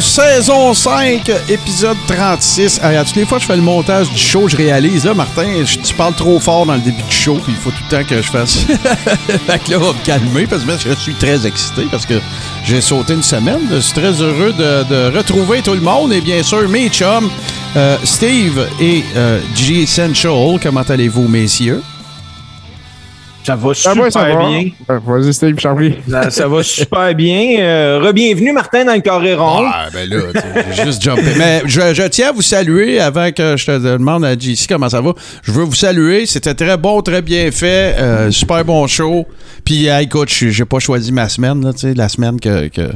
Saison 5, épisode 36. Hey, à toutes les fois que je fais le montage du show, je réalise, là, Martin, je- tu parles trop fort dans le début du show, puis il faut tout le temps que je fasse. fait que là, on va me calmer, parce que je suis très excité, parce que j'ai sauté une semaine. Je suis très heureux de, de retrouver tout le monde, et bien sûr, mes chums, euh, Steve et euh, G Essential. Comment allez-vous, messieurs? Ça va Ça super va, ça va. bien. Vas-y, Steve, Charlie. Ça, ça va super bien. Euh, Rebienvenue, Martin, dans le carré rond. Ah, ben là, j'ai juste jumpé. Mais je, je tiens à vous saluer avant que je te demande à JC comment ça va. Je veux vous saluer. C'était très bon, très bien fait. euh, super bon show. Puis, euh, écoute, je- j'ai pas choisi ma semaine, là, tu sais, la semaine que, que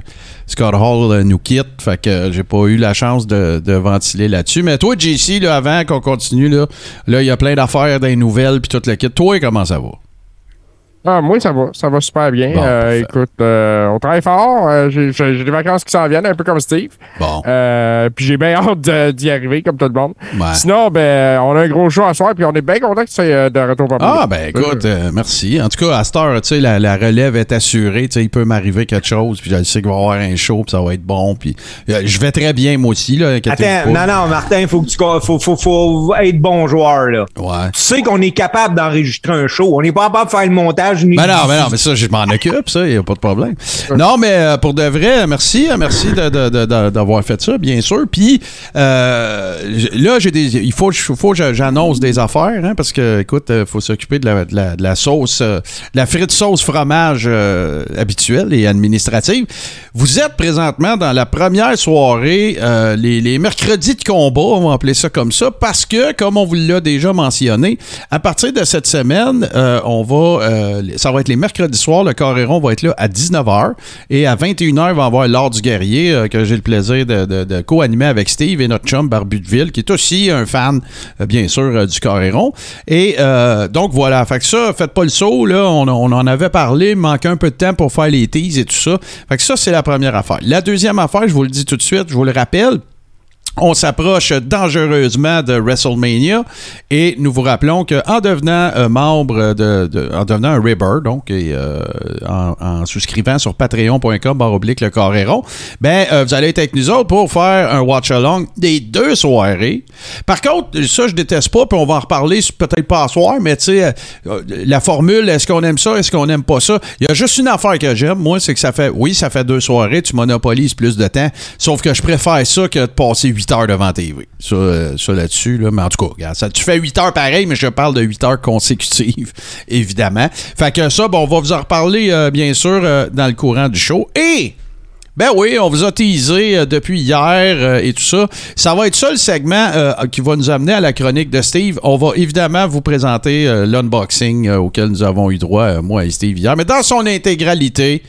Scott Hall euh, nous quitte. Fait que euh, j'ai pas eu la chance de, de ventiler là-dessus. Mais toi, JC, là, avant qu'on continue, là, là, il y a plein d'affaires, des nouvelles, puis tout le kit. Toi, comment ça va? Ah, moi, ça va. Ça va super bien. Bon, Euh, écoute, euh, on travaille fort. Euh, j'ai, des vacances qui s'en viennent, un peu comme Steve. Bon. Euh, puis j'ai bien hâte d'y arriver, comme tout le monde. Ouais. Sinon, ben, on a un gros show à soir, puis on est bien content que tu sois de retour Ah, ben écoute, euh, merci. En tout cas, à cette heure, tu sais, la, la relève est assurée. Tu sais, il peut m'arriver quelque chose, puis je sais qu'il va y avoir un show, puis ça va être bon. Puis euh, je vais très bien, moi aussi, là. Attends, non, non, Martin, faut que tu faut, faut, faut être bon joueur, là. Ouais. Tu sais qu'on est capable d'enregistrer un show. On n'est pas capable de faire le montage. Ni Ben non, ben non, mais ça, je m'en occupe, ça, il n'y a pas de problème. Non, mais euh, pour de vrai, merci, euh, merci d'avoir fait ça, bien sûr. Puis euh, là, j'ai des, il faut, faut que j'annonce des affaires, hein, parce que, écoute, il faut s'occuper de la, de la- de la sauce, de la frite sauce fromage euh, habituelle et administrative. Vous êtes présentement dans la première soirée, euh, les, les mercredis de combat, on va appeler ça comme ça, parce que, comme on vous l'a déjà mentionné, à partir de cette semaine, euh, on va, euh, ça va être les mercredis soirs, le Coréron va être là à 19h et à 21h, il va y avoir l'Art du guerrier euh, que j'ai le plaisir de, co-animer avec Steve et notre chum Barbu de Ville, qui est aussi un fan, euh, bien sûr, euh, du Coréron. Et euh, donc voilà, fait que ça, faites pas le saut, là, on, en avait parlé, manquait un peu de temps pour faire les teases et tout ça. Fait que ça, c'est la première affaire. La deuxième affaire, je vous le dis tout de suite, je vous le rappelle, on s'approche dangereusement de WrestleMania et nous vous rappelons qu'en devenant euh, membre de, en devenant un Ribber, donc et, euh, en, souscrivant sur patreon.com barre oblique le Coréron, ben euh, vous allez être avec nous autres pour faire un watch along des deux soirées. Par contre, ça je déteste pas, puis on va en reparler peut-être pas ce soir, mais tu sais euh, la formule, est-ce qu'on aime ça, est-ce qu'on aime pas ça? Il y a juste une affaire que j'aime, moi, c'est que ça fait oui, ça fait deux soirées, tu monopolises plus de temps, sauf que je préfère ça que de passer 8 heures devant TV. Ça, euh, ça là-dessus, là. mais en tout cas, regarde, ça, tu fais 8 heures pareil, mais je parle de 8 heures consécutives, évidemment. Fait que ça, bon, on va vous en reparler, euh, bien sûr, euh, dans le courant du show. Et ben oui, on vous a teasé euh, depuis hier euh, et tout ça. Ça va être ça le segment euh, qui va nous amener à la chronique de Steve. On va évidemment vous présenter l'unboxing auquel nous avons eu droit, moi et Steve, hier. Mais dans son intégralité,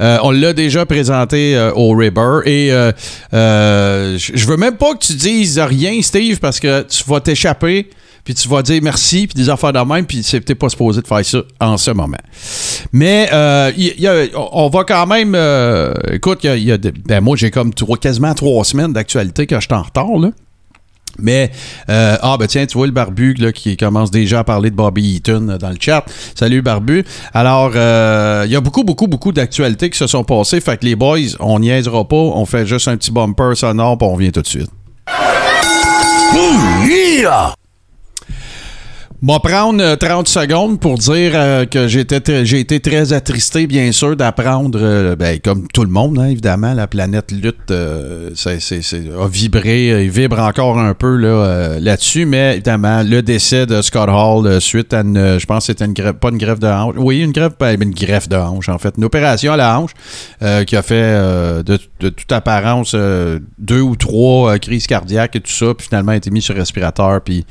on l'a déjà présenté au Ribber. Et euh, je veux même pas que tu dises rien, Steve, parce que tu vas t'échapper puis tu vas dire merci, puis des affaires de même, puis c'est peut-être pas supposé de faire ça en ce moment. Mais euh, on va quand même... euh, écoute, y y a ben moi, j'ai comme trois- quasiment trois semaines d'actualité que je suis en retard, là. Mais, euh, ah ben tiens, tu vois le barbu là, qui commence déjà à parler de Bobby Eaton euh, dans le chat. Salut barbu. Alors, euh, il y a beaucoup, beaucoup, beaucoup d'actualités qui se sont passées. Fait que les boys, on niaisera pas. On fait juste un petit bumper sonore, puis on vient tout de suite. M'a prendre euh, 30 secondes pour dire euh, que j'étais j'ai été très attristé, bien sûr, d'apprendre, euh, ben, comme tout le monde, hein, évidemment, la planète lutte euh, a vibré, euh, il vibre encore un peu là, euh, là-dessus, mais évidemment, le décès de Scott Hall euh, suite à une, euh, je pense que c'était une grève, pas une grève de hanche, oui, une grève, ben, une greffe de hanche, en fait, une opération à la hanche euh, qui a fait euh, de, de toute apparence euh, deux ou trois euh, crises cardiaques et tout ça, puis finalement a été mis sur respirateur, puis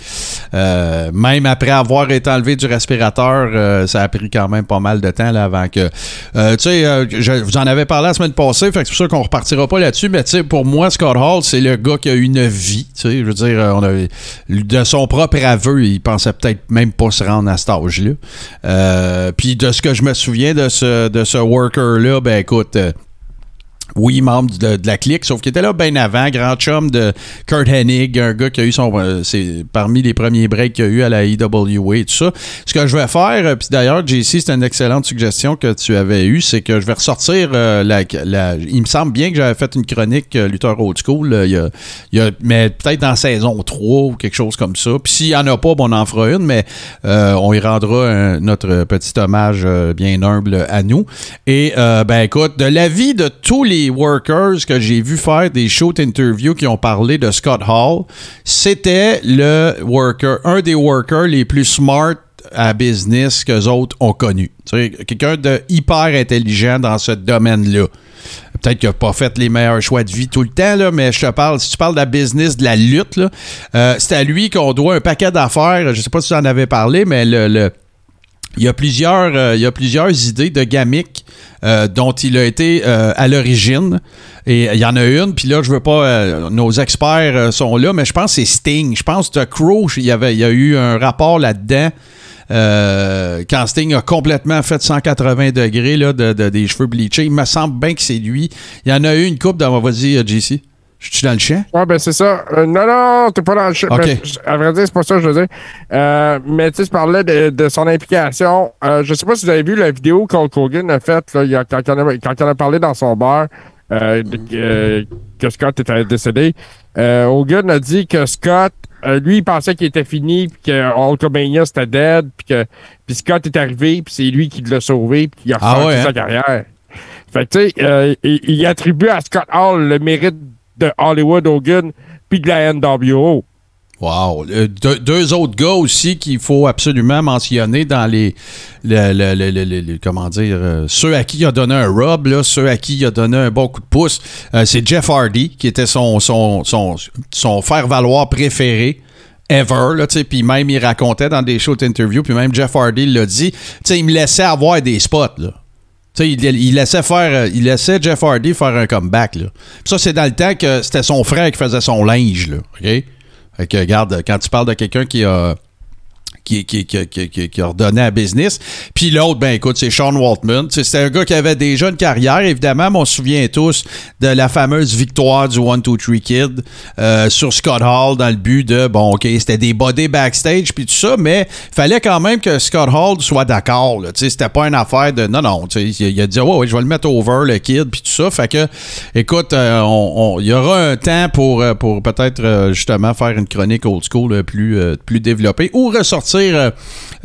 euh, même avoir été enlevé du respirateur, euh, ça a pris quand même pas mal de temps là, avant que. Euh, tu sais, euh, je- vous en avez parlé la semaine passée, fait que c'est pour ça qu'on repartira pas là-dessus, mais tu sais, pour moi, Scott Hall, c'est le gars qui a une vie. Tu sais, je veux dire, on a, de son propre aveu, il pensait peut-être même pas se rendre à cet âge-là. Euh, Puis de ce que je me souviens de ce, de ce worker-là, ben écoute. Oui, membre de, la clique, sauf qu'il était là bien avant, grand chum de Kurt Hennig, un gars qui a eu son. euh, c'est parmi les premiers breaks qu'il a eu à la IWA et tout ça. Ce que je vais faire, euh, puis d'ailleurs, JC, c'est une excellente suggestion que tu avais eue, c'est que je vais ressortir euh, la, Il me semble bien que j'avais fait une chronique Luther Old School, mais peut-être dans saison 3 ou quelque chose comme ça. Puis s'il n'y en a pas, on en fera une, mais on y rendra notre petit hommage bien humble à nous. Et ben écoute, de l'avis de tous les workers que j'ai vu faire des shows interviews qui ont parlé de Scott Hall, c'était le worker, un des workers les plus smart à business que autres ont connu. Quelqu'un de hyper intelligent dans ce domaine-là. Peut-être qu'il n'a pas fait les meilleurs choix de vie tout le temps, mais je te parle, si tu parles de la business, de la lutte, euh, c'est à lui qu'on doit un paquet d'affaires. Je sais pas si tu en avais parlé, mais le, le- il y a plusieurs, euh, il y a plusieurs idées de gamiques euh, dont il a été euh, à l'origine. Et il y en a une, puis là, je veux pas. euh, nos experts sont là, mais je pense que c'est Sting. Je pense que Crow, il y, avait, il y a eu un rapport là-dedans. quand Sting a complètement fait 180 degrés là, de, de- des cheveux bleachés, il me semble bien que c'est lui. Il y en a eu une coupe dans. Vas-y, JC. Je suis dans le champ? Ouais, ben c'est ça. Euh, non, non, t'es pas dans le ch- Ok. ben, à vrai dire, c'est pas ça que je veux dire. Euh, mais tu sais, je parlais de, de son implication. Euh, je sais pas si vous avez vu la vidéo qu'Hulk Hogan a faite quand, il en a, quand il a parlé dans son bar, euh, de- que Scott était décédé. Hogan a dit que Scott, lui, il pensait qu'il était fini, puis que Hulkamania c'était dead, puis que puis Scott est arrivé, puis c'est lui qui l'a sauvé, puis il a Ah refait ouais, sa hein? carrière. Fait que, tu sais, il, il attribue à Scott Hall le mérite de Hollywood Hogan puis de la NWO. Wow. Euh, deux, autres gars aussi qu'il faut absolument mentionner dans les. le- le- le- le- le- le- comment dire euh, Ceux à qui il a donné un rub, là, ceux à qui il a donné un bon coup de pouce. Euh, c'est Jeff Hardy, qui était son, son, son, son faire-valoir préféré. Ever, puis même il racontait dans des shows d'interview, puis même Jeff Hardy l'a dit, il me laissait avoir des spots, là. Tu sais, il, laissait faire, euh, il laissait Jeff Hardy faire un comeback. Là. Ça, c'est dans le temps que c'était son frère qui faisait son linge. Là, OK? Fait que, regarde, quand tu parles de quelqu'un qui a. Qui, qui, qui, qui, a redonné à business. Puis l'autre, ben écoute, c'est Sean Waltman. C'était un gars qui avait déjà une carrière, évidemment, on se souvient tous de la fameuse victoire du 1-2-3 Kid euh, sur Scott Hall dans le but de, bon, OK, c'était des body backstage puis tout ça, mais fallait quand même que Scott Hall soit d'accord. C'était pas une affaire de, non, non, il, il a dit, ouais, ouais, je vais le mettre over, le Kid, puis tout ça. Fait que, écoute, euh, on- on- il y aura un temps pour, euh, pour peut-être euh, justement faire une chronique old school plus, plus développée ou ressortir euh,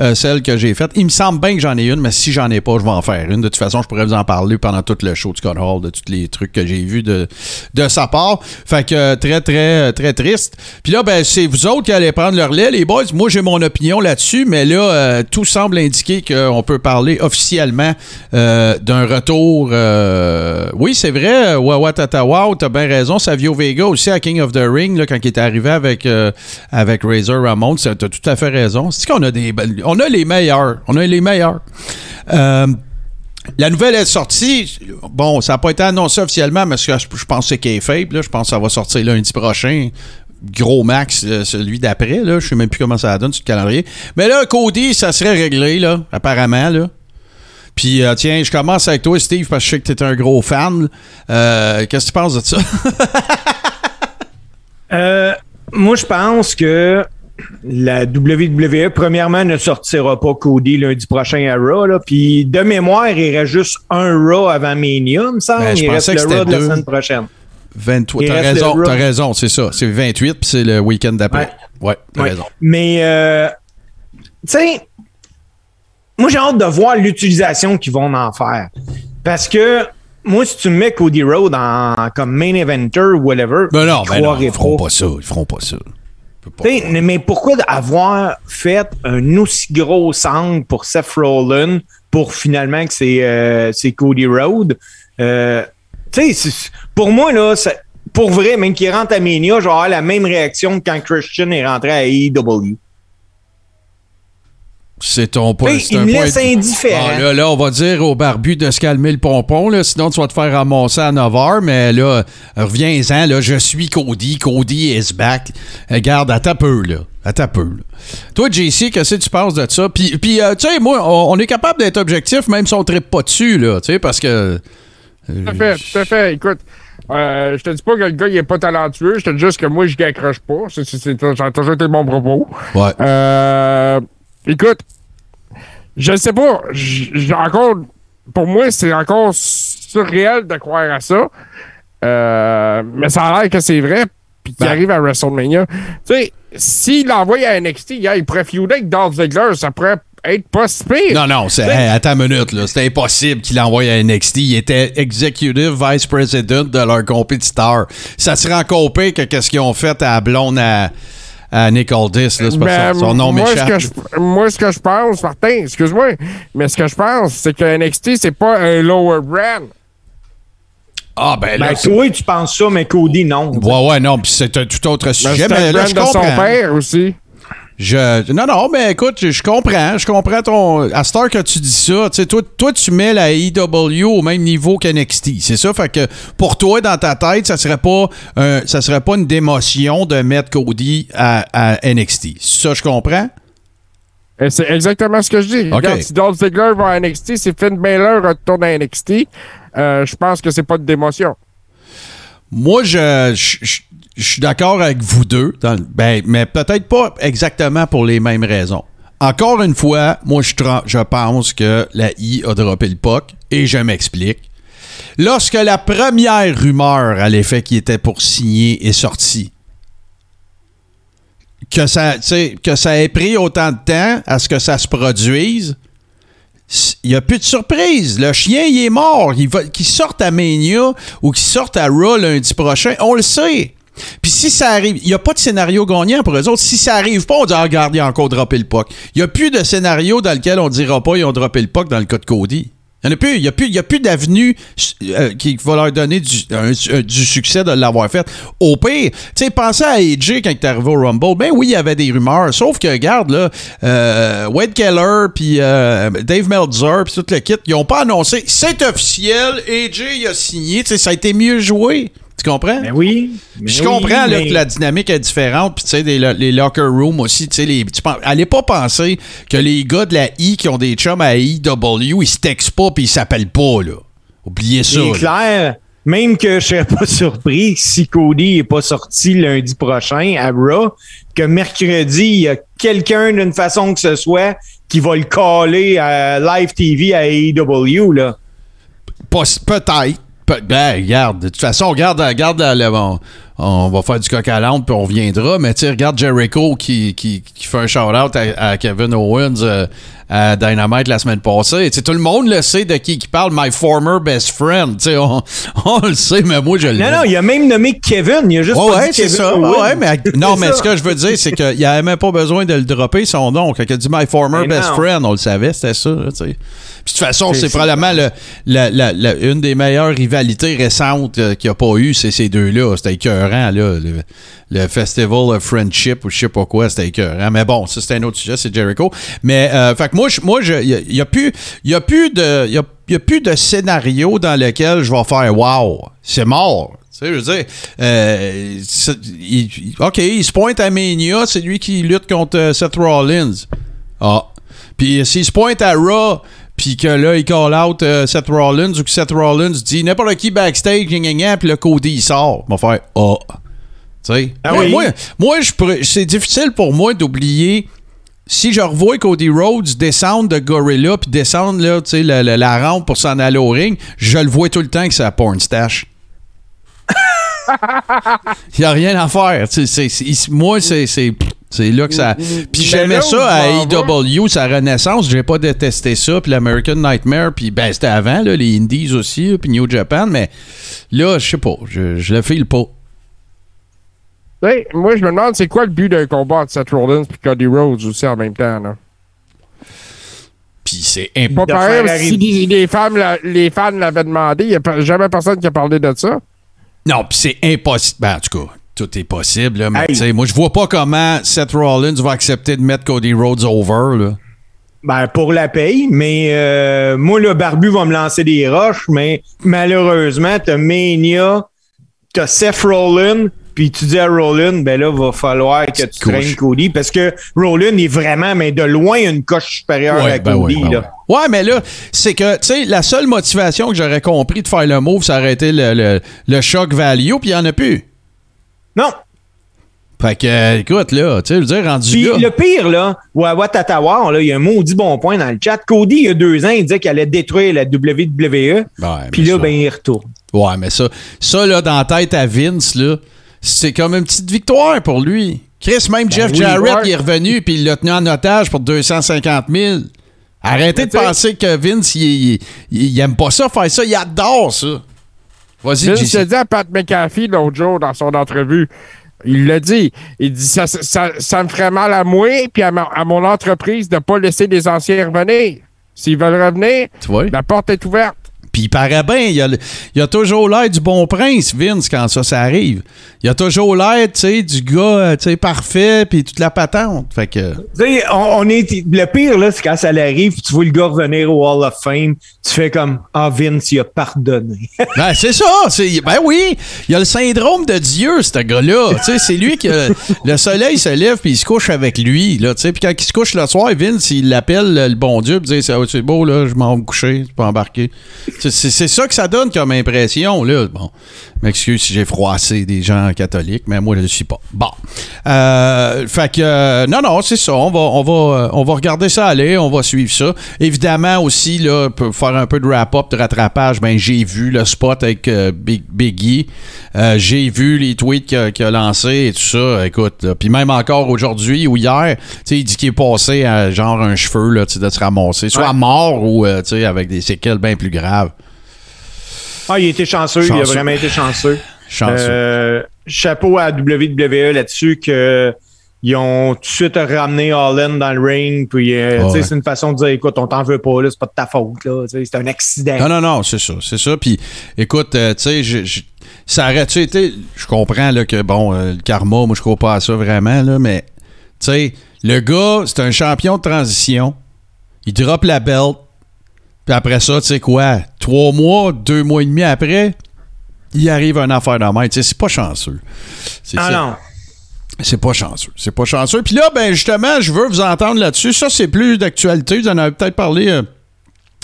euh, celle que j'ai faite. Il me semble bien que j'en ai une, mais si j'en ai pas, je vais en faire une. De toute façon, je pourrais vous en parler pendant tout le show de Scott Hall, de tous les trucs que j'ai vus de, de sa part. Fait que euh, très, très, très triste. Puis là, ben, c'est vous autres qui allez prendre leur lait, les boys. Moi, j'ai mon opinion là-dessus, mais là, tout semble indiquer qu'on peut parler officiellement d'un retour. oui, c'est vrai, Wawa Tata Wow, t'as bien raison. Savio Vega aussi à King of the Ring, là, quand il est arrivé avec, avec Razor Ramon, t'as tout à fait raison. C'est qu'on a des. On a les meilleurs. On a les meilleurs. Euh, la nouvelle est sortie. Bon, ça n'a pas été annoncé officiellement, mais je, je pense que c'est kayfabe, là. Je pense que ça va sortir lundi prochain. Gros max, euh, celui d'après. Je sais même plus comment ça donne sur le calendrier. Mais là, Cody, ça serait réglé, là, apparemment. Puis, euh, tiens, je commence avec toi, Steve, parce que je sais que tu es un gros fan. Qu'est-ce que tu penses de ça? Moi, je pense que la WWE, premièrement, ne sortira pas Cody lundi prochain à Raw. Là, puis de mémoire, il reste juste un Raw avant Mania, me semble. Ben, je il reste pensais le que Raw de c'était la semaine prochaine. 23. Il T'as raison, t'as raison, c'est ça. C'est 28, puis c'est le week-end d'après. Ouais, t'as Ouais. raison. Mais, euh, tu sais, moi, j'ai hâte de voir l'utilisation qu'ils vont en faire. Parce que, moi, si tu me mets Cody Rhodes en, comme main eventer ou whatever, Ben non, ben non, ils feront pas ça. Ils feront pas ça. Pas mais pourquoi avoir fait un aussi gros angle pour Seth Rollins pour finalement que c'est euh, c'est Cody Rhodes? Euh, pour moi, là, ça- pour vrai, même qu'il rentre à Mania, avoir la même réaction que quand Christian est rentré à AEW. C'est ton point. Oui, c'est il un me point laisse de- indifférent. Ah, là, là, on va dire au barbu de se calmer le pompon, là, sinon tu vas te faire ramasser à 9 h, mais là, reviens-en, là, je suis Cody, Cody is back. Regarde, à ta peu, là. À ta peu, là. Toi, JC, qu'est-ce que tu penses de ça? Puis, puis euh, tu sais, moi, on, on est capable d'être objectif, même si on ne tripe pas dessus, là, tu sais, parce que. Tout à fait, tout à fait. Écoute, euh, je te dis pas que le gars, il est pas talentueux. Je te dis juste que moi, je accroche pas. C'est, c'est, c'est- ça a toujours été mon propos. Ouais. Euh, écoute, je sais pas. J'ai encore. Pour moi, c'est encore surréel de croire à ça. Euh, mais ça a l'air que c'est vrai. Puis qu'il Ben. arrive à WrestleMania. Tu sais, s'il l'envoie à NXT, il pourrait feuder avec Dolph Ziggler. Ça pourrait être pas si pire. Non, non, c'est, hey, attends une minute, là. C'était impossible qu'il l'envoie à NXT. Il était executive vice president de leur compétiteur. Ça serait encore pire que qu'est-ce qu'ils ont fait à blonde à, à Nick Aldis, là. C'est pas Ben, ça. Son nom moi, ce que je, moi, ce que je pense, Martin, excuse-moi, mais ce que je pense, c'est que NXT, c'est pas un lower brand. Ah, ben là. Ben, toi, tu penses ça, mais Cody, non. Ouais, ouais, non, puis c'est un tout autre Mais sujet, c'est mais un là, je de son père aussi. Je, non, non, mais écoute, je, je comprends. Je comprends ton. À Star que tu dis ça, tu sais, toi, toi, tu mets la EW au même niveau qu'NXT. C'est ça? Fait que pour toi, dans ta tête, ça serait pas un- ça serait pas une démotion de mettre Cody à, à NXT. Ça, je comprends? C'est exactement ce que je dis. Ok. Regarde, si Dolph Ziggler va à NXT, si Finn Balor retourne à NXT, euh, je pense que c'est pas de démotion. Moi, je, je, je- je suis d'accord avec vous deux, ben, mais peut-être pas exactement pour les mêmes raisons. Encore une fois, moi, je, pense que la I a droppé le POC et je m'explique. Lorsque la première rumeur à l'effet qu'il était pour signer est sortie, que ça, que ça ait pris autant de temps à ce que ça se produise, il n'y a plus de surprise. Le chien, il est mort. Qu'il sorte à Mania ou qu'il sorte à Raw lundi prochain, on le sait. Puis si ça arrive, il n'y a pas de scénario gagnant pour eux autres. Si ça arrive pas, on dit, ah, regarde, encore droppé le POC. Il n'y a plus de scénario dans lequel on dira pas, ils ont droppé le POC dans le cas de Cody. Il n'y a plus. N'y a y a plus d'avenue euh, qui va leur donner du, succès de l'avoir fait. Au pire, tu sais, pensez à AJ quand est arrivé au Rumble. Ben oui, il y avait des rumeurs. Sauf que, regarde, là, euh, Wade Keller, puis euh, Dave Meltzer, puis tout le kit, ils n'ont pas annoncé. C'est officiel. AJ, a signé. Tu sais, ça a été mieux joué. Tu comprends? Ben oui. mais Je oui, comprends là, mais- que la dynamique est différente, puis tu sais, les, les locker rooms aussi, les- tu penses- allez pas penser que les gars de la I qui ont des chums à EW, ils se textent pas puis ils s'appellent pas, là. Oubliez ça. C'est clair. Même que je serais pas surpris si Cody est pas sorti lundi prochain à Raw, que mercredi, il y a quelqu'un d'une façon que ce soit qui va le caller à live TV à AEW, Peut-être. Ben, regarde, de toute façon, regarde, on, on va faire du coq à l'âne puis on reviendra, mais tu regarde Jericho qui, qui, qui fait un shout-out à, à Kevin Owens euh, à Dynamite la semaine passée. Tout le monde le sait de qui qui parle, my former best friend. On, on le sait, mais moi, je le Non, non, il a même nommé Kevin. Il a juste pas ouais, dit c'est ça. Ouais, mais, non, mais ça. ce que je veux dire, c'est qu'il n'y avait même pas besoin de le dropper son nom. Quand il a dit My former Mais best non. friend, on le savait, c'était ça. De toute façon, C'est probablement le- la- la- la- une des meilleures rivalités récentes euh, qu'il n'y a pas eu, c'est ces deux-là. C'était écœurant, là. Le, le Festival of Friendship ou je sais pas quoi, c'était écœurant. Mais bon, ça, c'est un autre sujet, c'est Jericho. Mais, euh, fait que moi, je- moi, il n'y a, plus- y a plus de. y a- y a plus de scénario dans lequel je vais faire Wow, c'est mort. Tu sais, je veux dire, euh, il- il- OK, il se pointe à Mania, c'est lui qui lutte contre Seth Rollins. Ah. Puis s'il se pointe à Raw, puis que là, il call out euh, Seth Rollins, ou que Seth Rollins dit n'importe qui backstage, gna, puis le Cody, il sort. Il va faire Ah. Tu sais? Ah moi, oui. moi, c'est difficile pour moi d'oublier. Si je revois Cody Rhodes descendre de Gorilla puis descendre là, tu sais, la, la- la rampe pour s'en aller au ring, je le vois tout le temps que c'est la porn stash. Il n'y a rien à faire. Moi, c'est, c'est, là que ça. Puis Mais j'aimais là où ça à AEW, sa renaissance. J'ai pas détesté ça. Puis l'American Nightmare. Puis ben, c'était avant, là, les Indies aussi, puis New Japan. Mais là, je sais pas. Je, je le file pas. Moi, je me demande, c'est quoi le but d'un combat entre Seth Rollins et Cody Rhodes aussi en même temps, là? Puis c'est imp- Pas De pareil, faire si les, les femmes, la- les fans l'avaient demandé, il n'y a jamais personne qui a parlé de ça. Non, puis c'est impossible. Ben, en tout cas, tout est possible. Là, mais Hey. tu sais, moi, je vois pas comment Seth Rollins va accepter de mettre Cody Rhodes over. Là. Ben, pour la paye, mais euh, moi, le barbu va me lancer des roches, mais malheureusement, t'as Mania, t'as Seth Rollins, puis tu dis à Rollins, ben là, va falloir que tu couche. traînes Cody, parce que Rollins est vraiment, mais de loin, une coche supérieure à ben Cody. ouais, ben là. ouais. Ouais, mais là, c'est que, tu sais, la seule motivation que j'aurais compris de faire le move, ça aurait été le, le, le shock value, puis il n'y en a plus. Non. Fait que, écoute, là, tu sais, je veux dire, rendu Puis là. le pire, là, Wawa Tatawar, là, il y a un maudit bon point dans le chat. Cody, il y a deux ans, il disait qu'il allait détruire la WWE. Ouais, Puis là, ça- ben, il retourne. Ouais, mais ça, ça, là, dans la tête à Vince, là, c'est comme une petite victoire pour lui. Chris, même Jeff oui, Jarrett, il est revenu, puis il l'a tenu en otage pour 250 000. Arrêtez de penser que Vince, il, il, il- il aime pas ça, faire ça. Il adore ça. Vas-y, dit à Pat McAfee l'autre jour dans son entrevue. Il l'a dit. Il dit ça, ça, ça me ferait mal à moi puis à, ma- à mon entreprise de ne pas laisser les anciens revenir. S'ils veulent revenir, la porte est ouverte. Puis il paraît bien, il a, il a toujours l'air du bon prince, Vince, quand ça, ça arrive. Il a toujours l'air, tu sais, du gars, euh, tu sais, parfait, puis toute la patente. Fait que... Tu sais, on, on est, le pire, là, c'est quand ça l'arrive, puis tu vois le gars revenir au Hall of Fame, tu fais comme, ah, Vince, il a pardonné. Ben, c'est ça. c'est- Ben oui, il a le syndrome de Dieu, ce gars-là. Tu sais, c'est lui qui a- le soleil se lève puis il se couche avec lui. Là, tu sais. puis quand il se couche le soir, Vince, il l'appelle le bon Dieu puis il dit c'est c'est beau, là, je m'en vais me coucher, tu peux embarquer. C'est- ça que ça donne comme impression. Là. Bon, m'excuse si j'ai froissé des gens catholiques, mais moi, je ne le suis pas. Bon. Euh, fait que, euh, non, non, c'est ça. On va, on, va, euh, on va regarder ça aller, on va suivre ça. Évidemment aussi, là, pour faire un peu de wrap-up, de rattrapage, ben, j'ai vu le spot avec euh, Big, Biggie. J'ai vu les tweets qu'il a, lancés et tout ça. Écoute, puis même encore aujourd'hui ou hier, tu sais, il dit qu'il est passé à genre un cheveu là, de se ramasser, soit Ouais. mort ou tu sais, avec des séquelles bien plus graves. Ah, il a été chanceux, il a Chanceux. vraiment été chanceux. Chanceux. Euh, chapeau à WWE là-dessus que ils ont tout de suite ramené Holland dans le ring. Puis, euh, ouais. c'est une façon de dire, écoute, on t'en veut pas, là, c'est pas de ta faute, là. C'est un accident. Non, non, non, c'est ça, c'est ça. Puis, écoute, euh, tu sais, ça aurait-tu été. Je comprends là, que, bon, euh, le karma, moi, je crois pas à ça vraiment, là, mais, tu sais, le gars, c'est un champion de transition. Il drop la belt. Puis après ça, tu sais quoi, trois mois, deux mois et demi après, il arrive une affaire de main. Tu sais, c'est pas chanceux. C'est Ah ça. non. C'est pas chanceux. C'est pas chanceux. Puis là, ben justement, je veux vous entendre là-dessus. Ça, c'est plus d'actualité. Vous en avez peut-être parlé euh,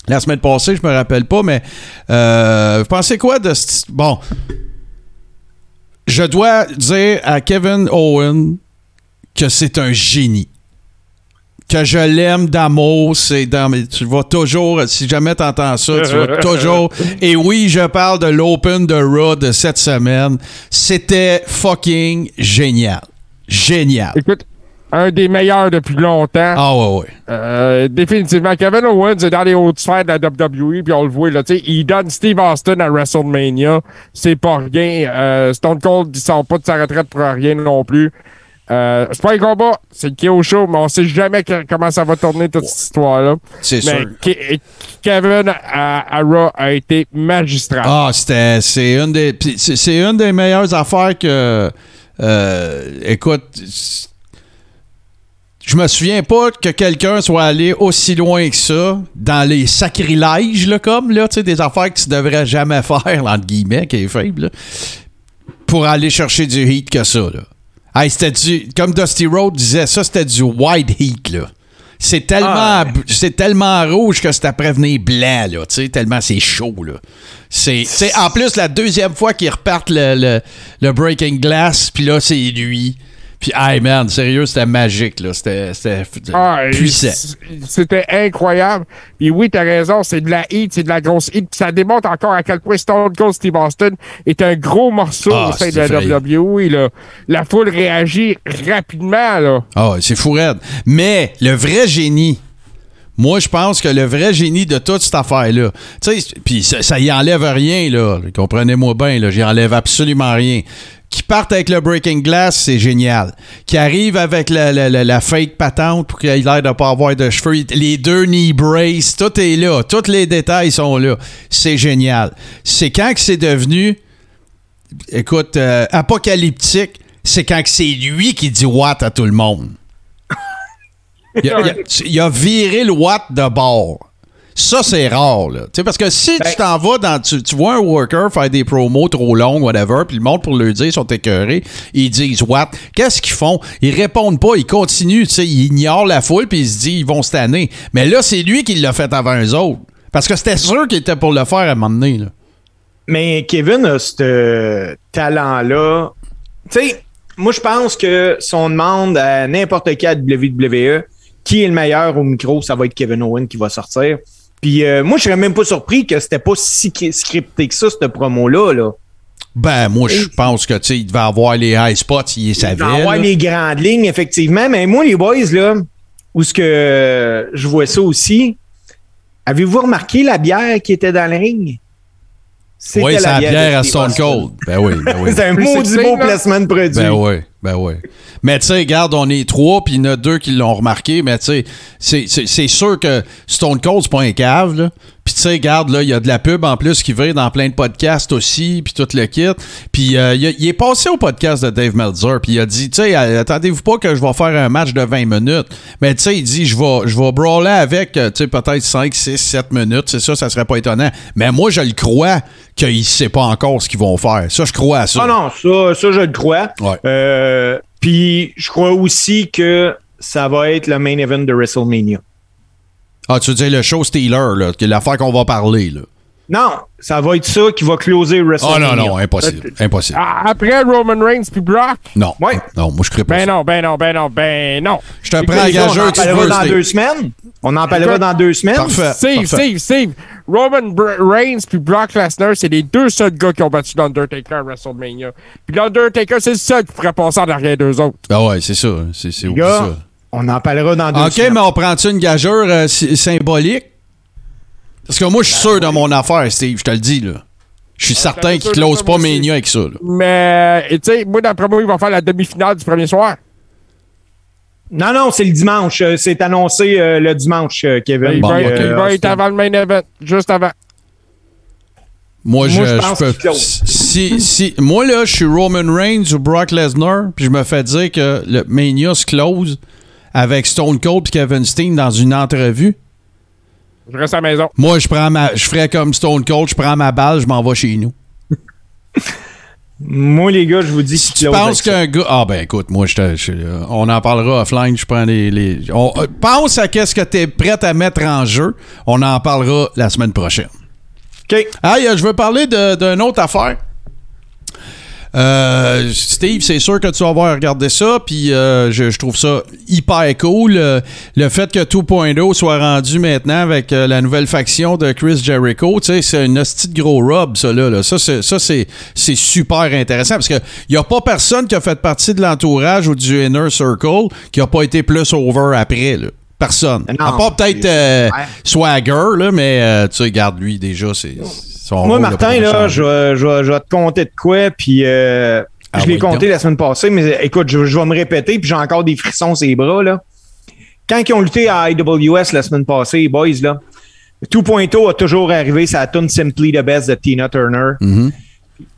la semaine passée, je me rappelle pas, mais euh, vous pensez quoi de ce... Bon. Je dois dire à Kevin Owen que c'est un génie. Que je l'aime d'amour, c'est dans tu vas toujours, si jamais t'entends ça, tu vas toujours. Et oui, je parle de l'Open de Raw de cette semaine. C'était fucking génial. Génial. Écoute, un des meilleurs depuis longtemps. Ah ouais, ouais. Euh, définitivement. Kevin Owens est dans les hautes sphères de la WWE, puis on le voit, là, tu sais, il donne Steve Austin à WrestleMania. C'est pas rien. Euh, Stone Cold, il sort pas de sa retraite pour rien non plus. Euh, c'est pas un combat, c'est Show, mais on sait jamais que- comment ça va tourner toute cette histoire-là. C'est Mais sûr. Ke- Kevin Raw a été magistral. Ah, c'était c'est une des c'est une des meilleures affaires que euh, écoute je me souviens pas que quelqu'un soit allé aussi loin que ça dans les sacrilèges là comme là, tu sais des affaires que tu devrais jamais faire entre guillemets qui est faible là, pour aller chercher du heat que ça là. Hey, c'était du comme Dusty Road disait ça c'était du white heat là. C'est tellement, Ah. c'est tellement rouge que c'est à prévenir blanc, là, tu sais, tellement c'est chaud, là. C'est, en plus, la deuxième fois qu'ils repartent le, le, le Breaking Glass, puis là, c'est lui. Puis, hey, man, sérieux, c'était magique, là. C'était, c'était Ah, puissant. C'était incroyable. Puis oui, t'as raison, c'est de la heat, c'est de la grosse heat. Puis ça démontre encore à quel point Stone Cold Steve Austin est un gros morceau Ah, au sein de la. WWE. Là. La foule réagit rapidement. Là. Ah, c'est fou raide. Mais le vrai génie, moi, je pense que le vrai génie de toute cette affaire-là, tu sais, puis ça, ça y enlève rien, là. Comprenez-moi bien, là. J'y enlève absolument rien. Qui partent avec le Breaking Glass, c'est génial. Qui arrive avec la, la- fake patente pour qu'il ait l'air de pas avoir de cheveux. Les deux knee brace, tout est là. Tous les détails sont là. C'est génial. C'est quand que c'est devenu écoute, euh, apocalyptique, c'est quand que c'est lui qui dit what à tout le monde. Il a, il a- viré le watt de bord. Ça, c'est rare, là. Tu sais, parce que si Ben- tu t'en vas dans. Tu, tu vois un worker faire des promos trop longues, whatever, puis le monde pour le dire, ils sont écœurés, ils disent what? Qu'est-ce qu'ils font? Ils répondent pas, ils continuent, tu sais, ils ignorent la foule, puis ils se disent, ils vont se tanner. Mais là, c'est lui qui l'a fait avant eux autres. Parce que c'était sûr qu'il était pour le faire à un moment donné, là. Mais Kevin a ce talent-là. Tu sais, moi, je pense que si on demande à n'importe qui à WWE qui est le meilleur au micro, ça va être Kevin Owen qui va sortir. Puis euh, moi, je serais même pas surpris que c'était pas si scripté que ça, cette promo-là. Là. Ben, moi, je pense que, tu sais, il devait avoir les high spots, il Il savait. va avoir là. les grandes lignes, effectivement. Mais moi, les boys, là, où ce que je vois ça aussi, avez-vous remarqué la bière qui était dans le ring? Oui, c'est la bière à Stone. Cold. Ben oui, ben oui. C'est un maudit beau placement de produit. Ben oui, ben oui. Mais tu sais, regarde, on est trois, puis il y en a deux qui l'ont remarqué, mais tu sais, c'est- sûr que Stone Cold, c'est pas un cave, là. Puis tu sais, regarde, là, il y a de la pub en plus qui va dans plein de podcasts aussi, puis tout le kit. Puis euh, il, est passé au podcast de Dave Meltzer, puis il a dit, tu sais, attendez-vous pas que je vais faire un match de 20 minutes. Mais tu sais, il dit, je vais, je vais brawler avec, euh, tu sais, peut-être 5, 6, 7 minutes. C'est ça, ça serait pas étonnant. Mais moi, je le crois qu'il sait pas encore ce qu'ils vont faire. Ça, je crois à ça. Ah non, ça, ça je le crois. Ouais. Euh, Puis je crois aussi que ça va être le main event de WrestleMania. Ah, tu veux dire le show Steeler, là, que l'affaire qu'on va parler, là. Non, ça va être ça qui va closer Ah WrestleMania. non, non, impossible. Impossible. Ah, Après Roman Reigns puis Brock? Non. Ouais. Non, moi, je crée pas Ben ça. non, ben non, ben non, ben non. Je te prends à gageur on en parlera dans deux semaines. On en parlera dans deux semaines. Parfait. Steve, parfait. Steve, Steve. Roman Reigns puis Brock Lesnar, c'est les deux seuls gars qui ont battu l'Undertaker à WrestleMania. Puis l'Undertaker, c'est le seul qui pourrait passer en arrière d'eux autres. Ah ouais, c'est ça. C'est gars, ça. On en parlera dans deux OK, semaines. mais on prend-tu une gageure euh, sy- symbolique? Parce que moi, je suis sûr de mon affaire, Steve, je te le dis, là. Je suis certain t'es qu'il sûr de ça, pas moi aussi. Mania avec ça, là. Mais, tu sais, moi, d'après moi, il va faire la demi-finale du premier soir. Non, non, c'est le dimanche. Euh, C'est annoncé euh, le dimanche, euh, Kevin. il Bon, va, Puis, ok. il va être avant le main event, juste avant. Moi, je, Moi, je je pense peux. Si, si, moi, là, je suis Roman Reigns ou Brock Lesnar, puis je me fais dire que le Mania se close avec Stone Cold et Kevin Steen dans une entrevue. Je reste à la maison. Moi, je prends ma, je ferais comme Stone Cold, je prends ma balle, je m'en vais chez nous. Moi, les gars, je vous dis Si tu penses qu'un gars. Ah, ben écoute, moi, je te- je- on en parlera offline. Je prends les. les- on- euh, pense à qu'est-ce que tu es prêt à mettre en jeu. On en parlera la semaine prochaine. OK. Hey, euh, je veux parler d'une autre affaire. Euh, Steve, c'est sûr que tu vas avoir regardé ça, puis euh, je, je trouve ça hyper cool. Euh, le fait que 2.0 soit rendu maintenant avec euh, la nouvelle faction de Chris Jericho, tu sais, c'est une hostie de gros rub, ça là. là. Ça, c'est, ça, c'est, c'est super intéressant parce qu'il n'y a pas personne qui a fait partie de l'entourage ou du Inner Circle qui a pas été plus over après. Là. Personne. Non, à part peut-être euh. Swagger, là, mais euh, tu sais, regarde lui déjà, c'est. Son Moi, Martin, là, je vais, je vais- je vais te compter de quoi, puis euh, Ah je l'ai oui, compté donc. la semaine passée, mais écoute, je, je vais me répéter, puis j'ai encore des frissons sur les bras, là. Quand ils ont lutté à IWS la semaine passée, les boys, là, 2.0 a toujours arrivé, ça tune Simply the Best de Tina Turner. Mhm.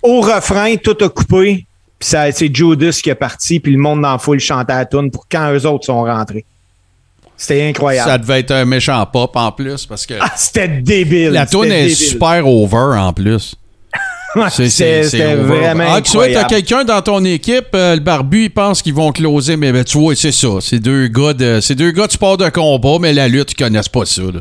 Au refrain, tout a coupé, puis c'est Judas qui est parti, puis le monde dans la foule chantait à la tune pour quand eux autres sont rentrés. C'était incroyable. Ça devait être un méchant pop en plus parce que Ah, c'était débile. la C'était est débile. super over en plus. C'était vraiment Ah, tu vois, t'as quelqu'un dans ton équipe, euh, le barbu, il pense qu'ils vont closer, mais ben, tu vois, c'est ça. C'est deux gars de. C'est deux gars de sport de combat, mais la lutte, ils connaissent pas ça. Là.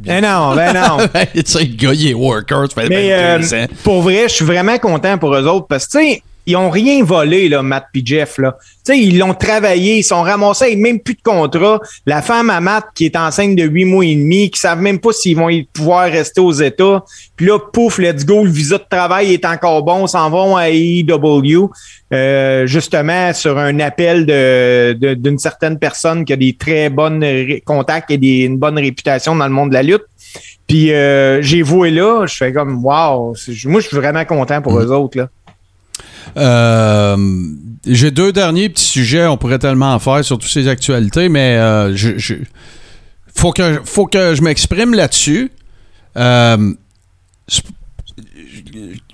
Ben non, ben non. tu sais, le gars, il est worker, ça fait Mais 22 euh, pour vrai, je suis vraiment content pour eux autres parce que, tu sais, ils ont rien volé, là, Matt et Jeff, là. Tu sais, ils l'ont travaillé, ils sont ramassés avec même plus de contrat. La femme à Matt qui est enceinte de huit mois et demi, qui savent même pas s'ils vont pouvoir rester aux États. Puis là, pouf, let's go, le visa de travail est encore bon, s'en vont à AEW, euh, justement sur un appel de, de- d'une certaine personne qui a des très bonnes ré- contacts et des, une bonne réputation dans le monde de la lutte. Puis euh, j'ai voué là, je fais comme wow, moi je suis vraiment content pour eux autres là. Euh, J'ai deux derniers petits sujets, on pourrait tellement en faire sur toutes ces actualités, mais euh, je, je- faut, que, faut que je m'exprime là-dessus. Euh,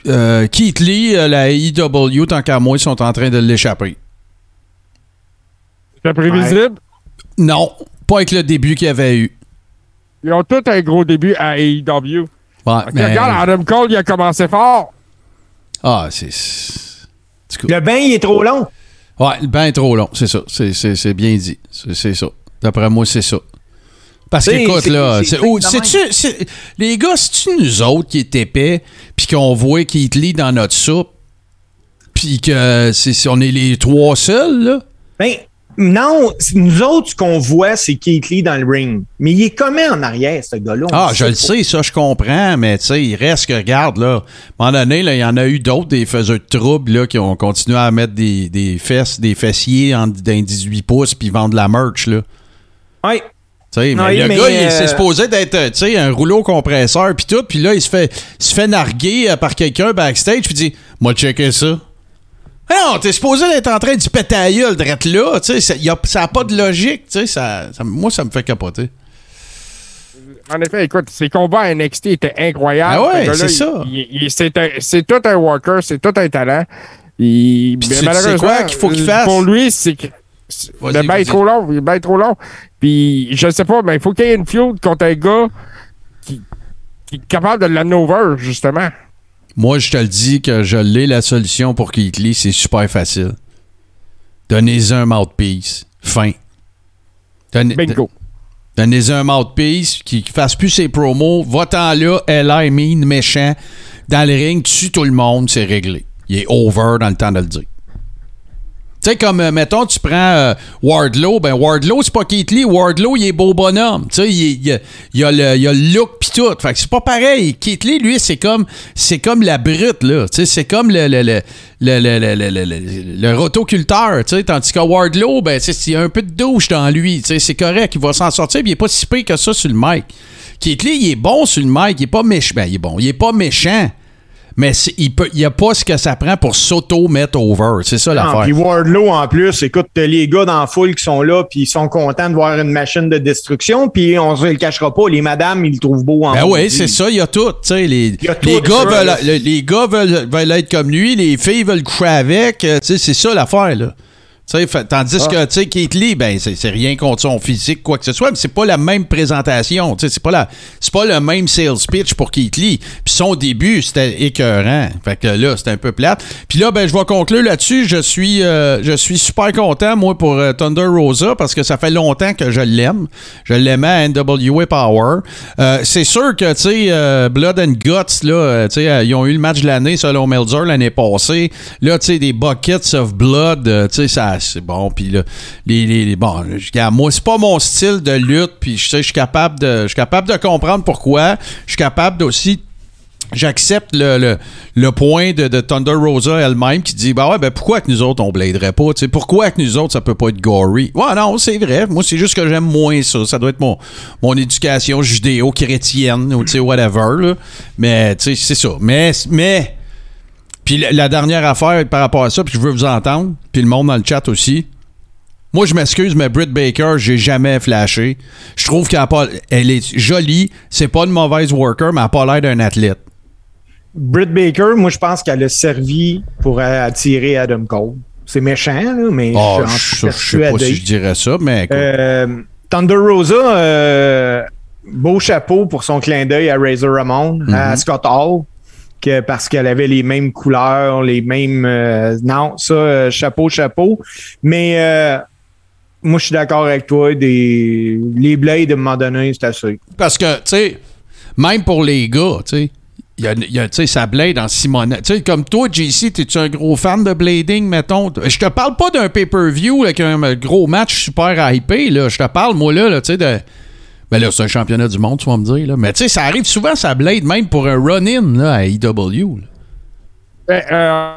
euh, Keith Lee, la AEW, tant qu'à moi, ils sont en train de l'échapper. C'est prévisible? Non, Pas avec le début qu'il y avait eu. Ils ont tous un gros début à AEW. Ouais, mais- Regarde, Adam Cole, il a commencé fort. Ah, c'est. c'est- en tout cas, Le bain, il est trop long? Ouais, le bain est trop long, c'est ça. C'est- bien dit. C'est ça. D'après moi, c'est ça. Parce qu'écoute, là, c'est oh, les gars, c'est-tu nous autres qui est épais, puis qu'on voit Keith Lee dans notre soupe, puis que c'est si on est les trois seuls, là? Ben, non, nous autres, ce qu'on voit, c'est Keith Lee dans le ring. Mais il est comment en arrière, ce gars-là? Ah, je le sais, ça, je comprends, mais tu sais, il reste que, regarde, là, à un moment donné, là, il y en a eu d'autres, des faiseurs de troubles, là, qui ont continué à mettre des, des fesses, des fessiers en, dans 18 pouces, puis vendre de la merch, là. Ouais. Tu sais, mais Oui, le mais, gars, il euh, c'est supposé d'être, euh, tu sais, un rouleau compresseur puis tout, puis là, il se fait, il se fait narguer euh, par quelqu'un backstage, puis il dit, moi, checker ça. Non, t'es supposé d'être en train de se péter la gueule, drette là, tu sais, ça y a- ça a pas de logique, tu sais, ça, ça- moi, ça me fait capoter. En effet, écoute, ses combats à NXT étaient incroyables. Ah ouais, Ce gars-là, c'est ça. c'est tout un worker, c'est tout un talent. Il- mais tu- tu sais malheureusement, quoi qu'il faut qu'il fasse? Pour lui, c'est que. Le bain vas-y. est trop long. Le bain est trop long. Puis, je sais pas, mais il faut qu'il y ait une feud contre un gars qui, qui est capable de l'amener over, justement. Moi, je te le dis que je l'ai la solution pour Keith Lee, c'est super facile. Donnez-y un mouthpiece. Fin. Donnez- Bingo. Donnez-y un mouthpiece qui, fasse plus ses promos. Va-t'en là, Eli, mean, méchant, dans le ring, tue tout le monde, c'est réglé. Il est over dans le temps de le dire. Tu sais, comme, euh, mettons, tu prends euh, Wardlow, ben Wardlow, c'est pas Keith Lee. Wardlow, il est beau bonhomme. Tu sais, il, il, a- le, look pis tout. Fait que c'est pas pareil. Keith Lee, lui, c'est comme, c'est comme la brute, là. Tu sais, c'est comme le rotoculteur, tu sais. Tandis que Wardlow, ben, tu sais, il y a un peu de douche dans lui. Tu sais, c'est correct. Il va s'en sortir, pis il est pas si pire que ça sur le mic. Keith Lee, il est bon sur le mic. Il est pas méchant. Ben, il est bon. Il est pas méchant. Mais il peut, il y a pas ce que ça prend pour s'auto-mettre over. C'est ça l'affaire. puis Wardlow, en plus, écoute, les gars dans la foule qui sont là, puis ils sont contents de voir une machine de destruction, puis on se le cachera pas, les madames, ils le trouvent beau en Ben oui, c'est ça, il y a tout. Les, Il y a tout, les, gars veulent, là. le- les gars veulent, veulent être comme lui, les filles veulent coucher avec. euh, C'est ça l'affaire. là. Fait- tandis Ah. que tu sais, Keith Lee, ben, c'est rien contre son physique, quoi que ce soit, mais c'est pas la même présentation. tu sais, C'est pas, la- pas le même sales pitch pour Keith Lee. Puis son début, c'était écœurant. Fait que là, c'était un peu plate. Puis là, ben, je vais conclure là-dessus. Je suis, euh, je suis super content, moi, pour euh, Thunder Rosa, parce que ça fait longtemps que je l'aime. Je l'aimais à NWA Power. Euh, c'est sûr que, tu sais, Blood and Guts, là, tu sais, ils ont eu le match de l'année selon Melzer l'année passée. Là, tu sais, des buckets of blood, tu sais, ça, c'est bon. Puis là, les, bon, regarde, moi, c'est pas mon style de lutte, puis je sais, je suis capable de, je suis capable de comprendre pourquoi. Je suis capable aussi J'accepte le, le, le point de, de Thunder Rosa elle-même qui dit bah ouais ben pourquoi que nous autres on bladerait pas tu sais? Pourquoi que nous autres ça peut pas être gory? Ouais non c'est vrai moi c'est juste que j'aime moins ça ça doit être mon mon éducation judéo-chrétienne ou tu sais whatever là. mais tu sais c'est ça mais mais puis la, la dernière affaire par rapport à ça puis je veux vous entendre puis le monde dans le chat aussi moi, je m'excuse, mais Britt Baker, j'ai jamais flashé. Je trouve qu'elle a pas, elle est jolie. C'est pas une mauvaise worker, mais elle a pas l'air d'un athlète. Britt Baker, moi, je pense qu'elle a servi pour attirer Adam Cole. C'est méchant, là, mais Ah, je je suis en je sais pas si je dirais ça, mais. Euh, Thunder Rosa, euh, beau chapeau pour son clin d'œil à Razor Ramon, à Scott Hall, que parce qu'elle avait les mêmes couleurs, les mêmes. euh, non, ça, euh, chapeau, chapeau. Mais euh, moi, je suis d'accord avec toi. Des, les Blades, à un moment donné, c'est assez. Parce que, tu sais, même pour les gars, tu sais, il y a, tu sais, ça blade en Simonette. Tu sais, comme toi, JC, t'es-tu un gros fan de blading, mettons? Je te parle pas d'un pay-per-view avec un gros match super hypé, là. Je te parle, moi, là, là tu sais, de... Ben là, c'est un championnat du monde, tu vas me dire, là. Mais tu sais, ça arrive souvent, ça blade, même pour un run-in, à EW. Ben, euh,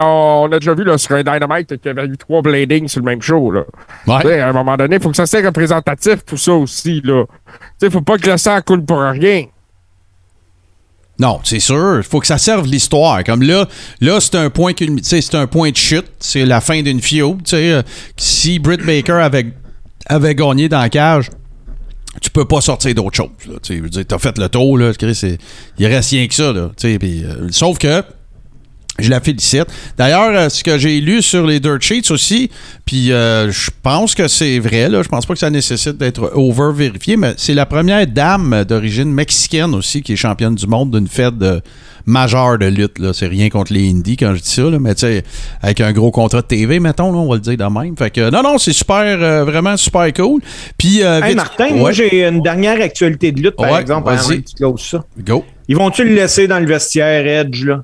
on a déjà vu là, sur un Dynamite qu'il y avait eu trois bladings sur le même show. Là. Ouais. À un moment donné, il faut que ça soit représentatif pour ça aussi. Il ne faut pas que le sang coule pour rien. Non, c'est sûr. Il faut que ça serve l'histoire. Comme là, là c'est un point c'est un point de chute. C'est la fin d'une feud. tu sais. Euh, Si Britt Baker avait, avait gagné dans la cage, tu peux pas sortir d'autre chose. Tu t'as fait le tour, là, Chris, il reste rien que ça. Là, euh, sauf que Je la félicite. D'ailleurs, euh, ce que j'ai lu sur les dirt sheets aussi, puis euh, je pense que c'est vrai, là, je pense pas que ça nécessite d'être over-vérifié, mais c'est la première dame d'origine mexicaine aussi qui est championne du monde d'une fête de, majeure de lutte. Là. C'est rien contre les indies quand je dis ça, là, mais tu sais, avec un gros contrat de TV, mettons, là, on va le dire de même. Fait que non, non, c'est super, euh, vraiment super cool. Puis, euh, Hey, vite- Martin, Ouais. moi j'ai une dernière actualité de lutte, par Ouais, exemple. vas-y. avant que tu closes ça. Go. Ils vont-tu le laisser dans le vestiaire, Edge, là?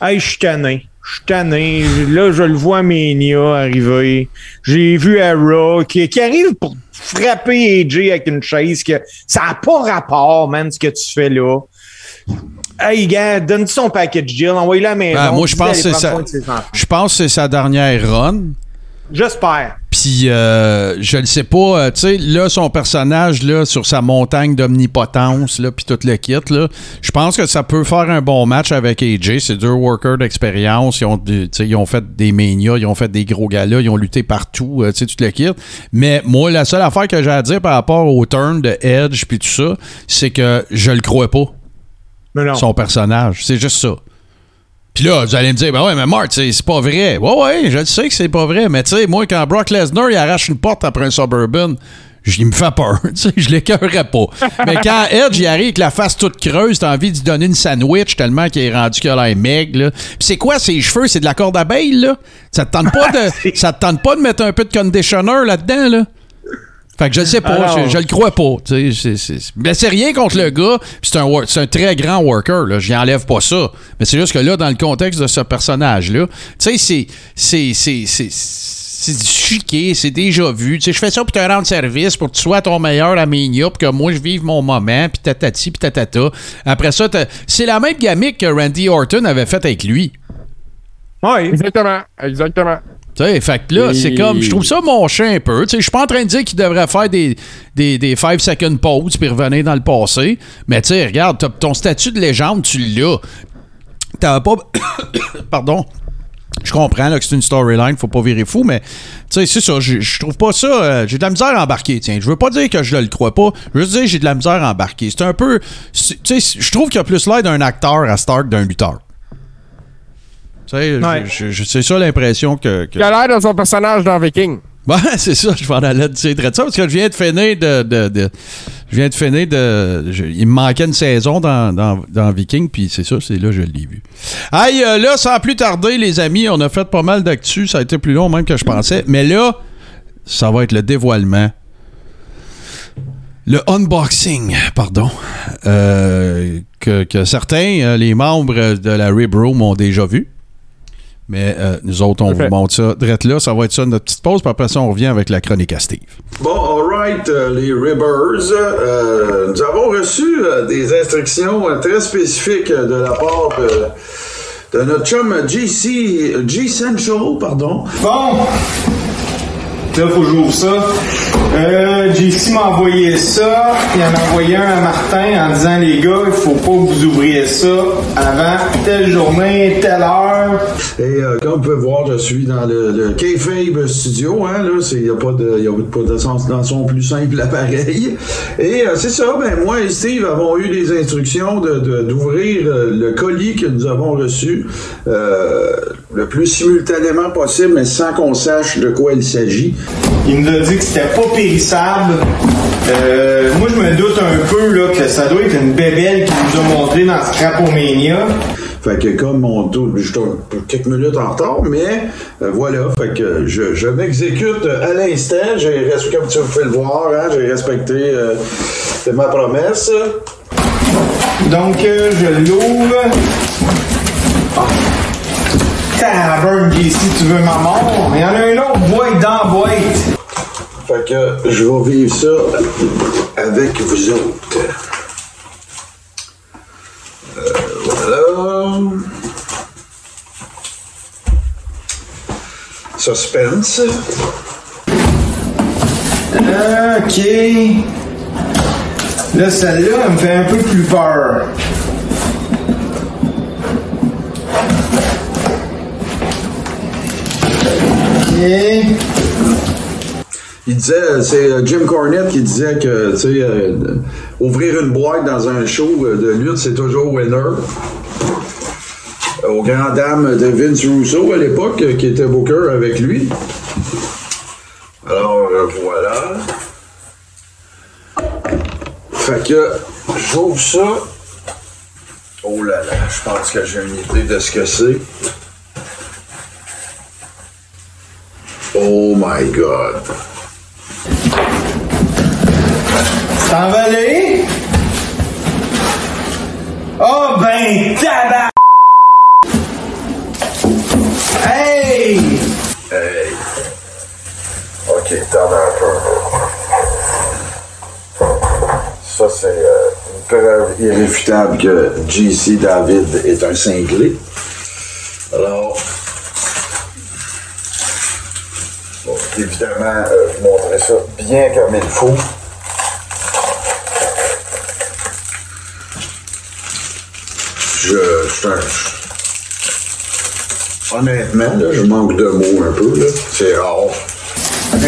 Hey, je suis tanné. Je suis tanné. Là, je le vois à Mania arriver. J'ai vu Ara qui, qui arrive pour frapper AJ avec une chaise. Que, ça n'a pas rapport, man, ce que tu fais là. Hey, gars, donne son package deal. Envoie-le à la maison. Ben, moi, je pense que c'est sa dernière run. J'espère. Puis, euh, je le sais pas, euh, tu sais, là, son personnage, là, sur sa montagne d'omnipotence, là, puis tout le kit, là, je pense que ça peut faire un bon match avec AJ. C'est deux workers d'expérience. Ils ont, du- tu sais, ils ont fait des manias, ils ont fait des gros galas, ils ont lutté partout, euh, tu sais, tout le kit. Mais moi, la seule affaire que j'ai à dire par rapport au turn de Edge, puis tout ça, c'est que je le crois pas. Son personnage. C'est juste ça. Puis là, vous allez me dire, ben ouais, mais Mark, c'est pas vrai. Ouais, ouais, je sais que c'est pas vrai. Mais tu sais, moi, quand Brock Lesnar, il arrache une porte après un Suburban, il me fait peur. Tu sais, je l'écœurerais pas. mais quand Edge, il arrive avec la face toute creuse, t'as envie de lui donner une sandwich tellement qu'il est rendu qu'il a l'air maigre, là. Puis c'est quoi ses cheveux? C'est de la corde d'abeille, là? Ça te tente pas de, ça te tente pas de mettre un peu de conditioner là-dedans, là? Fait que je le sais pas, Alors- je, je le crois pas. tu sais, c'est- c'est- Mais c'est rien contre le gars, puis c'est un, wor- c'est un très grand worker, là. J'y enlève pas ça. Mais c'est juste que là, dans le contexte de ce personnage-là, tu sais, c'est. c'est- c'est- c'est- c'est du chiquet, c'est déjà vu. Tu sais, je fais ça pour te rendre service, pour que tu sois ton meilleur à Mania, pour que moi je vive mon moment, puis tatati, puis tatata. Après ça, t'as- c'est la même gamique que Randy Orton avait faite avec lui. Ouais. Exactement. Exactement. Tu sais, fait que là, Et- c'est comme, je trouve ça mon chien un peu. Je suis pas en train de dire qu'il devrait faire des, des, des five second pauses puis revenir dans le passé. Mais tu sais, regarde, ton statut de légende, tu l'as. T'as pas. Pardon. Je comprends là, que c'est une storyline, faut pas virer fou, mais tu sais, c'est ça, je trouve pas ça. euh, j'ai de la misère à embarquer, tiens. Je veux pas dire que je le crois pas, je veux juste dire que j'ai de la misère à embarquer. C'est un peu. Tu sais, je trouve qu'il y a plus l'air d'un acteur à Stark que d'un lutteur. Tu sais, Ouais. je- je- c'est ça l'impression que- que Il a l'air de son personnage dans Viking. ben, c'est ça, je vais en aller de ça, parce que je viens de finir de. de- de- je viens de finir de. je- il me manquait une saison dans, dans, dans Viking, puis c'est ça, c'est là que je l'ai vu. Aïe, euh, là, sans plus tarder, les amis, on a fait pas mal d'actu, ça a été plus long même que je pensais, mais là, ça va être le dévoilement. Le unboxing, pardon, euh, que, que certains, euh, les membres de la Rib Room ont déjà vu. Mais euh, nous autres, on vous montre ça. Drette là, ça va être ça notre petite pause, puis après ça, on revient avec la chronique à Steve. Bon, alright, euh, les Ribbers. euh, nous avons reçu euh, des instructions euh, très spécifiques euh, de la part de, de notre chum GC, G-Central, pardon. Bon. Là, faut que j'ouvre ça. Euh, JC m'a envoyé ça. Il en a envoyé un à Martin en disant, les gars, il faut pas que vous ouvriez ça avant telle journée, telle heure. Et euh, comme vous pouvez voir, je suis dans le, le Kayfabe Studio. Hein, là, il n'y a pas de, y a pas de sens dans son plus simple appareil. Et euh, c'est ça, ben moi et Steve avons eu des instructions de, de- d'ouvrir euh, le colis que nous avons reçu le plus simultanément possible, mais sans qu'on sache de quoi il s'agit. Il nous a dit que c'était pas périssable. Moi, je me doute un peu là, que ça doit être une bébelle qu'il nous a montré dans Scrapomania. Fait que comme on je suis un- quelques minutes en retard, mais euh, voilà, fait que je, m'exécute à l'instant. J'ai comme tu peux le voir, hein, j'ai respecté euh, ma promesse. Donc, euh, je l'ouvre. Ah. Tavern, JC, tu veux ma mort? Il y en a une autre boîte dans boîte. Fait que je vais vivre ça avec vous autres. Euh, voilà. Suspense. Ok. Là, celle-là, elle me fait un peu plus peur. Ok. Il disait, euh, c'est euh, Jim Cornette qui disait que, tu sais, euh, ouvrir une boîte dans un show de lutte, c'est toujours winner. aux grandes dames de Vince Russo à l'époque, qui était Booker avec lui. Alors, voilà. Fait que, j'ouvre ça. Oh là là, je pense que j'ai une idée de ce que c'est. Oh my God. T'en vas aller? Oh ben tabac! Hey! Hey. Ok, t'en as un peu. Ça, c'est euh, une preuve irréfutable que JC David est un cinglé. Alors, bon, évidemment, euh, je montrerai ça bien comme il faut. Je, Honnêtement, là, je manque de mots un peu. là. C'est rare.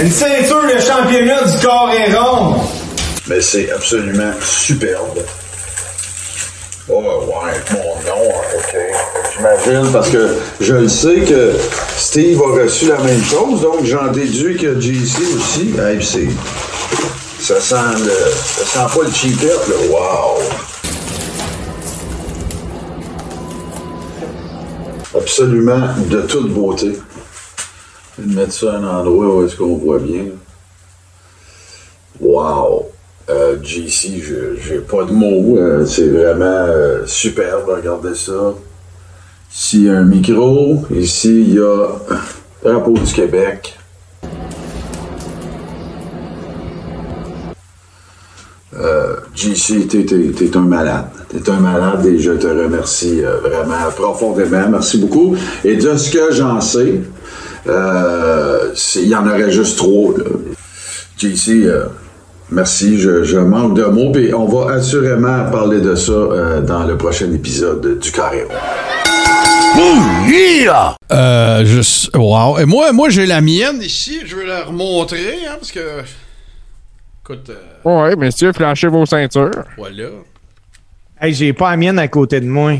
Une ceinture de championnat du corps et rond! Mais c'est absolument superbe. Oh ouais, mon nom, ok. J'imagine parce que je le sais que Steve a reçu la même chose, donc j'en déduis que JC aussi. Hey, c'est. Ça sent le. Ça sent pas le cheapette, là. Wow! Absolument de toute beauté. Je vais mettre ça à un endroit où est-ce qu'on voit bien. Wow! Euh, JC, j'ai pas de mots. euh, c'est vraiment euh, superbe. Regardez ça. Ici, il y a un micro. Ici, il y a drapeau du Québec. Euh, JC, t'es, un malade. T'es un malade et je te remercie euh, vraiment profondément. Merci beaucoup. Et de ce que j'en sais, euh, il y en aurait juste trop. là. JC, euh, merci. Je, je manque de mots. Et on va assurément parler de ça euh, dans le prochain épisode du Carré. Euh, je- wow. Et moi, moi j'ai la mienne ici. Je vais la remontrer, hein, parce que. Écoute, euh, Ouais, messieurs, flashez vos ceintures. voilà. Hey, j'ai pas la mienne à côté de moi.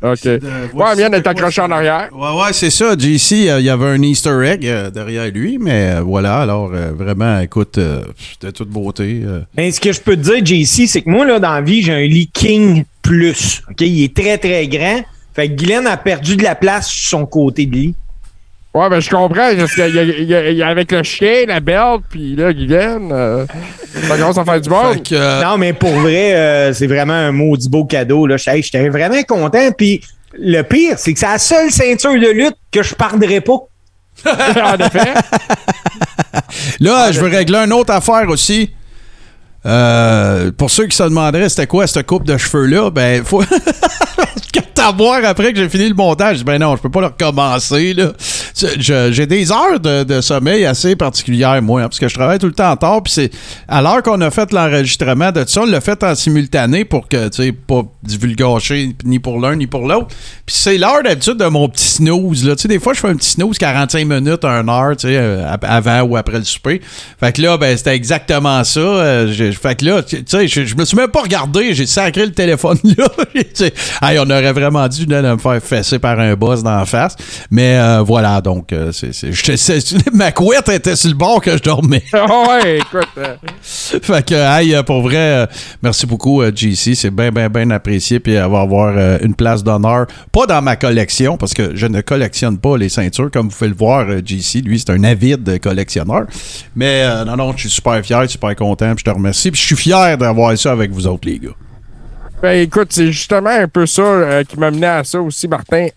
OK. Euh, Ouais, la mienne est accrochée en arrière. Ouais, ouais, c'est ça. JC, euh, il y avait un Easter egg euh, derrière lui, mais euh, voilà, alors euh, vraiment, écoute, euh, de toute beauté. euh. Ben, ce que je peux te dire, JC, c'est que moi, là, dans la vie, j'ai un lit King Plus. OK? Il est très, très grand. Fait que Guylaine a perdu de la place sur son côté de lit. Ouais, ben je comprends, parce qu'il y a, il y a- il y a avec le chien, la belle, puis là, Guylaine, euh, ça commence à faire du. Fait que, euh, Non, mais pour vrai, euh, c'est vraiment un maudit beau cadeau. Là. Hey, J'étais vraiment content. Puis le pire, c'est que c'est la seule ceinture de lutte que je perdrai pas. en effet. Là, je veux régler une autre affaire aussi. Euh, pour ceux qui se demanderaient c'était quoi cette coupe de cheveux-là, ben, faut. à boire après que j'ai fini le montage. Je dis, ben non, je peux pas le recommencer. Là. J'ai des heures de, sommeil assez particulières, moi, hein, parce que je travaille tout le temps tard. Puis c'est à l'heure qu'on a fait l'enregistrement de ça, on l'a fait en simultané pour que, tu sais, pas divulgacher ni pour l'un ni pour l'autre. Puis c'est l'heure d'habitude de mon petit snooze. Là. Tu sais, des fois, je fais un petit snooze 45 minutes, 1 heure, tu sais, euh, avant ou après le souper. Fait que là, ben, c'était exactement ça. Euh, fait que là, tu sais, je, me suis même pas regardé. J'ai sacré le téléphone là. Hey, on aurait vraiment dû me faire fesser par un boss la face. Mais euh, voilà, donc, euh, c'est, ma couette était sur le bord que je dormais. ouais, écoute. euh, fait que, hey, euh, pour vrai, euh, merci beaucoup, JC. C'est bien, bien, bien apprécié. Puis, avoir euh, une place d'honneur. Pas dans ma collection, parce que je ne collectionne pas les ceintures. Comme vous pouvez le voir, JC, lui, c'est un avide collectionneur. Mais non, non, je suis super fier, super content. Puis, je te remercie. Puis, je suis fier d'avoir ça avec vous autres, les gars. Ben écoute, c'est justement un peu ça qui m'a mené à ça aussi, Martin.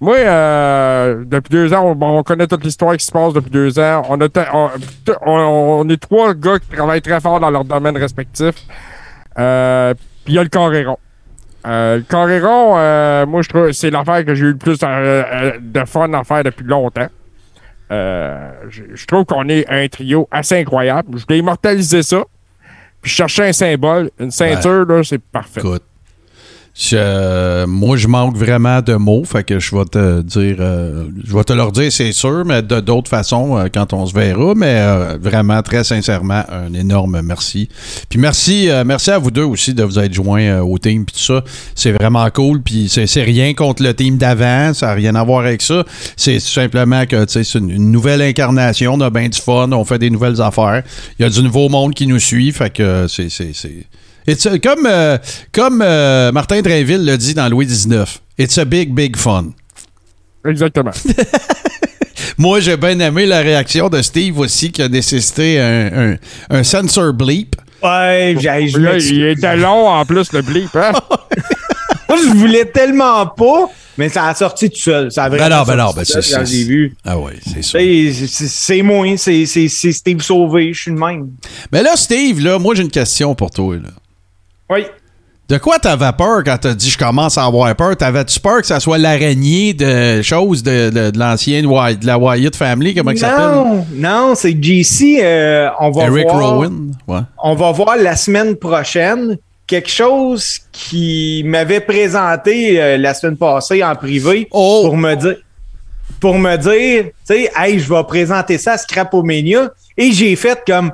Moi, euh, depuis deux ans, on, on connaît toute l'histoire qui se passe depuis deux ans. On, a on, on- on est trois gars qui travaillent très fort dans leur domaine respectif. Euh, Puis il y a le Coréron. Euh, le Coréron, euh, moi, je trouve c'est l'affaire que j'ai eu le plus euh, euh, de fun à faire depuis longtemps. Euh, je, je trouve qu'on est un trio assez incroyable. Je voulais immortaliser ça. Puis je cherchais un symbole. Une ceinture, là, c'est parfait. Écoute. Moi, je manque vraiment de mots, fait que je vais te dire, euh, je vais te leur dire, c'est sûr, mais de d'autres façons, euh, quand on se verra, mais euh, vraiment, très sincèrement, un énorme merci. Puis merci, euh, merci à vous deux aussi de vous être joints euh, au team, puis tout ça. C'est vraiment cool, puis c'est rien contre le team d'avant, ça n'a rien à voir avec ça. C'est simplement que, c'est une, une nouvelle incarnation, on a bien du fun, on fait des nouvelles affaires. Il y a du nouveau monde qui nous suit, fait que c'est... comme euh, comme euh, Martin Drainville l'a dit dans Louis XIX, it's a big, big fun. Exactement. Moi, j'ai bien aimé la réaction de Steve aussi qui a nécessité un, un, un sensor bleep. Ouais, j'ai- je Là, il était long en plus, le blip. Hein? Moi, je voulais tellement pas, mais ça a sorti tout seul. Ça a vraiment Ben non, ben non, ben seul c'est- j'ai vu. Ah oui, c'est ça. Sais, C'est moi, c'est c'est- c'est Steve Sauvé, je suis le même. Mais là, Steve, là, moi, j'ai une question pour toi. Là. Oui. De quoi t'avais peur quand t'as dit je commence à avoir peur? T'avais-tu peur que ça soit l'araignée de choses de, de, de l'ancienne de la Wyatt Family? Comment il s'appelle? Non, non, c'est JC. euh, on va Eric voir. Rowan? Ouais. on va voir la semaine prochaine quelque chose qui m'avait présenté euh, la semaine passée en privé Oh! pour me dire pour me dire, tu sais, hey, je vais présenter ça à Scrapomania et j'ai fait comme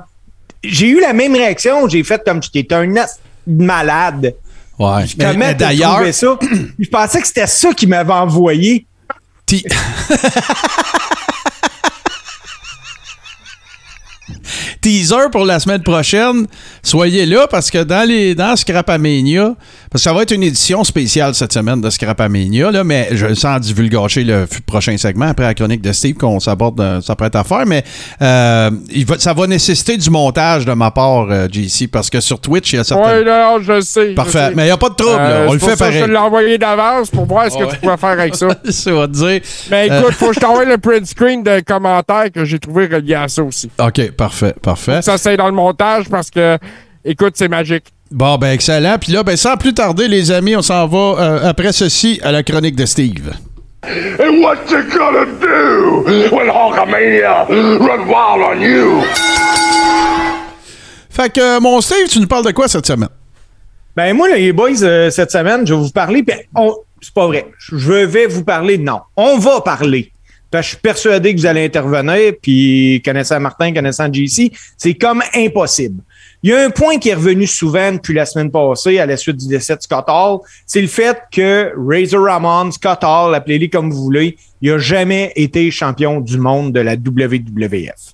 j'ai eu la même réaction, j'ai fait comme j'étais un as malade. Ouais. Mais- Comment d'ailleurs, ça? Je pensais que c'était ça qui m'avait envoyé. Teaser pour la semaine prochaine. Soyez là parce que dans les dans Scrapamania, parce que ça va être une édition spéciale cette semaine de Scrapamania, là, mais je sens divulgacher le prochain segment après la chronique de Steve qu'on s'aborde, euh, s'apprête à faire, mais euh, il va- ça va nécessiter du montage de ma part, euh, JC, parce que sur Twitch, il y a certaines. Oui, non, je sais. je Parfait. sais. Mais il n'y a pas de trouble, là. On le fait ça Je pareil. te l'ai envoyé d'avance pour voir ce que Ouais. tu pouvais faire avec ça. ça va te dire. Mais écoute, faut que je t'envoie le print screen de commentaires que j'ai trouvé relié à ça aussi. OK, parfait, parfait. Ça, c'est dans le montage parce que, écoute, c'est magique. Bon, ben excellent. Puis là, ben sans plus tarder, les amis, on s'en va euh, après ceci à la chronique de Steve. And what you gonna do when Hulkamania run wild on you? Fait que, euh, mon Steve, tu nous parles de quoi cette semaine? Ben moi, les boys, euh, cette semaine, je vais vous parler. puis on- c'est pas vrai. Je vais vous parler. Non, on va parler. Je suis persuadé que vous allez intervenir. Puis connaissant Martin, connaissant JC, c'est comme impossible. Il y a un point qui est revenu souvent depuis la semaine passée à la suite du décès de Scott Hall. C'est le fait que Razor Ramon, Scott Hall, appelez-les comme vous voulez, il a jamais été champion du monde de la WWF.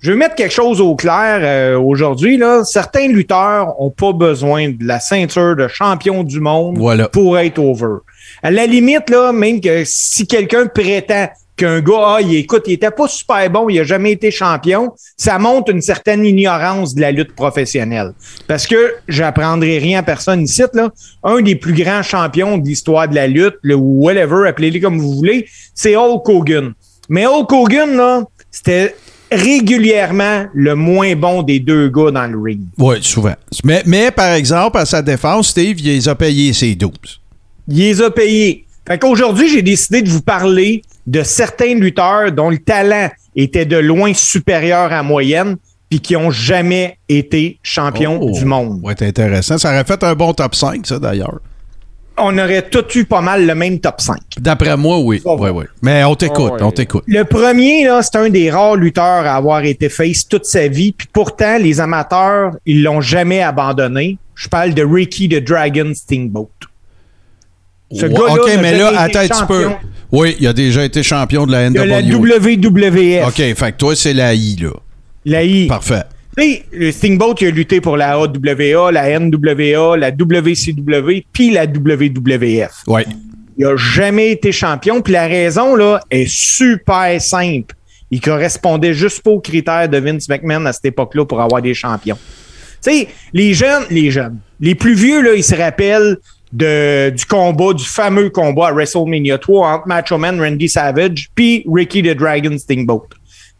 Je vais mettre quelque chose au clair euh, aujourd'hui. Certains lutteurs n'ont pas besoin de la ceinture de champion du monde Voilà. pour être over. À la limite, là, même que si quelqu'un prétend qu'un gars, ah, il, écoute, il était pas super bon, il a jamais été champion, ça montre une certaine ignorance de la lutte professionnelle. Parce que j'apprendrai rien à personne ici, là. Un des plus grands champions de l'histoire de la lutte, le whatever, appelez-les comme vous voulez, c'est Hulk Hogan. Mais Hulk Hogan, là, c'était régulièrement le moins bon des deux gars dans le ring. Oui, souvent. Mais, mais, par exemple, à sa défense, Steve, il les a payés ses 12. Il les a payés. Fait qu'aujourd'hui, j'ai décidé de vous parler de certains lutteurs dont le talent était de loin supérieur à la moyenne puis qui ont jamais été champions Oh. du monde. Ouais, c'est intéressant. Ça aurait fait un bon top 5, ça, d'ailleurs. On aurait tous eu pas mal le même top 5. D'après moi, oui. Oui, oui. Mais on t'écoute, Oh, ouais. on t'écoute. Le premier, là, c'est un des rares lutteurs à avoir été face toute sa vie. Puis pourtant, les amateurs, ils l'ont jamais abandonné. Je parle de Ricky the Dragon Steamboat. Ce gars-là OK, n'a mais là, attends un petit peu. Oui, il a déjà été champion de la De la. WWF. OK, fait que toi, c'est la I, là. La I. Parfait. Tu sais, le Steamboat, il a lutté pour la AWA, la NWA, la WCW, puis la WWF. Oui. Il a jamais été champion, puis la raison, là, est super simple. Il correspondait juste pas aux critères de Vince McMahon à cette époque-là pour avoir des champions. Tu sais, les jeunes, les jeunes, les plus vieux, là, ils se rappellent de, du combat, du fameux combat à WrestleMania 3 entre Macho Man Randy Savage puis Ricky the Dragon Steamboat.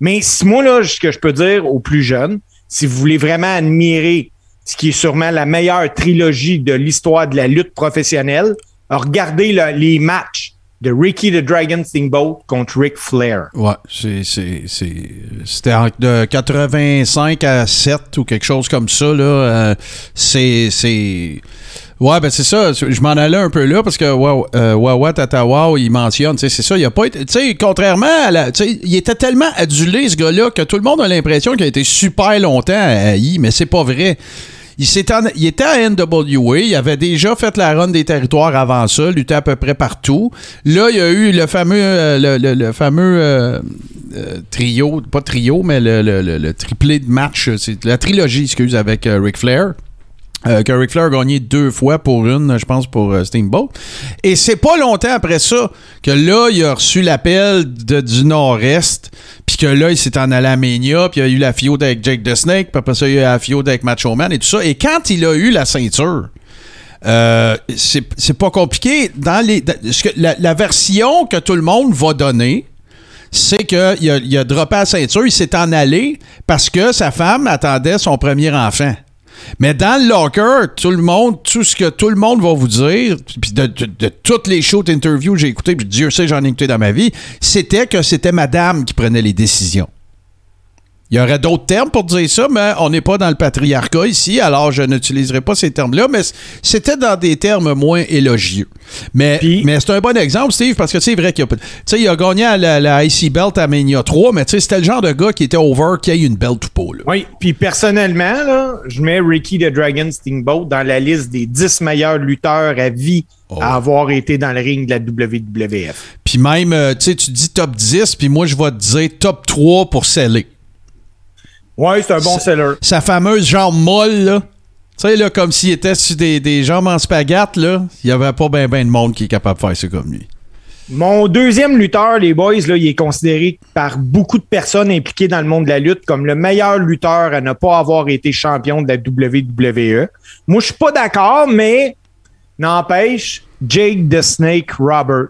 Mais si moi, là, ce que je peux dire aux plus jeunes, si vous voulez vraiment admirer ce qui est sûrement la meilleure trilogie de l'histoire de la lutte professionnelle, regardez le- les matchs de Ricky the Dragon Steamboat contre Ric Flair. Ouais, c'est, c'est, c'était de 85 à 7 ou quelque chose comme ça. Là. Euh, c'est, c'est, Ouais, ben c'est ça. Je m'en allais un peu là parce que wow, euh, Wawa Tatawa, il mentionne, c'est ça. Il a pas été. Tu sais, contrairement à la. Il était tellement adulé, ce gars-là, que tout le monde a l'impression qu'il a été super longtemps haï, mais c'est pas vrai. Il, il était à NWA, il avait déjà fait la run des territoires avant ça, luttait à peu près partout. Là, il y a eu le fameux, euh, le, fameux euh, trio, pas trio, mais le, triplé de match, la trilogie, excuse, avec Ric Flair. Euh, que Ric Flair a gagné deux fois pour une, je pense, pour euh, Steamboat. Et c'est pas longtemps après ça que là, il a reçu l'appel du Nord-Est, puis que là, il s'est en allé à puis il a eu la fiode avec Jake the Snake, puis après ça, il a eu la fiode avec Macho Man et tout ça. Et quand il a eu la ceinture, euh, c'est c'est pas compliqué. Dans les, que- la, la version que tout le monde va donner, c'est qu'il a, il a droppé la ceinture, il s'est en allé parce que sa femme attendait son premier enfant. Mais dans le locker, tout le monde, tout ce que tout le monde va vous dire, puis de, toutes les shows d'interview que j'ai écoutées, puis Dieu sait j'en ai écouté dans ma vie, c'était que c'était madame qui prenait les décisions. Il y aurait d'autres termes pour dire ça, mais on n'est pas dans le patriarcat ici, alors je n'utiliserai pas ces termes-là, mais c'était dans des termes moins élogieux. Mais, c'est un bon exemple, Steve, parce que c'est vrai qu'il a, il a gagné à la, la IC Belt à Mania 3, mais c'était le genre de gars qui était over, qui a eu une belt ou pas. Là. Oui, puis personnellement, là, je mets Ricky the Dragon Steamboat dans la liste des 10 meilleurs lutteurs à vie Oh. à avoir été dans le ring de la WWF. Puis même, euh, tu sais, tu dis top 10, puis moi, je vais te dire top 3 pour sceller. Ouais, c'est un bon seller. Sa fameuse jambe molle, là. Tu sais, là, comme s'il était sur des, des jambes en spaghetti, là. Il n'y avait pas bien ben de monde qui est capable de faire ça comme lui. Mon deuxième lutteur, les boys, là, il est considéré par beaucoup de personnes impliquées dans le monde de la lutte comme le meilleur lutteur à ne pas avoir été champion de la WWE. Moi, je suis pas d'accord, mais n'empêche, Jake the Snake Robert.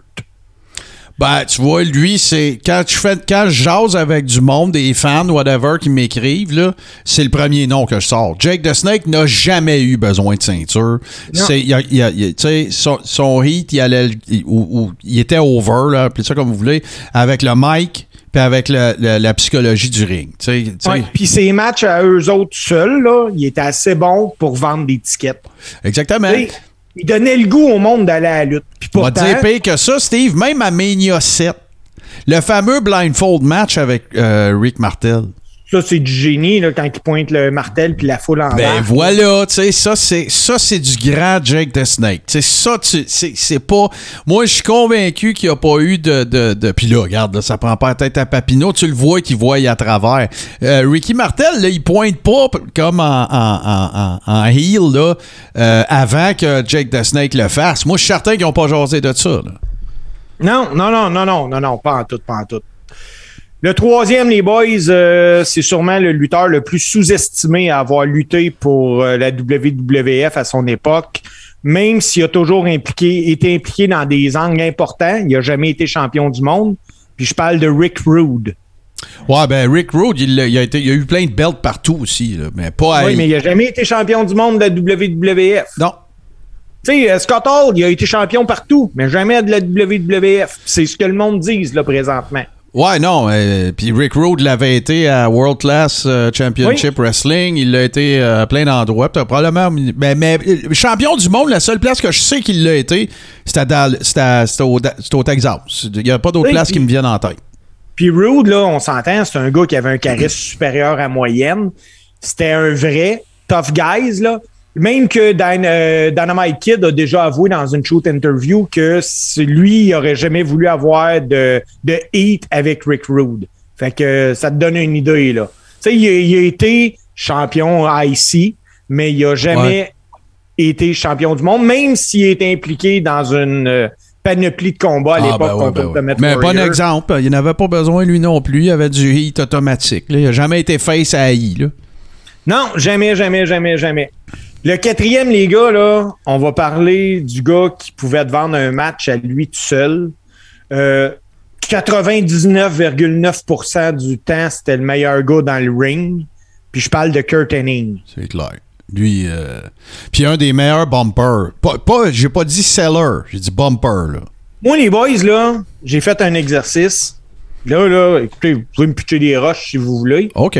Ben, tu vois, lui, c'est. Quand je fais quand je jase avec du monde, des fans, whatever, qui m'écrivent, là, c'est le premier nom que je sors. Jake the Snake n'a jamais eu besoin de ceinture. C'est. il y a- Tu sais, son, son hit, il allait. il- ou- ou- il était over, là, appelez ça comme vous voulez, avec le mic puis avec le- le- la psychologie du ring. Sais. Ouais, Puis ses matchs à eux autres seuls, là, il était assez bon pour vendre des tickets. Exactement. Il donnait le goût au monde d'aller à la lutte. Puis On va pourtant, dire pire que ça, Steve, même à Mania 7, le fameux blindfold match avec euh, Rick Martel. Ça, c'est du génie là, quand il pointe le martel puis la foule en Ben bas. voilà, tu sais, ça c'est ça c'est du grand Jake the Snake. Ça c'est c'est pas moi je suis convaincu qu'il n'y a pas eu de de, de puis là regarde là, ça prend pas la tête à Papineau, tu le vois qu'il voit à travers. Euh, Ricky Martel là, il pointe pas comme en en, en, heel là euh, avant que Jake the Snake le fasse. Moi je suis certain qu'ils ont pas jasé de ça là. Non, non, non, non, non, non, non, pas en tout, pas en tout. Le troisième, les boys, euh, c'est sûrement le lutteur le plus sous-estimé à avoir lutté pour euh, la WWF à son époque. Même s'il a toujours impliqué, été impliqué dans des angles importants, il n'a jamais été champion du monde. Puis je parle de Rick Rude. Ouais, ben Rick Rude, il, a- il a été, il a eu plein de belts partout aussi, là, mais pas à- Oui, mais il n'a jamais été champion du monde de la WWF. Non. Tu sais, euh, Scott Hall, il a été champion partout, mais jamais de la WWF. C'est ce que le monde dit, là, présentement. Ouais, non. euh, Puis Rick Rude l'avait été à World Class euh, Championship Wrestling. Il l'a été euh, à plein d'endroits. Probablement. Mais, mais, euh, champion du monde, la seule place que je sais qu'il l'a été, c'était au, au Texas. Il n'y a pas Oui, places puis- qui me viennent en tête. Puis Rude, là, on s'entend, c'est un gars qui avait un charisme supérieur à moyenne. C'était un vrai tough guys, là. Même que Dan, euh, Dynamite Kid a déjà avoué dans une shoot interview que lui, il aurait jamais voulu avoir de, de heat avec Rick Rude. Fait que ça te donne une idée, là. Tu sais, il, a- il a été champion IC, mais il a jamais été champion du monde, même s'il est impliqué dans une euh, panoplie de combats à l'époque ben ouais, contre ben ouais. Mais bon exemple. Il n'avait pas besoin, lui non plus. Il avait du hit automatique. là. Il n'a jamais été face à. Là. Non, jamais, jamais, jamais, jamais. Le quatrième, les gars, là, on va parler du gars qui pouvait te vendre un match à lui tout seul. Euh, 99,9% du temps, c'était le meilleur gars dans le ring. Puis je parle de Kurt Hennig. C'est clair. Lui, euh... puis un des meilleurs bumpers. Pas, pas, j'ai pas dit seller, j'ai dit bumper. Là. Moi, les boys, là, j'ai fait un exercice. Là, là, écoutez, vous pouvez me pitcher des roches si vous voulez. OK.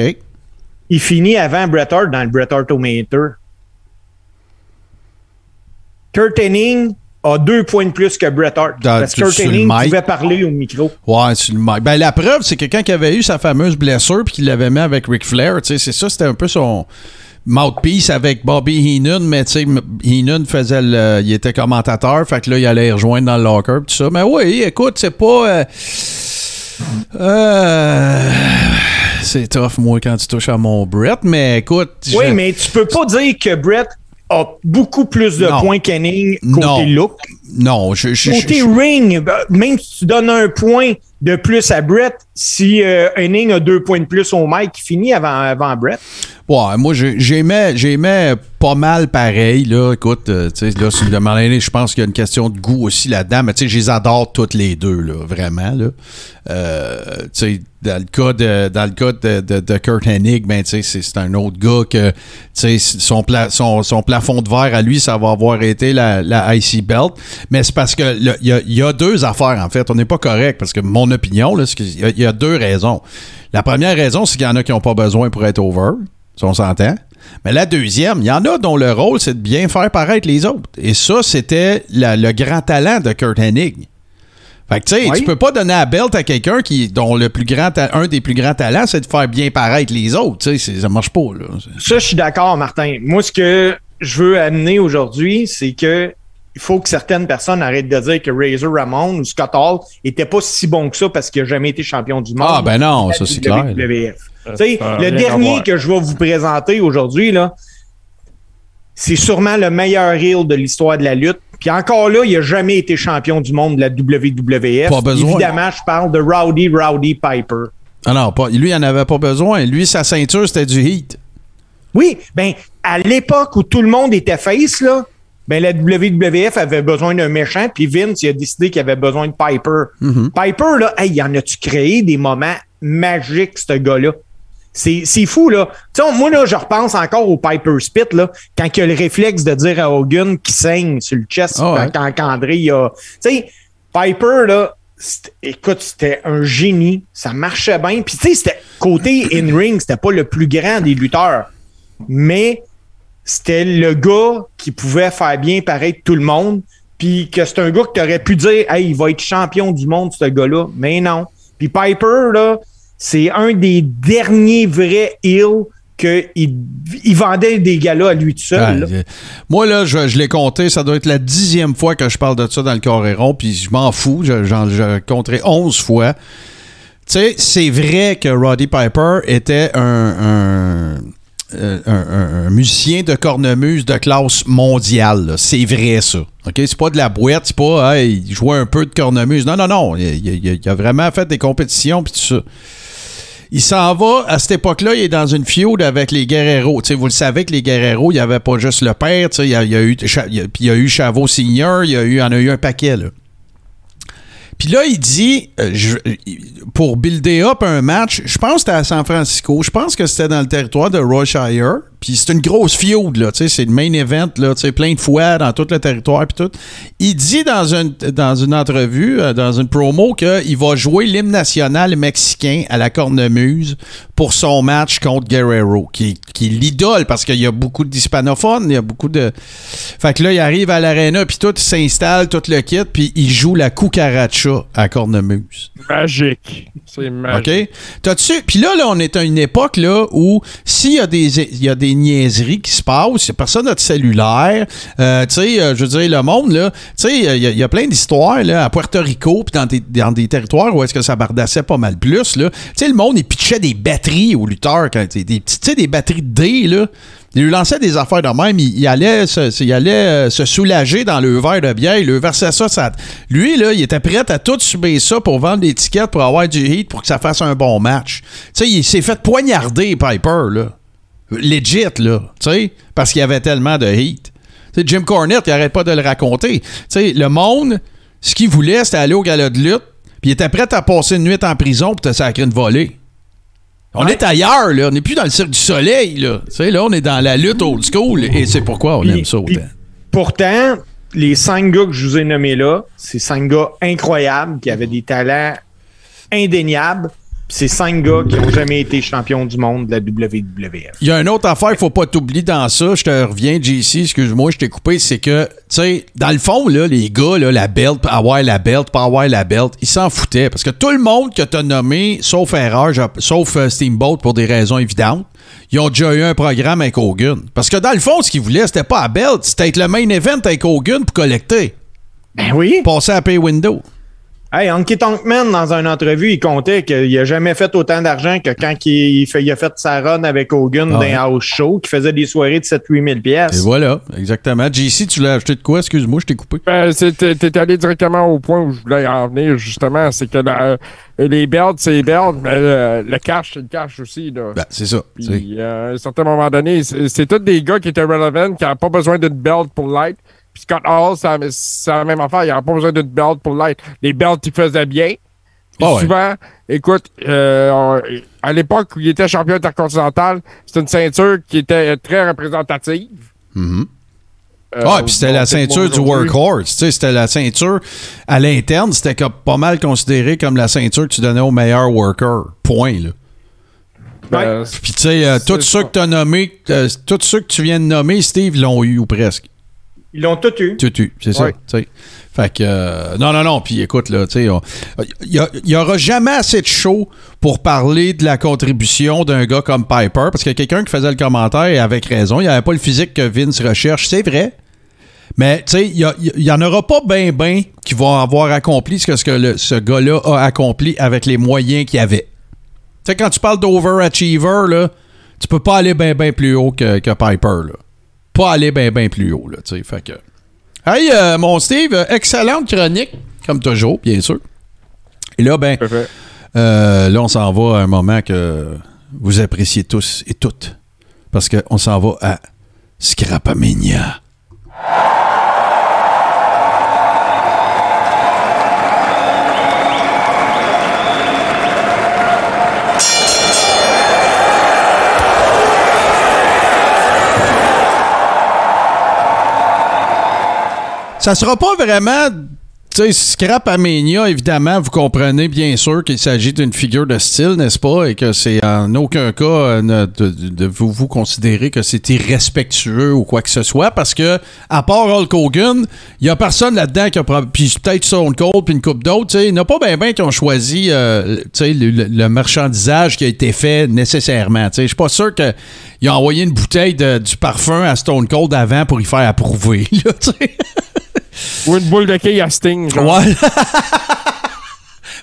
Il finit avant Bret Hart dans le Bret Hart Meter. Kurt Hennig a deux points de plus que Bret Hart. Dans- parce que Kurt mic. pouvait parler au micro. Ouais, c'est le mic. Ben, la preuve, c'est que quand il avait eu sa fameuse blessure puis qu'il l'avait mis avec Ric Flair, tu sais, c'est ça, c'était un peu son mouthpiece avec Bobby Heenan, mais tu sais, Heenan faisait le, il était commentateur, fait que là, il allait rejoindre dans le locker tout ça. Mais oui, écoute, c'est pas, euh, euh, c'est tough, moi, quand tu touches à mon Brett, mais écoute. Oui, je- mais tu peux pas dire que Bret a beaucoup plus de Non. points qu'Hennig Non. côté look. Non, je, je, Côté je- ring, ben, même si tu donnes un point de plus à Brett, si euh, a deux points de plus au mic, il finit avant, avant Brett. Ouais, moi, j'ai- j'aimais, j'aimais pas mal pareil, là. Écoute, euh, tu sais, là, si de m'en je pense qu'il y a une question de goût aussi là-dedans, mais tu sais, je les adore toutes les deux, là, vraiment, là. Euh, tu sais, dans le cas de, dans le cas de, de, Kurt Hennig, ben, tu sais, c'est, un autre gars que, tu sais, son, son, son plafond de verre à lui, ça va avoir été la, IC Belt. Mais c'est parce que il y a, il y a deux affaires, en fait. On n'est pas correct, parce que mon opinion, qu'il y il y a deux raisons. La première raison, c'est qu'il y en a qui n'ont pas besoin pour être over. Si on s'entend. Mais la deuxième, il y en a dont le rôle, c'est de bien faire paraître les autres. Et ça, c'était le grand talent de Kurt Hennig. Fait que, tu sais, Oui. tu peux pas donner la belt à quelqu'un qui, dont le plus grand, un des plus grands talents, c'est de faire bien paraître les autres. Tu sais, c'est- ça marche pas, là. Ça, je suis d'accord, Martin. Moi, ce que je veux amener aujourd'hui, c'est que il faut que certaines personnes arrêtent de dire que Razor Ramon ou Scott Hall était pas si bon que ça parce qu'il n'a jamais été champion du monde. Ah, ben non, ça, c'est la clair. A le dernier que je vais vous présenter aujourd'hui, là, c'est sûrement le meilleur heel de l'histoire de la lutte. Puis encore là, il n'a jamais été champion du monde de la WWF. Pas besoin. Évidemment, je parle de Rowdy Rowdy Piper. Ah non, pas, lui, il en avait pas besoin. Lui, sa ceinture, c'était du heat. Oui, ben à l'époque où tout le monde était face, là, ben la WWF avait besoin d'un méchant, puis Vince il a décidé qu'il avait besoin de Piper. Piper, là, hey, y en a-tu créé des moments magiques, ce gars-là? C'est, c'est fou, là. Tu sais, moi, là, je repense encore au Piper Spit, là, quand il a le réflexe de dire à Hogan qu'il saigne sur le chest Ah ouais. quand, quand André il a. Tu sais, Piper, là, écoute, c'était un génie. Ça marchait bien. Puis, tu sais, c'était côté in-ring, c'était pas le plus grand des lutteurs. Mais c'était le gars qui pouvait faire bien paraître tout le monde. Puis que c'est un gars que tu aurais pu dire, hey, il va être champion du monde, ce gars-là. Mais non. Puis Piper, là, c'est un des derniers vrais heels qu'il il vendait des galas à lui tout seul. Ouais, moi, là, je, je l'ai compté. Ça doit être la dixième fois que je parle de ça dans le Coréron, puis je m'en fous. Je- J'en je compterai onze fois. Tu sais, c'est vrai que Roddy Piper était un, un, euh, un- musicien de cornemuse de classe mondiale. C'est vrai, ça. OK? C'est pas de la boîte, c'est pas, hey, il jouait un peu de cornemuse. Non, non, non. Il, a vraiment fait des compétitions, puis tout ça. Il s'en va, à cette époque-là, il est dans une feud avec les Guerreros. Vous le savez que les Guerreros, il n'y avait pas juste le père, il y a, il y a eu, il y a- il y eu Chavo Senior, il y, a eu, en a eu un paquet, là. Puis là, il dit, euh, pour builder up un match, je pense que c'était à San Francisco, je pense que c'était dans le territoire de Royshire, puis c'est une grosse feud, là, tu sais, c'est le main event, là, tu sais, plein de fois dans tout le territoire, puis tout. Il dit dans une, dans une entrevue, euh, dans une promo, qu'il va jouer l'hymne national mexicain à la cornemuse pour son match contre Guerrero, qui, qui est l'idole, parce qu'il y a beaucoup d'hispanophones, il y a beaucoup de... Fait que là, il arrive à l'aréna, puis tout il s'installe, tout le kit, puis il joue la cucaracha à cornemuse. Magique. C'est magique. OK? T'as-tu. Puis là, là, on est à une époque là, où s'il y, a des- il y a des niaiseries qui se passent, personne n'a de cellulaire. euh, tu sais, euh, je veux dire, le monde, là, tu sais, il y, a- il y a plein d'histoires à Puerto Rico, puis dans des, dans des territoires où est-ce que ça bardassait pas mal plus. là. Tu sais, le monde, il pitchait des batteries aux lutteurs, des, des des batteries de dés, là. Il lui lançait des affaires de même. Il, allait, se, il allait euh, se soulager dans le verre de bière. Il lui versait ça, ça. Lui, là, il était prêt à tout subir ça pour vendre des tickets, pour avoir du heat, pour que ça fasse un bon match. Tu sais, il s'est fait poignarder, Piper, là. Legit, là. Tu sais, parce qu'il y avait tellement de heat. Tu sais, Jim Cornette, il arrête pas de le raconter. Tu sais, le monde, ce qu'il voulait, c'était aller au gala de lutte, puis il était prêt à passer une nuit en prison pour te sacrer une volée. On est ailleurs, là. On n'est plus dans le cirque du soleil, là. Tu sais, là, on est dans la lutte old school, et c'est pourquoi on aime ça autant. Pourtant, les cinq gars que je vous ai nommés là, c'est cinq gars incroyables qui avaient des talents indéniables. C'est cinq gars qui ont jamais été champions du monde de la WWF. Il y a une autre affaire, il faut pas t'oublier dans ça. Je te reviens, JC, excuse-moi, je t'ai coupé. C'est que, tu sais, dans le fond, là, les gars, là, la belt, avoir la belt, pas avoir la belt, ils s'en foutaient. Parce que tout le monde que t'as nommé, sauf Erreur, sauf euh, Steamboat pour des raisons évidentes, ils ont déjà eu un programme avec Hogan. Parce que dans le fond, ce qu'ils voulaient, c'était pas la belt, c'était être le main event avec Hogan pour collecter. Ben oui. Passer à pay window. Hey, Honky Tonkman, dans une entrevue, il comptait qu'il n'a jamais fait autant d'argent que quand il, fait, il, a fait sa run avec Hogan Ah dans un house show, qui faisait des soirées de 7-8 000 Et pièces. voilà, exactement. JC, tu l'as acheté de quoi? Excuse-moi, je t'ai coupé. Ben, t'es allé directement au point où je voulais en venir, justement. C'est que la- les belts, c'est les belts, mais le, le cash, c'est le cash aussi. Là. Ben, c'est ça. Puis, euh, à un certain moment donné, c'est tous des gars qui étaient relevant, qui n'avaient pas besoin d'une belt pour l'être. Puis Scott Hall, c'est la- même affaire. Il n'avait pas besoin d'une belt pour l'être. Les belts, ils faisaient bien. Puis Ah ouais. souvent, écoute, euh, on- à l'époque où il était champion intercontinental, c'était une ceinture qui était très représentative. Euh, Ah, puis c'était la ceinture du workhorse. Tu sais, c'était la ceinture à l'interne, c'était pas mal considéré comme la ceinture que tu donnais au meilleur worker. Point, là. Ben, Puis, tu sais, euh, tous ceux ça. que tu as nommés, euh, tous ceux que tu viens de nommer, Steve, l'ont eu ou presque. Ils l'ont tout eu. Tu tu, c'est ça. Ouais. Fait que, euh, non, non, non. Puis écoute, là, tu sais, il y, a- il y aura jamais assez de show pour parler de la contribution d'un gars comme Piper, parce qu'il y a quelqu'un qui faisait le commentaire et avec raison. Il n'y avait pas le physique que Vince recherche, c'est vrai. Mais, tu sais, il y a- il y, en aura pas ben ben qui vont avoir accompli ce que, ce que ce gars-là a accompli avec les moyens qu'il avait. Tu sais, quand tu parles d'overachiever, là, tu peux pas aller ben ben plus haut que, que Piper, là. Pas aller ben ben plus haut, là. Fait que... Hey, euh, mon Steve, euh, excellente chronique, comme toujours, bien sûr. Et là, ben, euh, là, on s'en va à un moment que vous appréciez tous et toutes. Parce qu'on s'en va à Scrapamania. Ça sera pas vraiment. Tu sais, Scrap Amania, évidemment, vous comprenez bien sûr qu'il s'agit d'une figure de style, n'est-ce pas? Et que c'est en aucun cas euh, de, vous, considérer que c'est irrespectueux ou quoi que ce soit, parce que, à part Hulk Hogan, il y a personne là-dedans qui a. Puis peut-être Stone Cold, puis une coupe d'autres. Il n'y a pas bien ben qui ont choisi euh, le, le- marchandisage qui a été fait nécessairement. Je suis pas sûr qu'ils ont envoyé une bouteille de- du parfum à Stone Cold avant pour y faire approuver. Ou une boule de quille à Sting. genre. Ouais.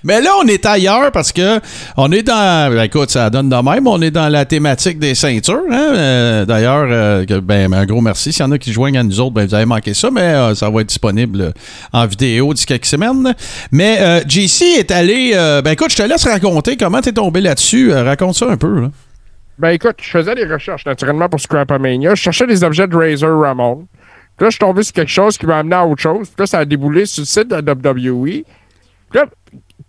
Mais là, on est ailleurs parce que on est dans. ben, écoute, ça donne de même. On est dans la thématique des ceintures. hein. Euh, D'ailleurs, euh, ben, un gros merci. S'il y en a qui joignent à nous autres, ben, vous avez manqué ça, mais euh, ça va être disponible en vidéo d'ici quelques semaines. Mais euh, JC est allé. euh, ben écoute, je te laisse raconter comment t'es tombé là-dessus. Euh, raconte ça un peu. Là. Ben écoute, je faisais des recherches naturellement pour Scrapamania. Je cherchais des objets de Razor Ramon. Puis là, je suis tombé sur quelque chose qui m'a amené à autre chose. Puis là, ça a déboulé sur le site de WWE. Puis là,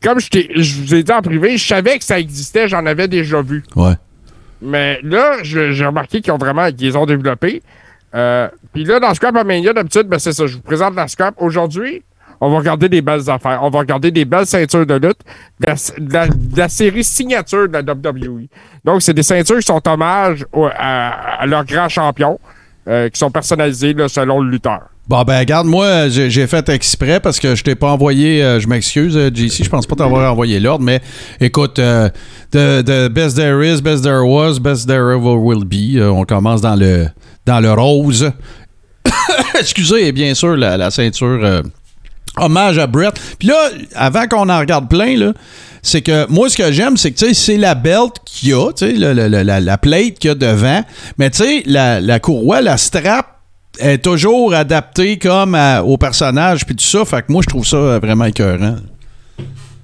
comme je, vous ai dit en privé, je savais que ça existait, j'en avais déjà vu. Ouais. Mais là, j'ai remarqué qu'ils ont vraiment qu'ils ont développés. Euh, Puis là, dans Scrapamania, d'habitude, ben c'est ça, je vous présente la Scrap. Aujourd'hui, on va regarder des belles affaires. On va regarder des belles ceintures de lutte de la, de la- de la série signature de la WWE. Donc, c'est des ceintures qui sont hommage au- à, à leurs grands champions, euh, qui sont personnalisés selon le lutteur. Bon, ben, regarde, moi, j'ai fait exprès parce que je t'ai pas envoyé, euh, je m'excuse, euh, JC, je pense pas t'avoir envoyé l'ordre, mais écoute, euh, the, best there is, best there was, best there ever will be. On commence dans le, dans le rose. Excusez, et bien sûr, la, ceinture hommage à Brett. Puis là, avant qu'on en regarde plein, là, c'est que moi, ce que j'aime, c'est que c'est la belt qu'il y a, tu sais, le- le- la, la plate qu'il y a devant. Mais tu sais, la, la courroie, la strap, est toujours adaptée comme à- au personnage, puis tout ça. Fait que moi, je trouve ça euh, vraiment écœurant.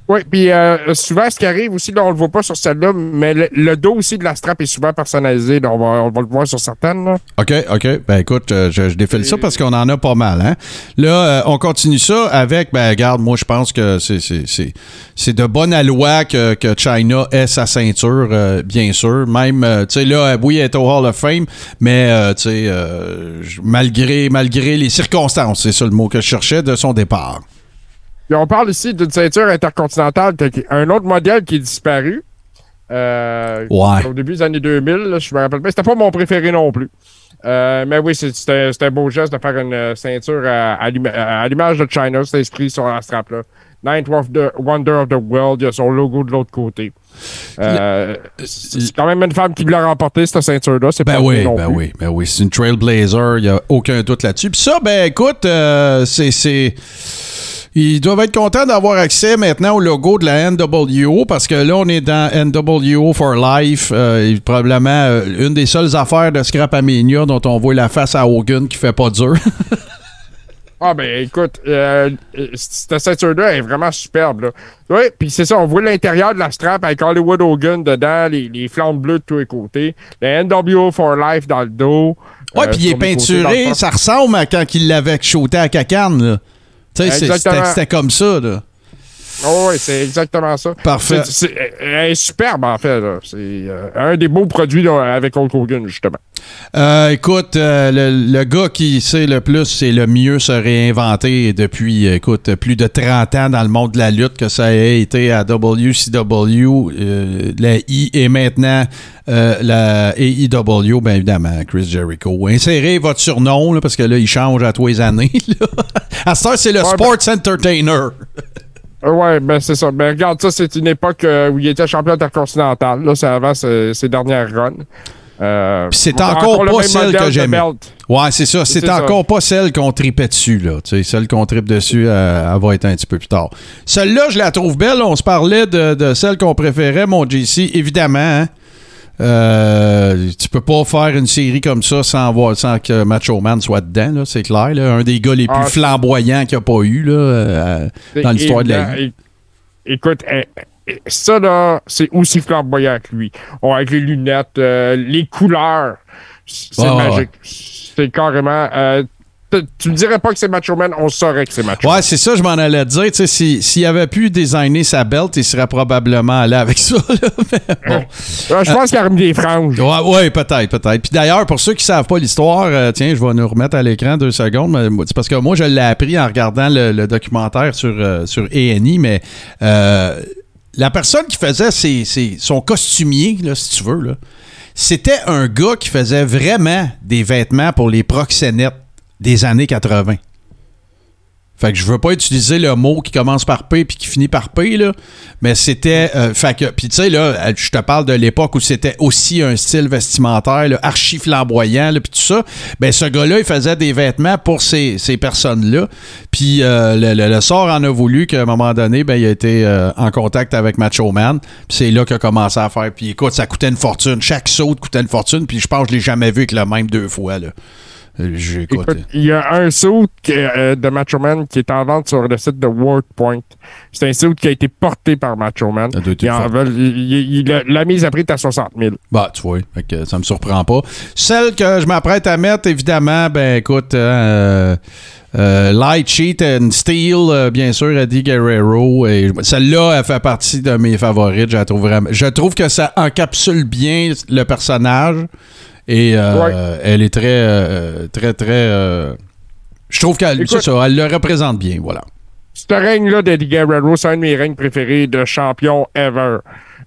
Oui, puis euh, souvent, ce qui arrive aussi, là, on le voit pas sur celle-là, mais le, dos aussi de la strap est souvent personnalisé. là, on, va, le voir sur certaines. là. OK, OK. Ben écoute, euh, je, défile ça parce qu'on en a pas mal. Hein? Là, euh, on continue ça avec, ben regarde, moi je pense que c'est, de bonne loi que, que China ait sa ceinture, euh, bien sûr. Même, tu sais, là, oui, elle est au Hall of Fame, mais, tu sais, malgré, malgré les circonstances, c'est ça le mot que je cherchais, de son départ. Puis on parle ici d'une ceinture intercontinentale, un autre modèle qui est disparu. Euh, Ouais. Au début des années 2000, là, je me rappelle pas. C'était pas mon préféré non plus. Euh, mais oui, c'était un beau geste de faire une euh, ceinture à, à l'ima- à l'image de China. C'est inscrit sur la strap. Là. Ninth Wonder of the World, il y a son logo de l'autre côté. Euh, c'est quand même une femme qui l'a remporté, cette ceinture-là. C'est Ben pas oui, non ben plus. oui, ben oui. C'est une Trailblazer, il n'y a aucun doute là-dessus. Puis ça, ben écoute, c'est. Ils doivent être contents d'avoir accès maintenant au logo de la NWO parce que là, on est dans NWO for Life. euh, et probablement euh, une des seules affaires de Scrapamania dont on voit la face à Hogan qui fait pas dur. Ah ben écoute, euh, cette ceinture-là est vraiment superbe. Là. Oui, puis c'est ça, on voit l'intérieur de la strap avec Hollywood Hogan dedans, les, les flammes bleues de tous les côtés, le NWO for Life dans le dos. Ouais, euh, puis il est peinturé, ça ressemble à quand il l'avait shooté à Cacane. là. C'était comme ça. Là. Oh, oui, c'est exactement ça. Parfait. C'est- elle est superbe, en fait. là. C'est euh, un des beaux produits là, avec Hulk Hogan, justement. Euh, écoute, euh, le, le gars qui sait le plus, c'est le mieux se réinventer depuis, euh, écoute, plus de 30 ans dans le monde de la lutte, que ça ait été à WCW, euh, la I et maintenant euh, la AEW, bien évidemment, Chris Jericho. Insérez votre surnom, là, parce que là, il change à tous les années. là. À ce temps, c'est le Ouais, Sports Entertainer. Euh, ouais, ben c'est ça. Ben regarde, ça, c'est une époque euh, où il était champion intercontinental. Là, c'est avant ses, ses dernières runs. Euh, Puis c'est encore pas celle que j'aimais. Ouais, c'est ça. C'est ça. encore pas celle qu'on tripait dessus, là. Tu sais, celle qu'on tripe dessus, euh, elle va être un petit peu plus tard. Celle-là, je la trouve belle. On se parlait de, de celle qu'on préférait, mon JC. Évidemment, hein. Euh, tu peux pas faire une série comme ça sans, voir, sans que Macho Man soit dedans, là, c'est clair. là. Un des gars les plus Ah, flamboyants qu'il n'y a pas eu là, euh, dans l'histoire de la vie. Écoute, ça, là, c'est aussi flamboyant que lui. Oh, avec les lunettes, euh, les couleurs, c'est ouais, magique. C'est carrément... euh, tu me dirais pas que c'est Macho Man, on saurait que c'est Macho Man. Ouais, c'est ça, je m'en allais te dire. Si- S'il avait pu designer sa belt, il serait probablement allé avec ça. bon. Euh, je pense qu'il a remis des franges. Ouais, ouais, peut-être, peut-être. Puis d'ailleurs, pour ceux qui savent pas l'histoire, euh, tiens, je vais nous remettre à l'écran deux secondes. C'est parce que moi, je l'ai appris en regardant le, le documentaire sur, euh, sur A&E, mais euh, la personne qui faisait ses- ses- son costumier, là, si tu veux, c'était un gars qui faisait vraiment des vêtements pour les proxénètes des années 80. Fait que je veux pas utiliser le mot qui commence par P puis qui finit par P, là. Mais c'était. euh, fait que. Puis tu sais, là, euh, je te parle de l'époque où c'était aussi un style vestimentaire, archi flamboyant, puis tout ça. Ben, ce gars-là, il faisait des vêtements pour ces, ces personnes-là. Puis euh, le, le- sort en a voulu qu'à un moment donné, ben, il a été en contact avec Macho Man. Puis c'est là qu'il a commencé à faire. Puis écoute, ça coûtait une fortune. Chaque saut coûtait une fortune. Puis je pense que je l'ai jamais vu avec le même deux fois, là. Écoute, il y a un suit euh, de Macho Man qui est en vente sur le site de WordPoint. C'est un suit qui a été porté par Macho Man. En veulent- il- la mise à prix est à 60 000. Bah, tu vois, ça me surprend pas. Celle que je m'apprête à mettre, évidemment, ben écoute, euh, euh, Light Sheet and Steel, euh, bien sûr, Eddie Guerrero. Et celle-là, elle fait partie de mes favorites. Je, la trouve vraiment- je trouve que ça encapsule bien le personnage. Et euh, elle est très, euh, très, très. euh, je trouve qu'elle Écoute- c'est ça, elle le représente bien, voilà. Ce règne-là d'Eddie Guerrero, c'est un de mes règnes préférés de champion ever.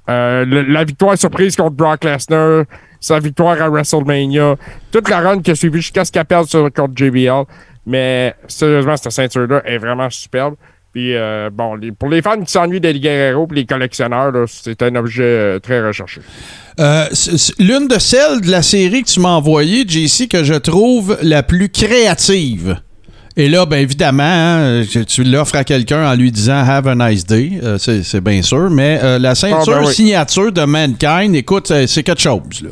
Le- la victoire surprise contre Brock Lesnar, sa victoire à WrestleMania, toute la run qui a suivi jusqu'à ce qu'elle perde sur, contre JBL. Mais sérieusement, cette ceinture-là est vraiment superbe. Puis euh, bon, les- pour les fans qui s'ennuient d'Eddie Guerrero et les collectionneurs, c'est un objet euh, très recherché. Euh, L'une de celles de la série que tu m'as envoyée, JC, que je trouve la plus créative. Et là, bien évidemment, hein, tu l'offres à quelqu'un en lui disant Have a nice day, c'est bien sûr, mais la ceinture Ah, ben oui. signature de Mankind, écoute, c'est quelque chose. Là.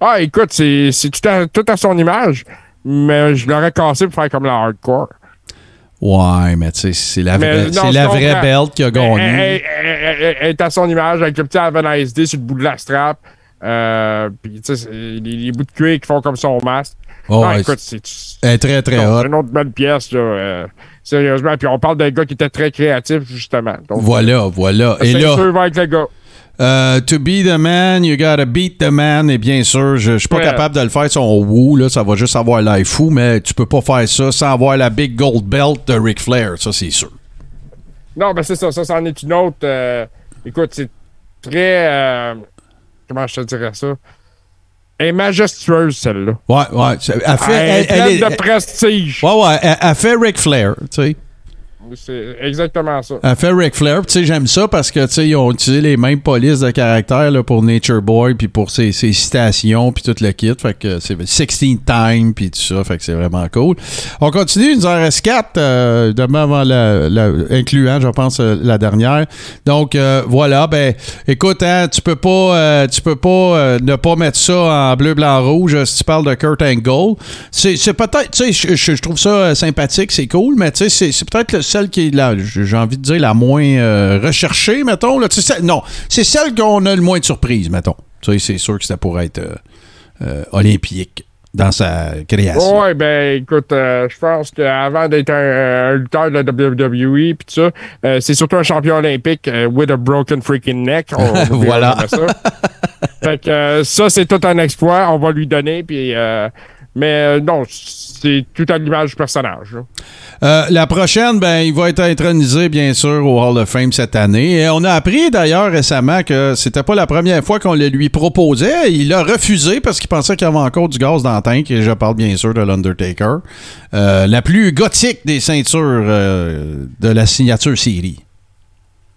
Ah, écoute, c'est c'est tout à, tout à son image, mais je l'aurais cassé pour faire comme la hardcore. Ouais, mais tu sais, c'est la vraie, non, la vraie belt qui a gagné. elle- elle- elle- elle est à son image avec le petit Nice Day sur le bout de la strap. Euh, puis, tu sais, les, les bouts de cuir qui font comme son masque. Oh, non, ouais, écoute, c'est Elle est très, très hot. une autre belle pièce, là. euh, sérieusement. Puis, on parle d'un gars qui était très créatif, justement. Donc, Voilà, voilà. la Et là, avec le gars. Euh, to be the man, you gotta beat the man. Et bien sûr, je, je suis pas Ouais. capable de le faire son woo, là, ça va juste avoir l'air fou, mais tu peux pas faire ça sans avoir la big gold belt de Ric Flair, ça c'est sûr. Non, ben c'est ça, ça, c'en est une autre. euh, écoute, c'est très. euh, comment je te dirais ça? Elle est majestueuse, celle-là. Ouais, ouais. c'est- Elle fait. Elle, Elle, est- de prestige. ouais, ouais. Elle, elle fait Ric Flair, tu sais. C'est exactement ça. Elle fait Ric Flair. Tu sais, j'aime ça parce que, tu sais, ils ont utilisé les mêmes polices de caractère là, pour Nature Boy, puis pour ses, citations, puis tout le kit. Fait que c'est 16 time, puis tout ça. Fait que c'est vraiment cool. On continue. En reste 4, demain avant la, incluant, je pense, euh, la dernière. Donc, euh, voilà. Ben, écoute, hein, tu peux pas, euh, tu peux pas euh, ne pas mettre ça en bleu, blanc, rouge euh, si tu parles de Kurt Angle. C'est peut-être, tu sais, je- trouve ça euh, sympathique, c'est cool, mais tu sais, c'est peut-être le- celle qui est là, j'ai envie de dire la moins euh, recherchée, mettons. Là. Non, c'est celle qu'on a le moins de surprise, mettons. Tu sais, c'est sûr que ça pourrait être euh, euh, olympique dans sa création. Ouais, ben écoute, euh, je pense qu'avant d'être un, un lutteur de la WWE tout ça, euh, c'est surtout un champion olympique euh, with a broken freaking neck. On- on va Voilà. ça. fait que ça, c'est tout un exploit. On va lui donner. Puis, mais euh, non, c'est tout à l'image du personnage. Euh, la prochaine, ben, il va être intronisé, bien sûr, au Hall of Fame cette année. Et on a appris d'ailleurs récemment que c'était pas la première fois qu'on le lui proposait. Il a refusé parce qu'il pensait qu'il y avait encore du gaz dans le tank. Et je parle bien sûr de l'Undertaker. Euh, la plus gothique des ceintures euh, de la signature série.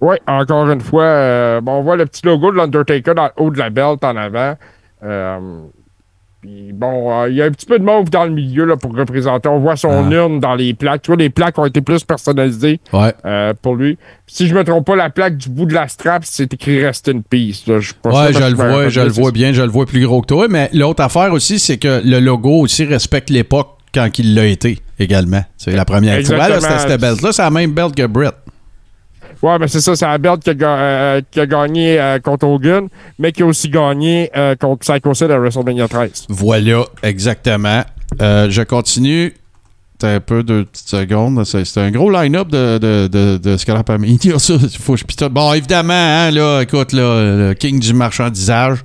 Oui, encore une fois, bon, on voit le petit logo de l'Undertaker dans le haut de la belt en avant. Puis bon, euh, il y a un petit peu de mauve dans le milieu là, pour représenter. On voit son Ah. urne dans les plaques. Tu vois, les plaques ont été plus personnalisées Ouais. euh, pour lui. Si je me trompe pas, la plaque du bout de la strap, c'est écrit Rest in Peace. là. Ouais, je le vois, je le vois bien, je le vois plus gros que toi. Mais l'autre affaire aussi, c'est que le logo aussi respecte l'époque quand il l'a été également. C'est la première fois. Là, cette belt-là. C'est la même belt que Brett. Ouais, mais c'est ça, c'est la belt qui a, euh, qui a gagné euh, contre Hogan, mais qui a aussi gagné euh, contre Psycho Sid à WrestleMania 13. Voilà, exactement. Je continue. T'as un peu de petites secondes. C'est un gros line-up de, de, de, de ça. Faut que je pitote. Bon, évidemment, hein, là, écoute, là, le king du marchandisage.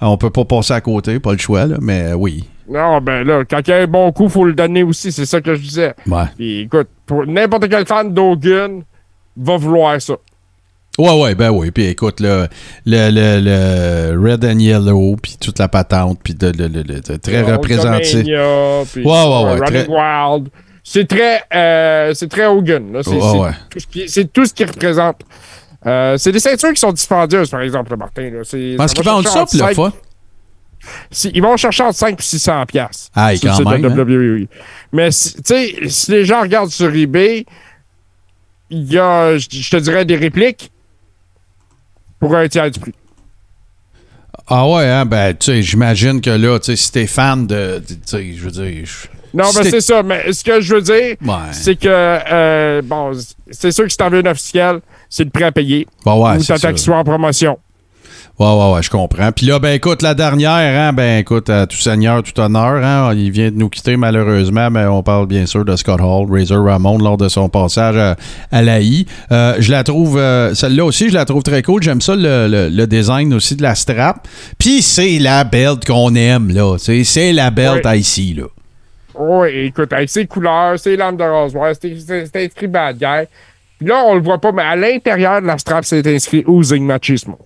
On peut pas passer à côté, pas le choix, là, mais oui. Non, ben là, quand il y a un bon coup, faut le donner aussi, c'est ça que je disais. Ouais. Puis écoute, pour n'importe quel fan d'Hogan va vouloir ça. Ouais, ouais, ben oui. Puis écoute, là, le, le, le Red and Yellow, puis toute la patente, puis de, de- de- très représenté. Puis, Ouais, ouais, ouais, très- Wild. C'est très, euh, c'est très Hogan. C'est ouais. tout ce tout ce qui représente. Euh, c'est des ceintures qui sont dispendieuses, par exemple, Martin. Là. C'est- Parce qu'ils vendent ça pour la fois. si- ils vont chercher entre 5 et 600 pièces. Ah, quand même, hein. WWE. Mais si- tu sais, si les gens regardent sur eBay, il y a, je je te dirais, des répliques pour un tiers du prix. Ah ouais, hein, ben, tu sais, j'imagine que là, tu sais, si t'es fan de. Tu sais, je veux dire. Non, si mais t'es- c'est ça. Mais ce que je veux dire, Ouais. c'est que, euh, bon, c'est sûr que si t'en veux une officielle, c'est le prêt à payer. Ouais, ouais, ou ça. qu'il soit en promotion. Ouais, ouais, ouais, je comprends. Puis là, ben écoute, la dernière, hein, ben écoute, à tout seigneur, tout honneur, hein, il vient de nous quitter malheureusement, mais on parle bien sûr de Scott Hall, Razor Ramon, lors de son passage à, à l'AI. Euh, je la trouve, euh, celle-là aussi, je la trouve très cool. J'aime ça, le, le- le design aussi de la strap. Puis c'est la belt qu'on aime, là. C'est c'est la belt Ouais. ici, là. Oui, écoute, avec ses couleurs, ses lampes de rasoir, c'est inscrit Bad Guy. Puis là, on le voit pas, mais à l'intérieur de la strap, c'est inscrit Oozing Machismo.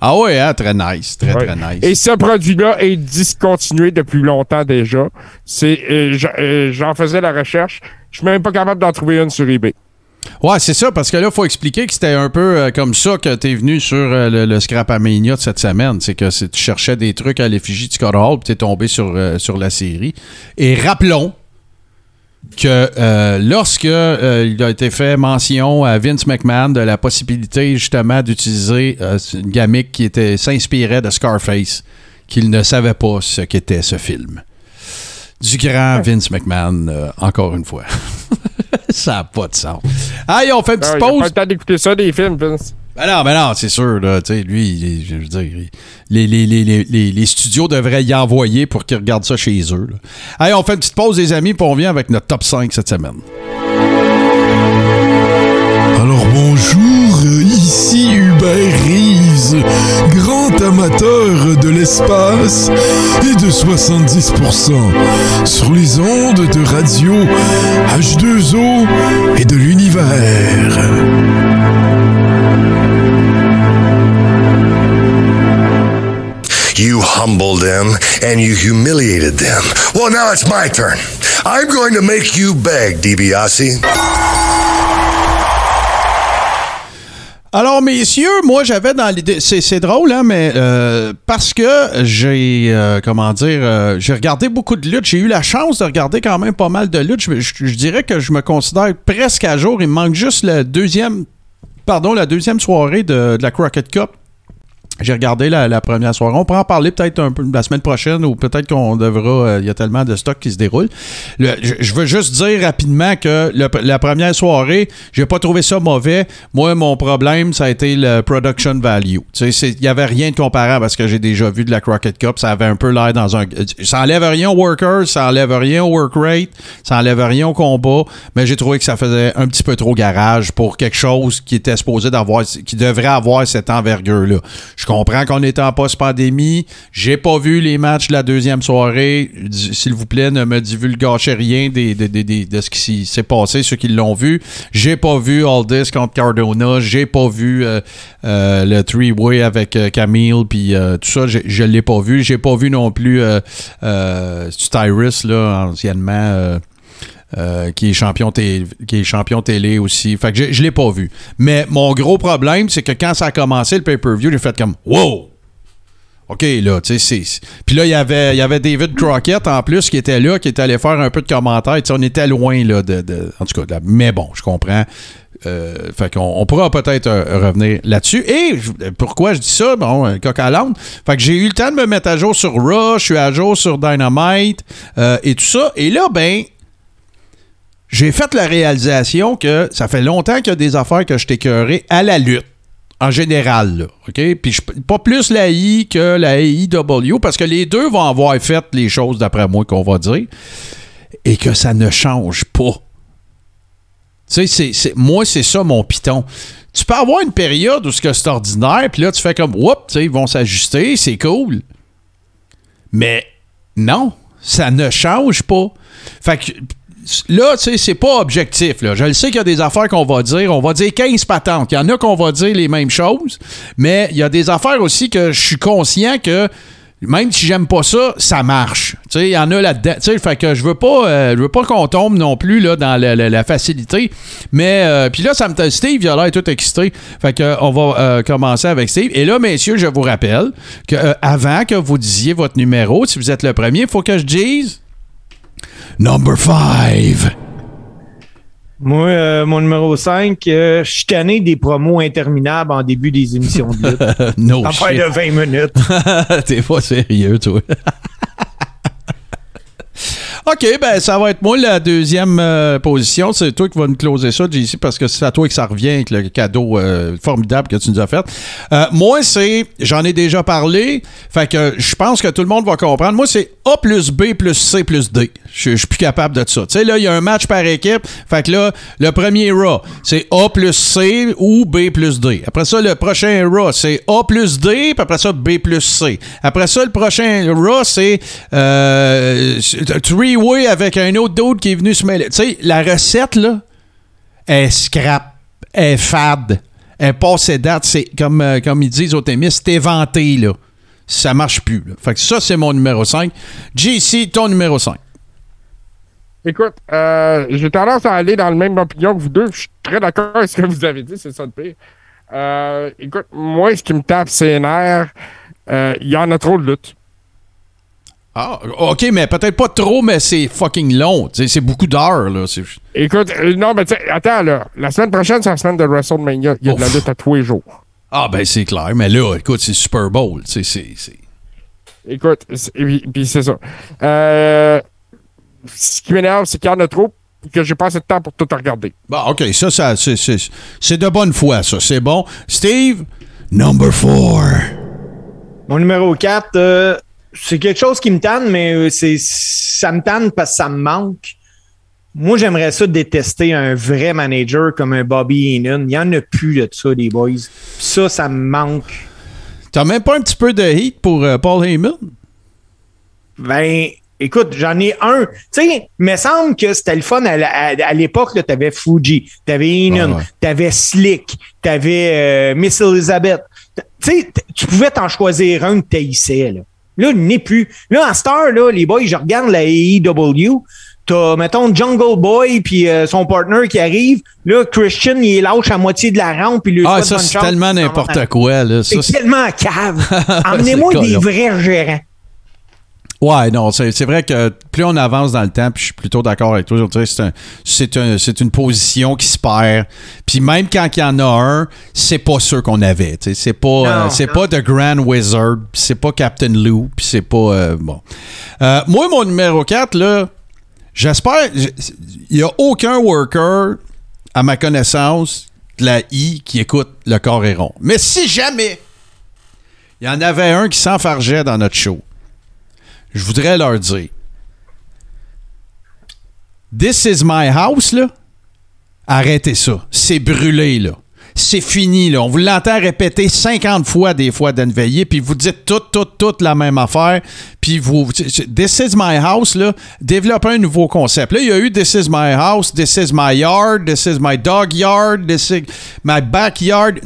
Ah ouais, hein, très nice, très, Ouais. très nice. Et ce produit-là est discontinué depuis longtemps déjà. C'est, euh, euh, j'en faisais la recherche. Je suis même pas capable d'en trouver une sur eBay. Ouais, c'est ça, parce que là, il faut expliquer que c'était un peu euh, comme ça que tu es venu sur euh, le, le Scrapamania de cette semaine. C'est que tu cherchais des trucs à l'effigie de Scott Hall, puis tu es tombé sur, euh, sur la série. Et rappelons que euh, lorsque euh, il a été fait mention à Vince McMahon de la possibilité justement d'utiliser euh, une gamique qui était s'inspirait de Scarface, qu'il ne savait pas ce qu'était ce film. Du grand Vince McMahon, euh, encore une fois. ça n'a pas de sens. Allez, on fait une Ah, petite a pas pause. le temps d'écouter ça, des films, Vince. Ben non, ben non, c'est sûr. Là, tu sais, lui, je veux dire, les, les, les, les, studios devraient y envoyer pour qu'ils regardent ça chez eux. Allez, on fait une petite pause, les amis, puis on vient avec notre top 5 cette semaine. Alors bonjour, ici Hubert Reeves, grand amateur de l'espace et de 70% sur les ondes de radio H2O et de l'univers. Humbled them and you humiliated them. Well, now it's my turn. I'm going to make you beg, DiBiase. Alors, messieurs, moi, j'avais dans l'idée. C'est, drôle, hein, mais euh, parce que j'ai, euh, comment dire, euh, j'ai regardé beaucoup de luttes. J'ai eu la chance de regarder quand même pas mal de luttes. Je, dirais que je me considère presque à jour. Il me manque juste la deuxième, pardon, la deuxième soirée de, de la Crockett Cup. J'ai regardé la, première soirée. On pourra en parler peut-être un peu la semaine prochaine ou peut-être qu'on devra. euh, Il y a tellement de stocks qui se déroulent. Le- je, veux juste dire rapidement que la première soirée, j'ai pas trouvé ça mauvais. Moi, mon problème, ça a été le production value. Il y avait rien de comparable parce que j'ai déjà vu de la Crockett Cup. Ça avait un peu l'air dans un. Ça enlève rien aux workers, ça enlève rien au work rate, ça enlève rien au combat. Mais j'ai trouvé que ça faisait un petit peu trop garage pour quelque chose qui était supposé d'avoir, qui devrait avoir cette envergure-là. Je comprends qu'on est en post-pandémie. J'ai pas vu les matchs de la deuxième soirée. S'il vous plaît, ne me divulgachez rien de ce qui s'est passé, ceux qui l'ont vu. J'ai pas vu Aldis contre Cardona. J'ai pas vu euh, euh, le three-way avec euh, Camille puis tout ça. Je l'ai pas vu. J'ai pas vu non plus Tyrus, là, anciennement. Euh, qui est champion télé, champion télé aussi. Fait que je, je l'ai pas vu. Mais mon gros problème, c'est que quand ça a commencé le pay-per-view, j'ai fait comme wow. OK, là, tu sais. Puis là, il y avait- il y avait David Crockett en plus qui était là, qui était allé faire un peu de commentaires. On était loin, là, de. en tout cas, mais bon, je comprends. Euh, fait qu'on on pourra peut-être euh, revenir là-dessus. Et pourquoi je dis ça? Bon, coq à l'âne. Fait que j'ai eu le temps de me mettre à jour sur Raw, je suis à jour sur Dynamite et tout ça. Et là, ben, j'ai fait la réalisation que ça fait longtemps qu'il y a des affaires que je t'écœurais à la lutte. En général, OK? Puis pas plus la I que la AEW, parce que les deux vont avoir fait les choses, d'après moi, qu'on va dire, et que ça ne change pas. Tu sais, c'est- moi, c'est ça mon piton. Tu peux avoir une période où c'est ordinaire, puis là, tu fais comme, sais, ils vont s'ajuster, c'est cool. Mais non, ça ne change pas. Fait que là, tu sais, c'est pas objectif. Là. Je le sais qu'il y a des affaires qu'on va dire. On va dire 15 patentes. Il y en a qu'on va dire les mêmes choses, mais il y a des affaires aussi que je suis conscient que même si j'aime pas ça, ça marche. Tu sais, il y en a là-dedans. Tu sais, fait que je veux pas, euh, je veux pas qu'on tombe non plus là, dans la, facilité. Mais, euh, puis là, ça me Steve, il a l'air tout excité. Fait que, on va euh, commencer avec Steve. Et là, messieurs, je vous rappelle que euh, avant que vous disiez votre numéro, si vous êtes le premier, il faut que je dise Number 5. Moi, euh, mon numéro 5, je suis tanné des promos interminables en début des émissions de lutte. no shit. de 20 minutes. T'es pas sérieux, toi. OK, ben ça va être moi la deuxième euh, position. C'est toi qui vas nous closer ça, JC, parce que c'est à toi que ça revient avec le cadeau euh, formidable que tu nous as fait. Euh, moi, c'est, j'en ai déjà parlé, fait que je pense que tout le monde va comprendre. Moi, c'est A plus B plus C plus D. Je suis plus capable de ça. Tu sais, là, il y a un match par équipe, fait que là, le premier RAW, c'est A plus C ou B plus D. Après ça, le prochain RAW, c'est A plus D, puis après ça, B plus C. Après ça, le prochain RAW, c'est 3 freeway avec un autre dude qui est venu se mêler. Tu sais, la recette, là, est scrap, est fade, est passée date. C'est comme, euh, comme ils disent au Témis, c'est éventé, là. Ça marche plus. Fait que ça, c'est mon numéro 5. JC, ton numéro 5. Écoute, euh, j'ai tendance à aller dans le même opinion que vous deux. Je suis très d'accord avec ce que vous avez dit, c'est ça le pire. Euh, écoute, moi, ce qui me tape, c'est nerfs. Il y en a trop de luttes. Ah, OK, mais peut-être pas trop, mais c'est fucking long. C'est beaucoup d'heures, là. Écoute, euh, non, mais tu sais, attends, là. La semaine prochaine, c'est la semaine de WrestleMania. Il y a de la lutte à tous les jours. Ah, ben c'est clair. Mais là, écoute, c'est Super Bowl. C'est- c'est... Écoute, c'est- puis puis c'est ça. Euh, ce qui m'énerve, c'est qu'il y en a trop et que j'ai pas assez de temps pour tout regarder. Bon, OK, ça, ça c'est, c'est, c'est de bonne foi, ça. C'est bon. Steve, number 4. Mon numéro 4, c'est quelque chose qui me tanne, mais euh, c'est ça me tanne parce que ça me manque. Moi, j'aimerais ça détester un vrai manager comme un Bobby Heenan. Il n'y en a plus de ça, des boys. Ça, ça me manque. T'as même pas un petit peu de heat pour euh, Paul Heyman? Ben, écoute, j'en ai un. Tu sais, il me semble que c'était le fun à, à- à l'époque. T'avais Fuji, t'avais Heenan, Ouais, ouais. t'avais Slick, t'avais euh, Miss Elizabeth. Tu sais, tu pouvais t'en choisir un que t'haïssais, là. Là, il n'est plus. Là, en Star, là, les boys, je regarde la AEW. T'as, mettons, Jungle Boy puis euh, son partner qui arrive. Là, Christian, il est lâche à moitié de la rampe. Puis Ah, ça, c'est tellement n'importe quoi. Là. Ça, C'est c'est- tellement cave. Emmenez-moi C'est des vrais gérants. Ouais, non, c'est vrai que plus on avance dans le temps, puis je suis plutôt d'accord avec toi, je dirais que c'est un- c'est un- c'est une position qui se perd. Puis même quand il y en a un, c'est pas ceux qu'on avait. C'est pas, euh, c'est pas The Grand Wizard, c'est pas Captain Lou, puis c'est pas. euh, bon. Euh, moi, mon numéro 4, là, j'espère. Il y a aucun worker, à ma connaissance, de la I qui écoute le corps est rond. Mais si jamais il y en avait un qui s'enfargeait dans notre show, je voudrais leur dire This is my house, là. Arrêtez ça. C'est brûlé, là. C'est fini, là. On vous l'entend répéter 50 fois des fois d'une veillée, puis vous dites toute, toute, toute la même affaire, puis vous... This is my house, là. Développez un nouveau concept. Là, il y a eu This is my house, This is my yard, This is my dog yard, This is my backyard.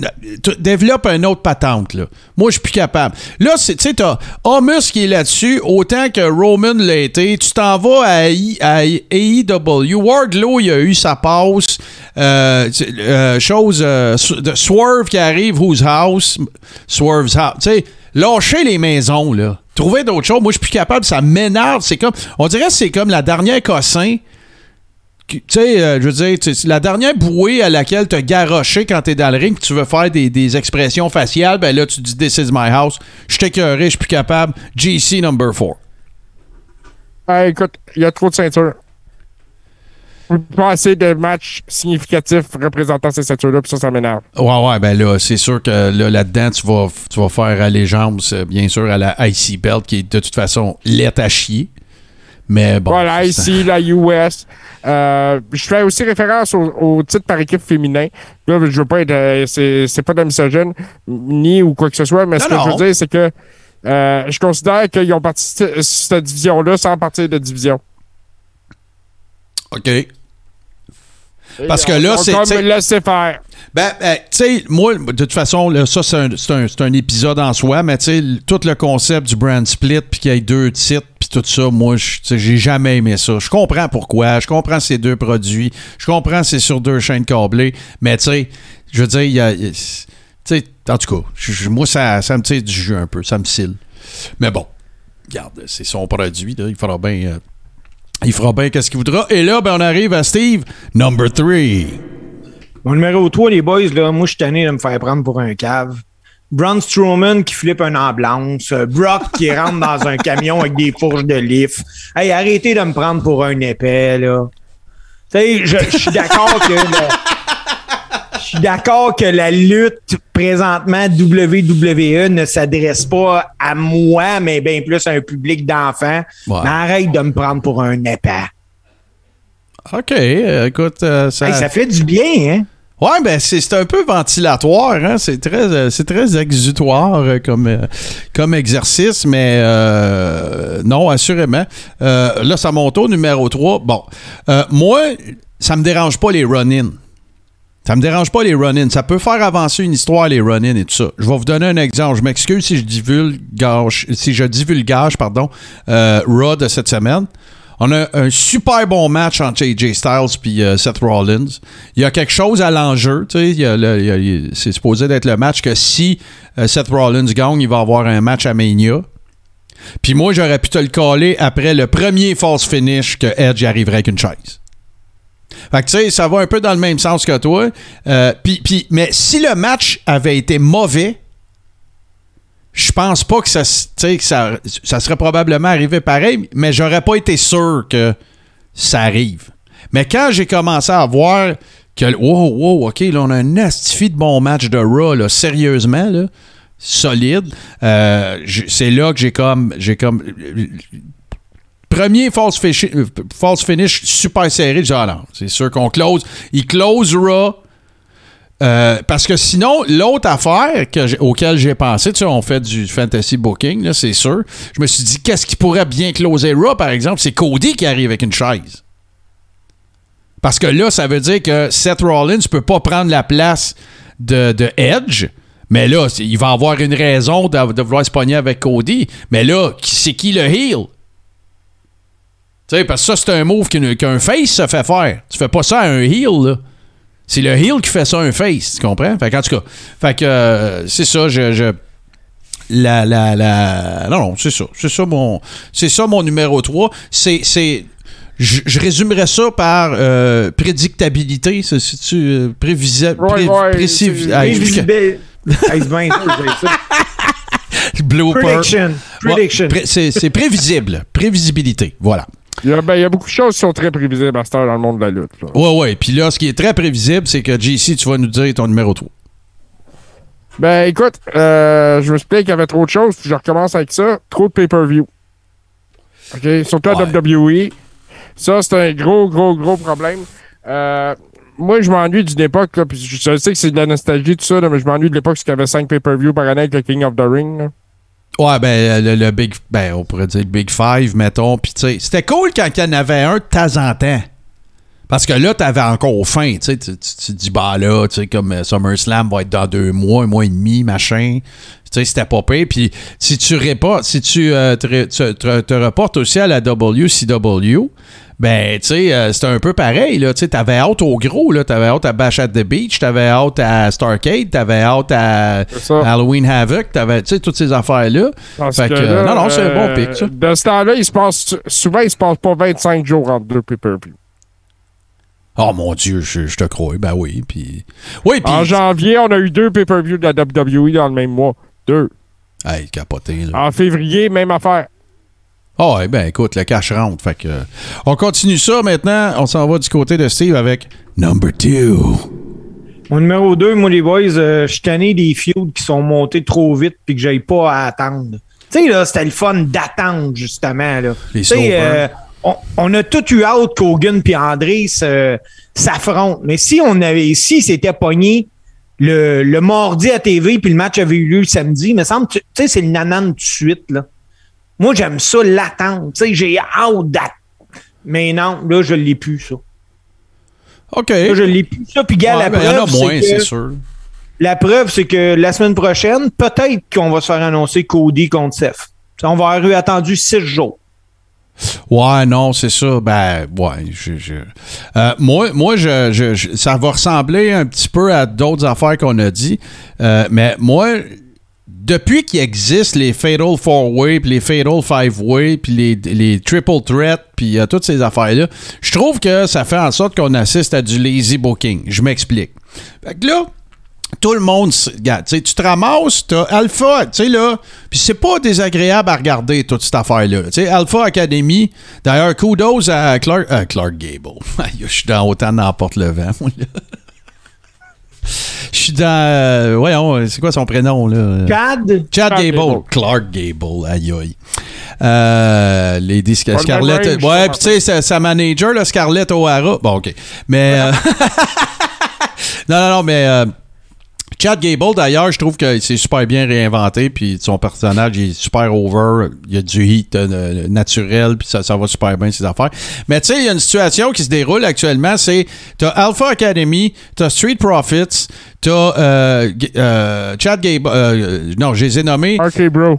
Tu- Développe un autre patente, là. Moi, je suis plus capable. Là, tu sais, t'as Homus qui est là-dessus, autant que Roman l'a été. Tu t'en vas à, à AEW. Wardlow, il a eu sa passe. Euh, euh, chose, euh, de Swerve qui arrive, Whose House? Swerve's House. Tu sais, les maisons, là. Trouvez d'autres choses. Moi, je suis plus capable. Ça m'énerve. C'est comme, on dirait que c'est comme la dernière cossin tu sais, je veux dire, la dernière bouée à laquelle tu as garoché quand tu es dans le ring, tu veux faire des, des expressions faciales, ben là, tu dis This is my house. Je suis écœuré, je suis plus capable. GC number 4. Ah, écoute, il y a trop de ceintures. Pas assez de matchs significatifs représentant ces ceintures-là, puis ça, ça m'énerve. Ouais, ouais, ben là, c'est sûr que là, là-dedans, tu vas, tu vas faire allégeance, euh, bien sûr, à la IC Belt, qui est de toute façon laite à chier. Mais bon. voilà, ici, la US. Euh, je fais aussi référence au, au titre par équipe féminin. Là, je veux pas être. euh, c'est, pas de la misogyne, ni ou quoi que ce soit, mais ce Non, que je veux dire, c'est que euh, je considère qu'ils ont parti cette division-là sans partir de division. OK. Parce que là, c'est- comme t'sais- laisser faire. Ben, ben, tu sais, moi, de toute façon, là, ça, c'est un, un- un épisode en soi, mais tu sais, tout le concept du brand split, puis qu'il y ait deux titres, puis tout ça, moi, j'ai jamais aimé ça. Je comprends pourquoi, je comprends ces deux produits, je comprends c'est sur deux chaînes câblées, mais tu sais, je veux dire, il y a. Tu sais, en tout cas, moi, ça, ça me tire du jus un peu, ça me cille. Mais bon, regarde, c'est son produit, là, il fera bien. euh, il fera bien qu'est-ce qu'il voudra. Et là, ben, on arrive à Steve, number three. Mon numéro 3, les boys, là, moi, je suis tanné de me faire prendre pour un cave. Braun Strowman qui flippe une ambulance. Brock qui rentre dans un camion avec des fourches de lift. Hey, arrêtez de me prendre pour un épais, là. Tu sais, je suis d'accord que... suis d'accord que la lutte présentement WWE ne s'adresse pas à moi, mais bien plus à un public d'enfants. Ouais. Mais arrête de me prendre pour un épais. OK, euh, écoute, euh, ça... Hey, ça fait du bien, hein? Ouais, ben c'est un peu ventilatoire, hein? c'est très euh, c'est très exutoire euh, comme euh, comme exercice, mais non, assurément. Là, ça monte au numéro 3. Bon, moi, ça me dérange pas les run-in. Ça me dérange pas les run-in. Ça peut faire avancer une histoire, les run-in et tout ça. Je vais vous donner un exemple. Je m'excuse si je divulgage, si je pardon, euh, Raw de cette semaine. On a un super bon match entre AJ Styles puis euh, Seth Rollins. Il y a quelque chose à l'enjeu. C'est supposé d'être le match que si euh, Seth Rollins gagne, il va avoir un match à Mania. Puis moi, j'aurais pu te le coller après le premier false finish que Edge arriverait avec une chaise. Fait que tu sais, ça va un peu dans le même sens que toi. Euh, mais si le match avait été mauvais, je pense pas que ça, que ça, ça serait probablement arrivé pareil, mais j'aurais pas été sûr que ça arrive. Mais quand j'ai commencé à voir que, wow, wow, OK, là, on a un astifi de bon match de Raw, là, sérieusement, là, solide, euh, c'est là que j'ai comme, j'ai comme, premier false, euh, false finish super serré, j'ai dit, ah c'est sûr qu'on close. Il close Raw. Euh, parce que sinon, l'autre affaire auquel j'ai pensé, tu sais, on fait du fantasy booking, c'est sûr. Je me suis dit, qu'est-ce qui pourrait bien closer Raw, par exemple? C'est Cody qui arrive avec une chaise. Parce que là, ça veut dire que Seth Rollins ne peut pas prendre la place de, Edge, Mais là, il va avoir une raison de, de vouloir se pogner avec Cody. Mais là, c'est qui le heel? Tu sais, parce que ça, c'est un move qu'un face se fait faire. Tu fais pas ça à un heel, là. C'est le heel qui fait ça à un face, tu comprends? Fait qu'en tout cas, fait que euh, c'est ça, je. je- la, la, la. Non, non, c'est ça. C'est ça mon. C'est ça mon numéro 3. C'est. c'est je, je résumerais ça par euh, prédictabilité. C'est- C'est-tu euh, prévisible? Ouais, ouais, Ah. Blooper. Prediction. Ouais, pré- c'est c'est prévisible. Prévisibilité. Voilà. Il y, a, ben, il y a beaucoup de choses qui sont très prévisibles à cette heure dans le monde de la lutte. là. Ouais, ouais. Puis là, ce qui est très prévisible, c'est que JC, tu vas nous dire ton numéro 3. Ben écoute, euh, je me suis qu'il y avait trop de choses, puis je recommence avec ça. Trop de pay-per-view. OK? Surtout à. WWE. Ça, c'est un gros, gros, gros problème. Euh, moi, je m'ennuie d'une époque, là, puis je, je sais que c'est de la nostalgie, tout ça, là, mais je m'ennuie de l'époque où il y avait 5 pay-per-view par année avec le King of the Ring. Ouais, ben, le, le Big. Ben, on pourrait dire le Big Five, mettons. Puis, tu sais, c'était cool quand il y en avait un de temps en temps. Parce que là, t'avais encore faim, tu sais. Tu, tu- tu te dis, bah là, tu sais, comme euh, SummerSlam va être dans deux mois, un mois et demi, machin. Tu sais, c'était pas pire. Puis, si tu reportes, si tu euh, te, ré- te- te- te reportes aussi à la WCW, ben, tu sais, euh, c'était un peu pareil, là. Tu sais, t'avais hâte au gros, là. T'avais hâte à Bash at the Beach, t'avais hâte à Starcade, t'avais hâte à. Halloween Havoc, t'avais, tu sais, toutes ces affaires-là. Parce Fait que que, là, non, non, c'est un bon pic, ça. De ce temps-là, il se passe, souvent, il se passe pas 25 jours entre deux pay-per-view. Oh mon Dieu, je, je te crois. Ben oui. Puis. Oui, puis. En janvier, on a eu deux pay-per-view de la WWE dans le même mois. Deux. Hey, capoté, là. En février, même affaire. Ah, ouais, ben écoute, le cash rentre. Fait que. euh, On continue ça maintenant. On s'en va du côté de Steve avec Number 2. Mon numéro 2, moi, les boys, euh, je suis tanné des feuds qui sont montés trop vite puis que j'aille pas à attendre. Tu sais, là, c'était le fun d'attendre, justement. Là. Les On, on a tout eu hâte qu'Hogan puis André s'affrontent. Mais si on avait, si c'était pogné le, le mardi à TV puis le match avait eu lieu le samedi, il me semble, tu sais, c'est le nanan tout de suite, là. Moi, j'aime ça, l'attendre. Tu sais, j'ai hâte d'attendre. Mais non, là, je l'ai plus, ça. OK. Là, je l'ai plus, ça. Puis, gars, Ouais, la ben, il y en a preuve, moins, c'est que- c'est sûr. la preuve, c'est que la semaine prochaine, peut-être qu'on va se faire annoncer Cody contre Seth. On va avoir eu attendu six jours. Ouais, non, c'est ça. Ben, ouais. Je, Euh, moi, ça va ressembler un petit peu à d'autres affaires qu'on a dit. Euh, mais moi, depuis qu'il existe les Fatal Four Way, puis les Fatal Five Way, puis les, Triple Threat, puis euh, toutes ces affaires-là, je trouve que ça fait en sorte qu'on assiste à du lazy booking. Je m'explique. Là, tout le monde, regarde, tu te ramasses, t'as Alpha, tu sais, là, puis c'est pas désagréable à regarder toute cette affaire-là. Tu sais, Alpha Academy, d'ailleurs, kudos à Clark, euh, Clark Gable. Aïe, Je suis dans autant n'emporte le vent, moi, là. Je suis dans, euh, voyons, c'est quoi son prénom, là? Chad, Chad Gable. Gable. Clark Gable, aïe aïe. Euh, Lady même Scarlett. ouais, puis tu sais, sa, sa manager, là, Scarlett O'Hara. Bon, OK. Mais. euh, non, non, non, mais. Chad Gable, d'ailleurs, je trouve que c'est super bien réinventé, puis son personnage est super over, il y a du heat euh, naturel, puis ça, va super bien, ses affaires. Mais tu sais, il y a une situation qui se déroule actuellement, c'est t'as Alpha Academy, t'as Street Profits, t'as euh, euh, Chad Gable, euh, non, je les ai nommés, OK, bro.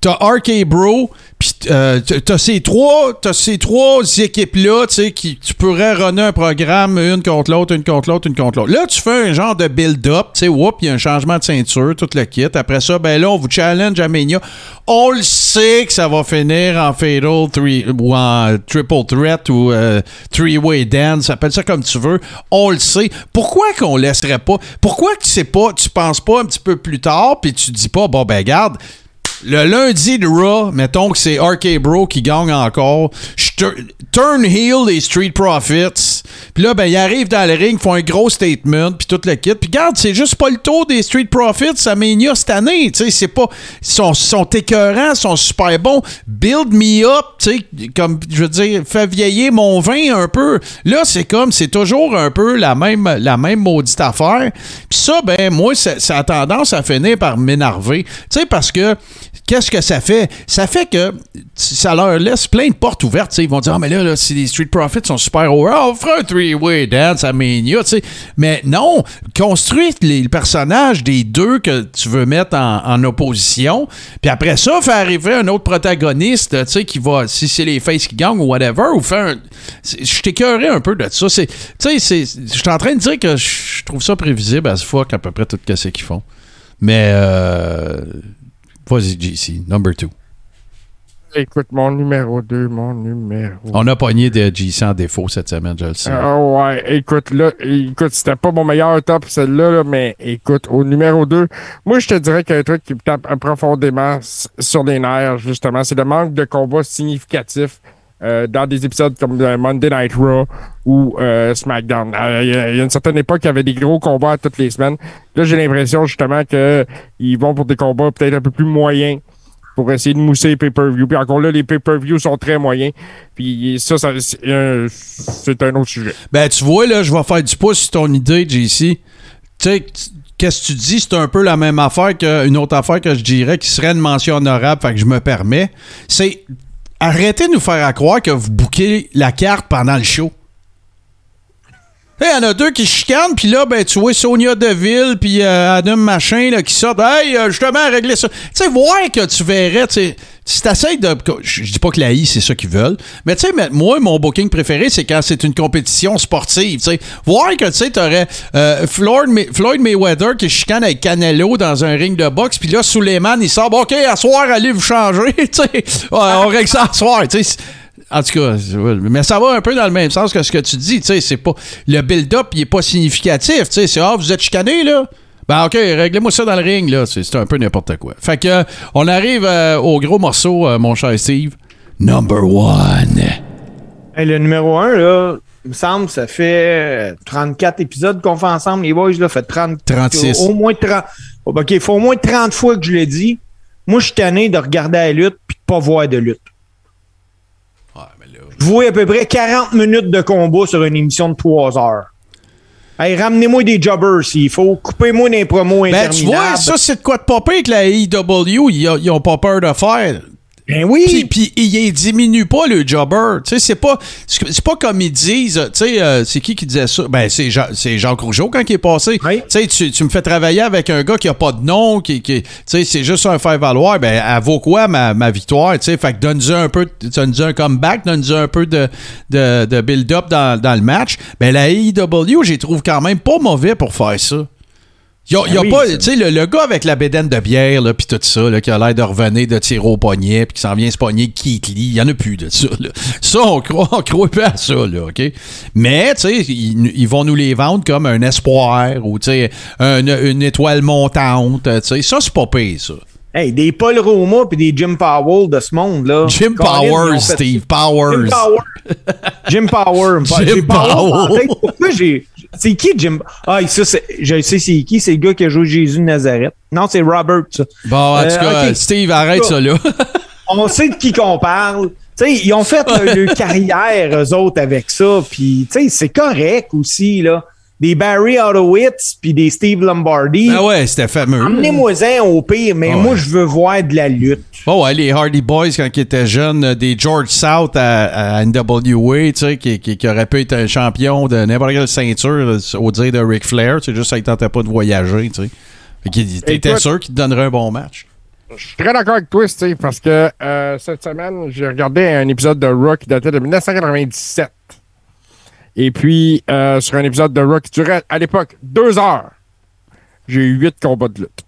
T'as RK Bro, puis euh, t'as- ces trois, t'as ces trois équipes-là, tu sais, qui tu pourrais runner un programme une contre l'autre, une contre l'autre, une contre l'autre. Là, tu fais un genre de build-up, tu sais, whoop, il y a un changement de ceinture, tout le kit. Après ça, ben là, on vous challenge à Mania. On le sait que ça va finir en Fatal ou en Triple Threat ou euh, Three-Way Dance, appelle ça comme tu veux. On le sait. Pourquoi qu'on laisserait pas? Pourquoi que tu sais pas, tu penses pas un petit peu plus tard, puis tu dis pas, bon, ben, garde, le lundi de Raw, mettons que c'est RK Bro qui gagne encore. Turn heel les Street Profits. Puis là, ben, ils arrivent dans le ring, font un gros statement, puis tout le kit. Puis regarde, c'est juste pas le tour des Street Profits à Mania cette année. Tu c'est pas. Ils sont, sont écœurants, ils sont super bons. Build me up, tu comme, je veux dire, fais vieillir mon vin un peu. Là, c'est comme, c'est toujours un peu la même, la même maudite affaire. Puis ça, ben, moi, ça, ça a tendance à finir par m'énerver. Tu sais, parce que qu'est-ce que ça fait? Ça fait que ça leur laisse plein de portes ouvertes. tu sais. Ils vont dire, ah, mais là, là si les Street Profits sont super over, oh, on fera un three-way dance à Mania. tu sais. Mais non, construis les personnages des deux que tu veux mettre en, opposition. Puis après ça, faire arriver un autre protagoniste, tu sais, qui va, si c'est les faces qui gagnent ou whatever, ou faire un. Je t'écœurais un peu de ça. Tu sais, je suis en train de dire que je trouve ça prévisible à ce fuck à peu près tout ce qu'ils font. Mais, euh, vas-y, JC, number two. Écoute, mon numéro 2, mon numéro. On a pogné de JC en défaut cette semaine, je le sais. Ah ouais, écoute, là, écoute, c'était pas mon meilleur top, celle-là, là, mais écoute, au numéro 2, moi, je te dirais qu'il y a un truc qui me tape profondément sur les nerfs, justement, c'est le manque de combats significatifs euh, dans des épisodes comme Monday Night Raw ou euh, SmackDown. Euh, Il y, a- une certaine époque, il y avait des gros combats toutes les semaines. Là, j'ai l'impression, justement, que ils vont pour des combats peut-être un peu plus moyens pour essayer de mousser les pay-per-view. Puis encore là, les pay-per-view sont très moyens. Puis ça, c'est un, un autre sujet. Ben, tu vois, là, je vais faire du pouce sur ton idée, JC. Tu sais, qu'est-ce que tu dis? C'est un peu la même affaire qu'une autre affaire que je dirais qui serait une mention honorable, fait que je me permets. C'est arrêtez de nous faire croire que vous bouquez la carte pendant le show. Il y en a deux qui chicanent, puis là, ben, tu vois Sonia Deville, puis euh, Adam Machin, là, qui sortent. Hey, euh, justement, régler ça. Tu sais, voir que tu verrais, tu sais, si t'essayes de. Je dis pas que la I, c'est ça qu'ils veulent, mais tu sais, moi, mon booking préféré, c'est quand c'est une compétition sportive, sais. Voir que, tu sais, t'aurais euh, Floyd, Floyd Mayweather qui chicane avec Canelo dans un ring de boxe, puis là, Suleiman, il sort, OK, à allez vous changer, sais. On règle ça à. En tout cas, mais ça va un peu dans le même sens que ce que tu dis, tu sais, c'est pas le build-up, il est pas significatif, tu sais, c'est ah vous êtes chicané là. Ben OK, réglez-moi ça dans le ring là, c'est un peu n'importe quoi. Fait que euh, on arrive euh, au gros morceau euh, mon cher Steve. Number one. Hey, le numéro 1, là, il me semble, ça fait euh, 34 épisodes qu'on fait ensemble. Les boys, là, fait 30, 36. Au moins 30. OK, il faut au moins 30 fois que je l'ai dit. Moi, je suis tanné de regarder la lutte puis de pas voir de lutte. Vois à peu près 40 minutes de combat sur une émission de 3 heures. Hey, ramenez-moi des jobbers s'il faut. Coupez-moi des promos Ben tu vois, ça c'est de quoi de pire que la AEW, ils, a- ils ont pas peur de faire. Ben oui. Puis, ils diminuent pas le jobber. Tu sais, c'est pas, c'est pas comme ils disent. Tu sais, euh, c'est qui qui disait ça? Ben, c'est Jean, c'est Jacques Rougeau quand il est passé. Oui. Tu sais, tu, me fais travailler avec un gars qui a pas de nom, qui, qui tu sais, c'est juste un faire-valoir. Ben, elle vaut quoi ma, ma victoire? Tu sais, fait que donne-nous un peu, donne-nous un comeback, donne-nous un peu de, de, de build-up dans, dans le match. Ben, la AEW, j'y trouve quand même pas mauvais pour faire ça. Il y a, y a Ben pas, tu sais, le, le gars avec la bédaine de bière, puis tout ça, là, qui a l'air de revenir de tirer au poignet, puis qui s'en vient se pogner Keith Lee, il y en a plus de ça, là. Ça, on croit, on croit pas à ça, là, OK? Mais, tu sais, ils, ils vont nous les vendre comme un espoir, ou, tu sais, un- une étoile montante, tu sais. Ça, c'est pas pire, ça. Hey, des Paul Roma puis des Jim Powell de ce monde-là. Jim Colin, Powers, fait- Steve, Powers. Jim Power. Jim Power. Jim Powell. Pourquoi j'ai. C'est qui Jim? Ah, ça, c'est- je sais c'est qui. C'est le gars qui a joué Jésus de Nazareth. Non, c'est Robert, ça. Bon, en tout Euh, cas. Steve, arrête ça, là. On sait de qui qu'on parle. Tu sais, ils ont fait leur, leur carrière, eux autres, avec ça. Puis, tu sais, c'est correct aussi, là. Des Barry Horowitz puis des Steve Lombardi. ah ouais, c'était fameux. Emmenez-moi-en au pire, mais moi, ouais. je veux voir de la lutte. Oh ouais, les Hardy Boys quand ils étaient jeunes, euh, des George South à, à NWA, tu sais, qui, qui, qui aurait pu être un champion de n'importe quelle ceinture, euh, au dire de Ric Flair, c'est juste ça ne tentait pas de voyager, tu sais. Fait qu'il sûr qu'il te donnerait un bon match. Je suis très d'accord avec toi, Steve, parce que euh, cette semaine, j'ai regardé un épisode de Raw qui datait de 1997. Et puis, euh, sur un épisode de Raw qui durait, à l'époque, deux heures, j'ai eu huit combats de lutte.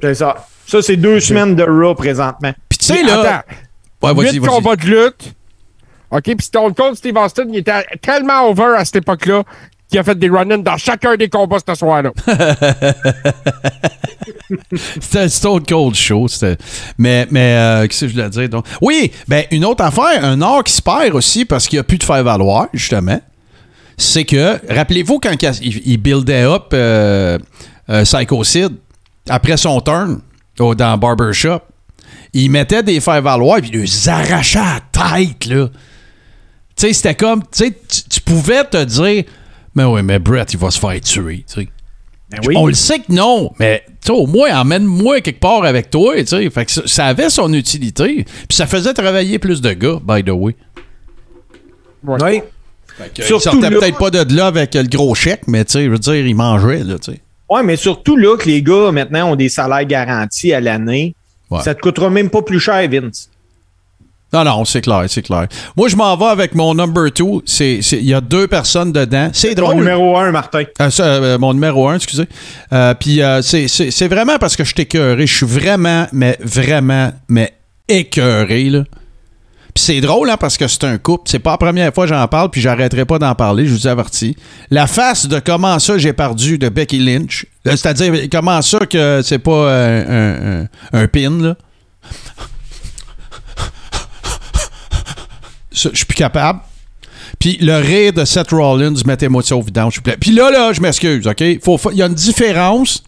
C'est ça. Ça, c'est deux semaines de Raw présentement. Puis tu sais, là... attends, Ouais, vas-y, huit vas-y. combats de lutte. OK, puis Stone Cold Steve Austin, il était tellement over à cette époque-là qu'il a fait des run-ins dans chacun des combats ce soir-là. C'était un Stone Cold Show. c'était- Mais, mais euh, qu'est-ce que je voulais dire? Donc? Oui, ben, une autre affaire, un art qui se perd aussi parce qu'il n'y a plus de faire-valoir, justement. C'est que, rappelez-vous, quand il, il buildait up euh, euh, Psychocide, après son turn au- dans Barbershop, il mettait des faire-valoir puis il les arrachait à la tête, là. Tu sais, c'était comme, tu sais, tu- pouvais te dire, mais oui, mais Brett, il va se faire tuer, tu sais. Ben oui. On le sait que non, mais au moins, emmène-moi quelque part avec toi. tu sais. Fait que ça, ça avait son utilité. Puis ça faisait travailler plus de gars, by the way. Oui. Il Surtout sortait là- peut-être pas de là avec le gros chèque, mais tu sais, je veux dire, il mangeait, là, tu sais. Ouais, mais surtout là que les gars maintenant ont des salaires garantis à l'année. Ouais. Ça te coûtera même pas plus cher, Vince. Non, non, c'est clair, c'est clair. Moi, je m'en vais avec mon number two. C'est, c'est- il y a deux personnes dedans. C'est drôle. numéro un, Martin. Euh, euh, mon numéro un, excusez. Euh, Puis euh, c'est, c'est- c'est vraiment parce que je suis écœuré. Je suis vraiment, mais vraiment, mais écœuré, là. Puis c'est drôle, hein, parce que c'est un couple. C'est pas la première fois que j'en parle, puis j'arrêterai pas d'en parler, je vous avertis. La face de comment ça j'ai perdu de Becky Lynch. Euh, C'est-à-dire, comment ça que c'est pas euh, un, pin, là? Je suis plus capable. Puis le rire de Seth Rollins, mettez-moi ça au vidange, s'il vous plaît. Puis là, là, je m'excuse, OK? Il y a une différence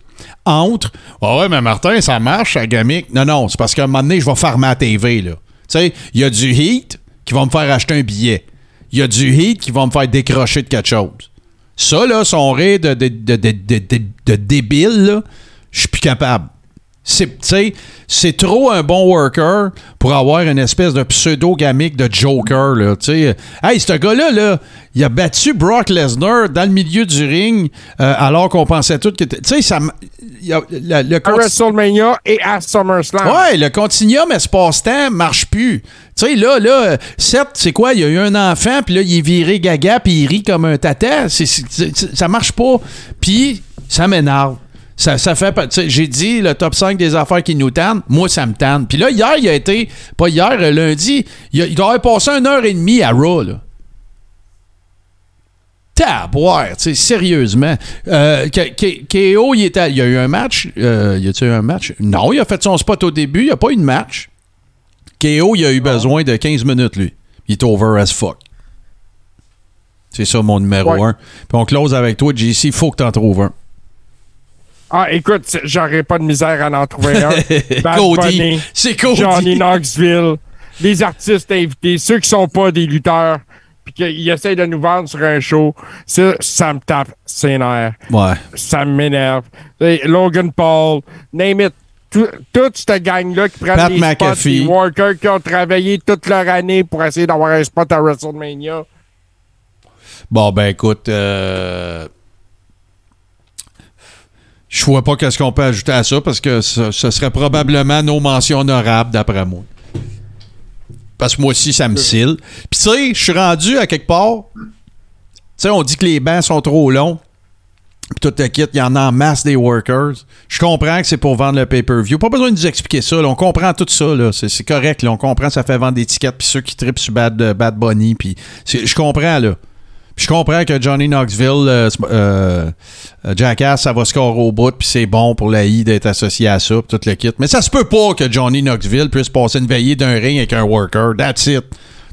entre Ah ouais, mais Martin, ça marche, ça gamique. Non, non, c'est parce qu'à un moment donné, je vais farmer à la TV, là. Tu sais, il y a du heat qui va me faire acheter un billet. Il y a du heat qui va me faire décrocher de quelque chose. Ça, là, son rire de, de, débile, je suis plus capable. C'est, trop un bon worker pour avoir une espèce de pseudo-gamique de Joker. Là, tu sais. hey, ce gars-là, là, il a battu Brock Lesnar dans le milieu du ring euh, alors qu'on pensait tout que. Tu sais, ça. y a- le, le À WrestleMania et à SummerSlam. Ouais, le continuum espace-temps marche plus. Tu sais, là, là, Seth, c'est quoi? Il y a eu un enfant, puis là, il est viré gaga, puis il rit comme un tata. C'est- ça marche pas. Puis, ça m'énerve. Ça, ça fait pas. J'ai dit le top 5 des affaires qui nous tannent. Moi, ça me tanne. Puis là, hier, il a été. Pas hier, euh, lundi. Il, a- il doit avoir passé une heure et demie à Raw, là. Taboire, tu sais, sérieusement. Euh, KO, il, était, il y a eu un match. Euh, y a-tu eu un match? Non, il a fait son spot au début. Il n'y a pas eu de match. KO, il a eu besoin de 15 minutes, lui. Il est over as fuck. C'est ça mon numéro Ouais. 1. Puis on close avec toi, JC. Il faut que tu en trouves un. Ah, écoute, j'aurais pas de misère à en trouver un. Cody. C'est Cody. Johnny Knoxville, les artistes invités, ceux qui sont pas des lutteurs, puis qu'ils essayent de nous vendre sur un show, ça, ça me tape ses nerfs. Ouais. Ça m'énerve. Logan Paul, name it. Tout- Toute cette gang-là qui prennent des spots, workers qui ont travaillé toute leur année pour essayer d'avoir un spot à WrestleMania. Bon, ben écoute, euh, je vois pas qu'est-ce qu'on peut ajouter à ça parce que ce, serait probablement nos mentions honorables d'après moi. Parce que moi aussi, ça me cille. Puis tu sais, je suis rendu à quelque part. Tu sais, on dit que les bancs sont trop longs. Puis tout le kit, il y en a en masse des workers. Je comprends que c'est pour vendre le pay-per-view. Pas besoin de nous expliquer ça. On comprend tout ça. C'est correct. On comprend ça fait vendre des tickets. Puis ceux qui tripent sur Bad, euh, Bad Bunny. Puis je comprends, là. Je comprends que Johnny Knoxville, euh, euh, euh, Jackass, ça va score au bout, puis c'est bon pour la I d'être associé à ça, puis tout le kit. Mais ça se peut pas que Johnny Knoxville puisse passer une veillée d'un ring avec un worker. That's it.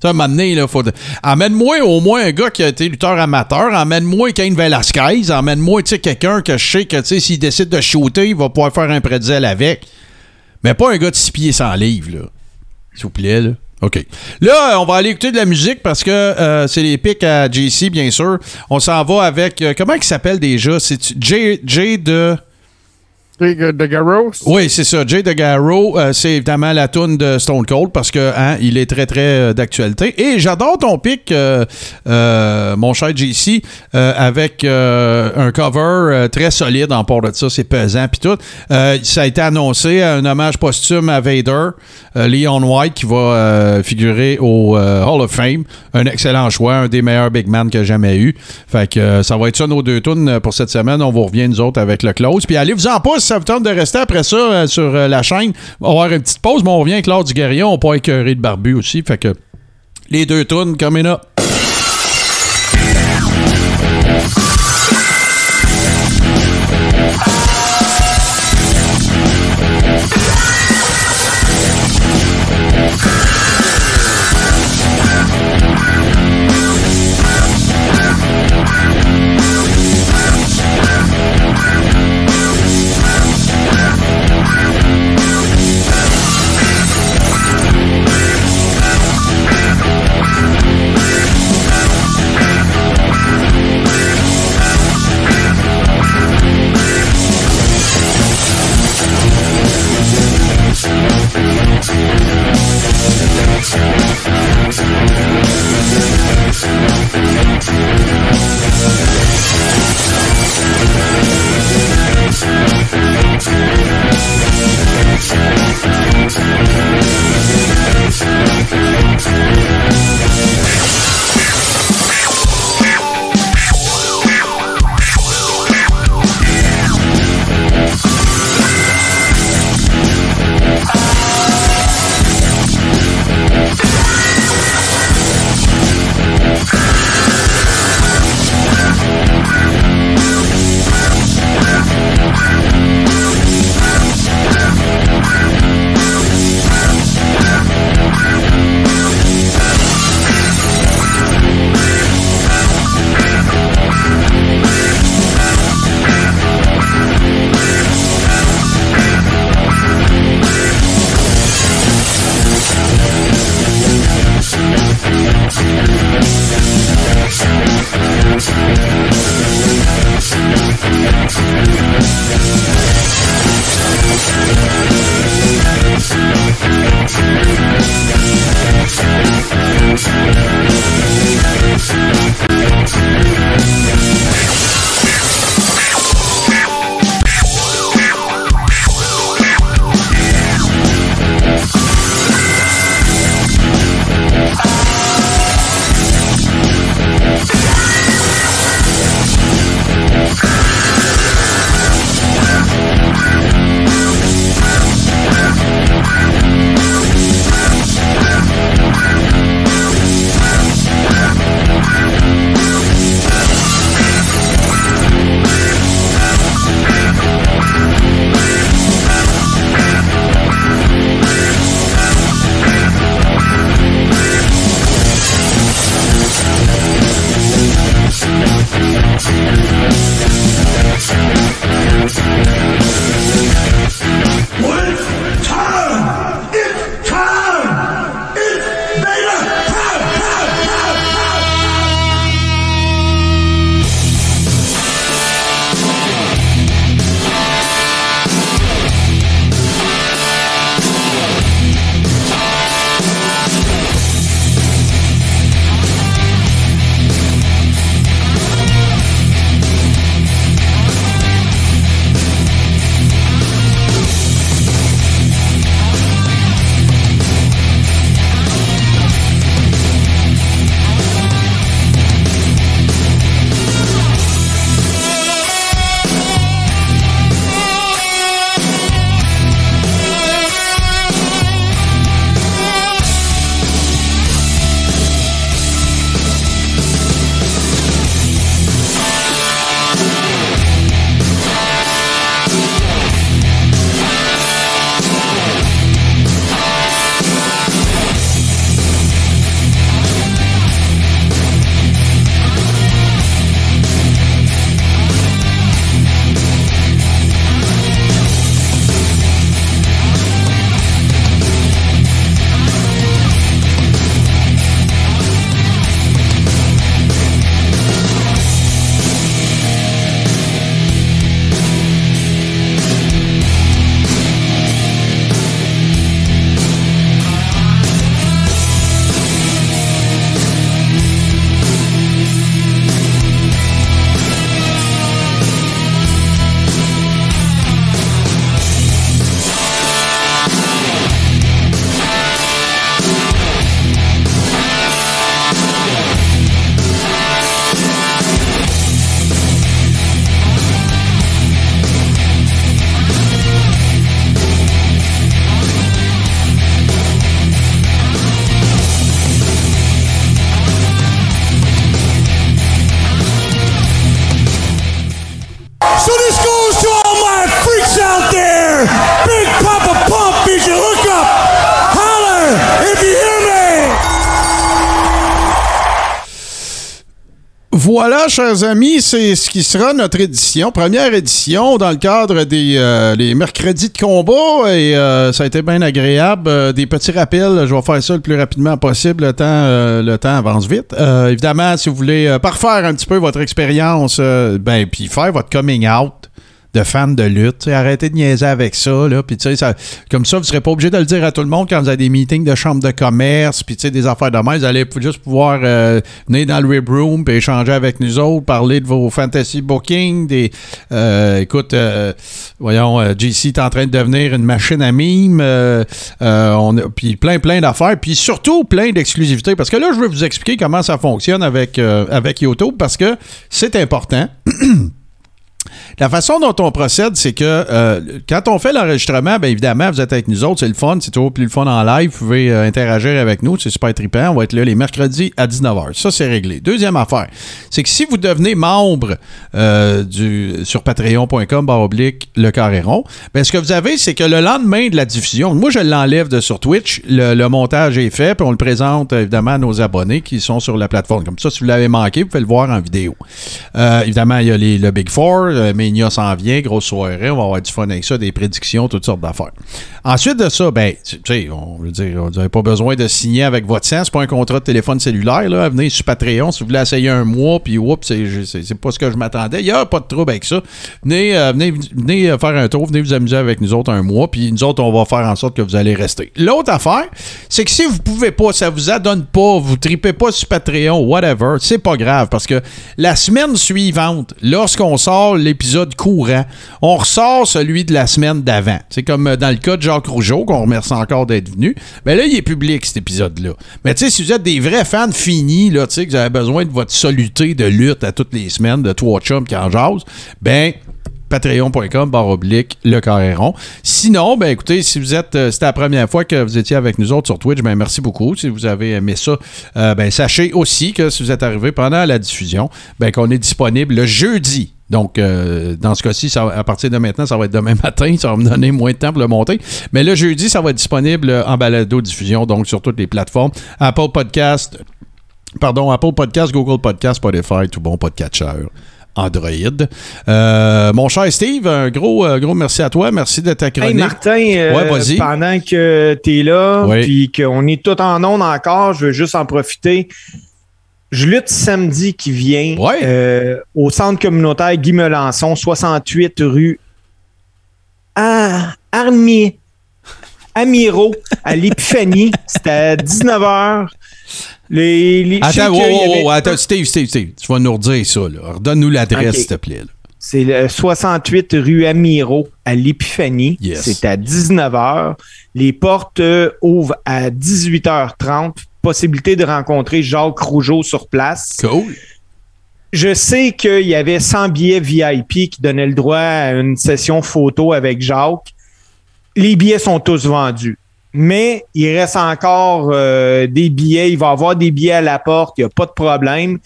À un donné, là, faut... Emmène-moi au moins un gars qui a été lutteur amateur. Emmène-moi Kane Velasquez. Emmène-moi, tu sais, quelqu'un que je sais que, tu sais, s'il décide de shooter, il va pouvoir faire un pretzel avec. Mais pas un gars de 6 pieds sans livres, là. S'il vous plaît, là. OK. Là, on va aller écouter de la musique parce que euh, c'est les pics à JC, bien sûr. On s'en va avec. euh, comment il s'appelle déjà? C'est Jay, Jay de. De, de Garros. Oui, c'est ça. Jay de Garrow, euh, c'est évidemment la toune de Stone Cold parce que hein, est très très euh, d'actualité. Et j'adore ton pic, euh, mon cher JC, avec un cover très solide en port de ça. C'est pesant puis tout. Ça a été annoncé un hommage posthume à Vader, Leon White, qui va figurer au Hall of Fame. Un excellent choix, un des meilleurs big man que j'ai jamais eu. Fait que ça va être ça nos deux tunes pour cette semaine. On vous revient nous autres avec le close. Puis allez vous en si ça vous tente de rester après ça euh, sur euh, la chaîne. On va avoir une petite pause, mais on revient avec Lord du Guerrier. On peut écœurer de barbu aussi. Fait que les deux tunes coming up. Thanks. Voilà, chers amis, c'est ce qui sera notre édition, première édition dans le cadre des euh, mercredis de combat et euh, ça a été bien agréable. Euh, des petits rappels, je vais faire ça le plus rapidement possible, le temps, le temps avance vite. Évidemment, si vous voulez parfaire un petit peu votre expérience, ben puis faire votre coming out de fan de lutte. Arrêtez de niaiser avec ça. Là, sais, ça, comme ça, vous ne serez pas obligé de le dire à tout le monde quand vous avez des meetings de chambre de commerce, puis des affaires de même. Vous allez juste pouvoir euh, venir dans le rib room puis échanger avec nous autres, parler de vos fantasy bookings. Des, euh, écoute, euh, voyons, euh, JC est en train de devenir une machine à mime. euh, euh, puis plein, plein d'affaires. Puis surtout, plein d'exclusivités. Parce que là, je veux vous expliquer comment ça fonctionne avec, avec YouTube parce que c'est important. La façon dont on procède, c'est que euh, quand on fait l'enregistrement, bien évidemment, vous êtes avec nous autres, c'est le fun, c'est toujours plus le fun en live, vous pouvez euh, interagir avec nous, c'est super trippant, on va être là les mercredis à 19h. Ça, c'est réglé. Deuxième affaire, c'est que si vous devenez membre euh, sur patreon.com, oblique, le carré rond, bien, ce que vous avez, c'est que le lendemain de la diffusion, moi, je l'enlève de sur Twitch, le, le montage est fait, puis on le présente évidemment à nos abonnés qui sont sur la plateforme. Comme ça, si vous l'avez manqué, vous pouvez le voir en vidéo. Évidemment, il y a les- le Big Four, Euh, Mania s'en vient, grosse soirée. On va avoir du fun avec ça, des prédictions, toutes sortes d'affaires. Ensuite de ça, ben, tu sais, on veut dire, vous n'avez pas besoin de signer avec votre sang. C'est pas un contrat de téléphone cellulaire. Là. Venez sur Patreon si vous voulez essayer un mois, puis oups, c'est, pas ce que je m'attendais. Il n'y a pas de trouble avec ça. Venez, euh, venez, venez euh, faire un tour, venez vous amuser avec nous autres un mois, puis nous autres, on va faire en sorte que vous allez rester. L'autre affaire, c'est que si vous pouvez pas, ça vous adonne pas, vous tripez pas sur Patreon, whatever, c'est pas grave, parce que la semaine suivante, lorsqu'on sort l'épisode courant, on ressort celui de la semaine d'avant. C'est comme euh, dans le cas de Jacques Rougeau, qu'on remercie encore d'être venu. Mais là, il est public, cet épisode-là. Mais tu sais, si vous êtes des vrais fans finis, là, que vous avez besoin de votre soluté de lutte à toutes les semaines, de trois chums qui en jasent, ben, patreon.com barre oblique le carré rond. Sinon, ben écoutez, si vous êtes euh, c'était la première fois que vous étiez avec nous autres sur Twitch, ben merci beaucoup. Si vous avez aimé ça, euh, ben sachez aussi que si vous êtes arrivé pendant la diffusion, ben qu'on est disponible le jeudi. Donc, euh, dans ce cas-ci, à partir de maintenant, ça va être demain matin. Ça va me donner moins de temps pour le monter. Mais le jeudi, ça va être disponible en balado-diffusion, donc sur toutes les plateformes. Apple Podcast, pardon, Apple Podcast, Google Podcast, Spotify, tout bon podcatcher. Android. Euh, mon cher Steve, un gros, euh, gros merci à toi. Merci de ta Hey chronique. Martin, euh, Ouais, pendant que tu es là, Oui. puis qu'on est tout en onde encore, je veux juste en profiter. Je lutte samedi qui vient Ouais. euh, au centre communautaire Guy Melançon, 68 rue ah, Armier. Amiro à l'Épiphanie. C'était à 19h. Les, les- Attends, wow, avait- wow, attends, Steve, Steve, Steve, tu vas nous redire ça. Redonne-nous l'adresse, s'il te plaît. C'est le 68 rue Amiro à l'Épiphanie. Yes. C'est à 19h. Les portes euh, ouvrent à 18h30. Possibilité de rencontrer Jacques Rougeau sur place. Cool. Je sais qu'il y avait 100 billets VIP qui donnaient le droit à une session photo avec Jacques. Les billets sont tous vendus. Mais il reste encore euh, des billets. Il va y avoir des billets à la porte. Il n'y a pas de problème.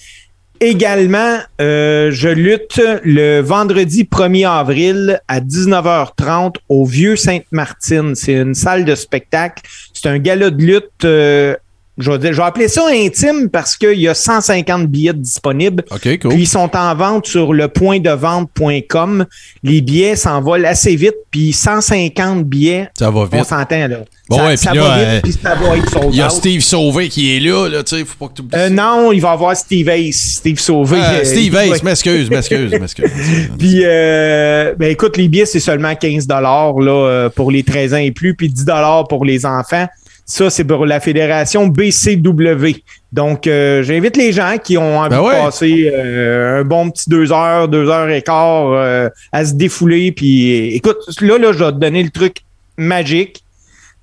Également, euh, je lutte le vendredi 1er avril à 19h30 au Vieux Sainte-Martine. C'est une salle de spectacle. C'est un gala de lutte. euh, je, vais dire- je vais appeler ça intime parce qu'il y a 150 billets disponibles. OK, cool. Puis ils sont en vente sur le point de vente.com. Les billets s'envolent assez vite. Puis 150 billets, Ça va on vite. s'entend là. Bon, ça ouais, ça puis va là, vite, euh, puis ça va être sold Il y a. Steve Sauvé qui est là, là, tu sais, faut pas que tu oublies Euh, non, il va avoir Steve Ace, Steve Sauvé. Ah, Euh, Steve Ace, m'excuse, m'excuse, m'excuse. Puis, euh, ben écoute, les billets, c'est seulement 15 là, pour les 13 ans et plus, puis 10 pour les enfants. Ça, c'est pour la fédération BCW. Donc, euh, j'invite les gens qui ont envie Ben ouais. de passer euh, un bon petit deux heures, deux heures et quart euh, à se défouler. Puis, écoute, là, là, je vais te donner le truc magique.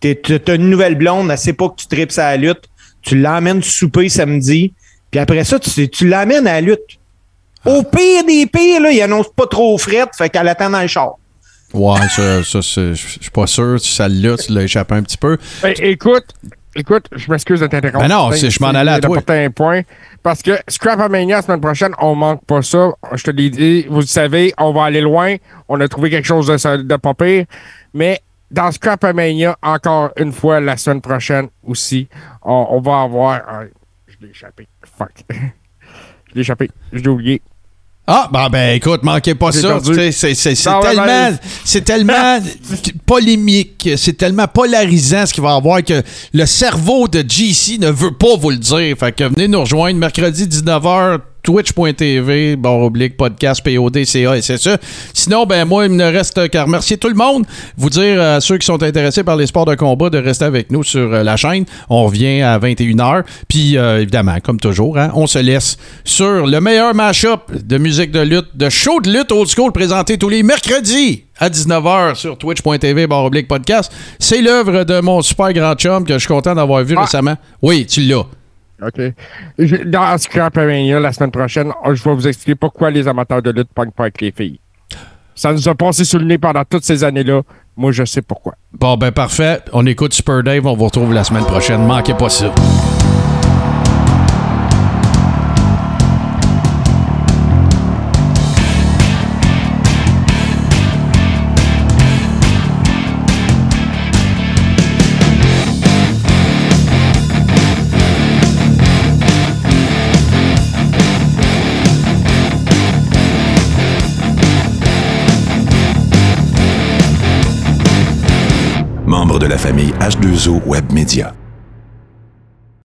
T'es- T'as une nouvelle blonde, elle sait pas que tu tripes à la lutte. Tu l'emmènes souper samedi. Puis après ça, tu, tu l'amènes à la lutte. Au pire des pires, là, il annonce pas trop frette, fait qu'elle attend dans le char. Ouais, ça, ça c'est- je suis pas sûr si ça l'a, tu l'as échappé un petit peu. Ben, écoute, écoute, je m'excuse de t'interrompre. Ben non, c'est- je m'en allais à toi. un point. Parce que Scrapamania, la semaine prochaine, on manque pas ça. Je te l'ai dit, vous le savez, on va aller loin. On a trouvé quelque chose de, de pas pire. Mais dans Scrapamania, encore une fois, la semaine prochaine aussi, on, on va avoir. je l'ai échappé. Fuck. je l'ai échappé. Je l'ai oublié. Ah, ben, ben écoute, manquez pas ça. perdu. tu sais, C'est tellement, c'est tellement polémique, c'est tellement polarisant ce qu'il va y avoir que le cerveau de GC ne veut pas vous le dire. Fait que venez nous rejoindre mercredi 19h. Twitch.tv, barre oblique, podcast, POD, CA, SSE. Sinon, ben, moi, il me reste qu'à remercier tout le monde. Vous dire à ceux qui sont intéressés par les sports de combat de rester avec nous sur euh, la chaîne. On revient à 21h. Puis, euh, évidemment, comme toujours, hein, on se laisse sur le meilleur mashup de musique de lutte, de show de lutte old school présenté tous les mercredis à 19h sur twitch.tv, podcast. C'est l'œuvre de mon super grand chum que je suis content d'avoir vu Ah. récemment. Oui, tu l'as. OK. Je- Dans la semaine prochaine, je vais vous expliquer pourquoi les amateurs de lutte pognent pas avec les filles. Ça nous a passé sur le nez pendant toutes ces années-là. Moi, je sais pourquoi. Bon, ben parfait. On écoute Super Dave. On vous retrouve la semaine prochaine. Manquez pas ça. Famille H2O Web Media.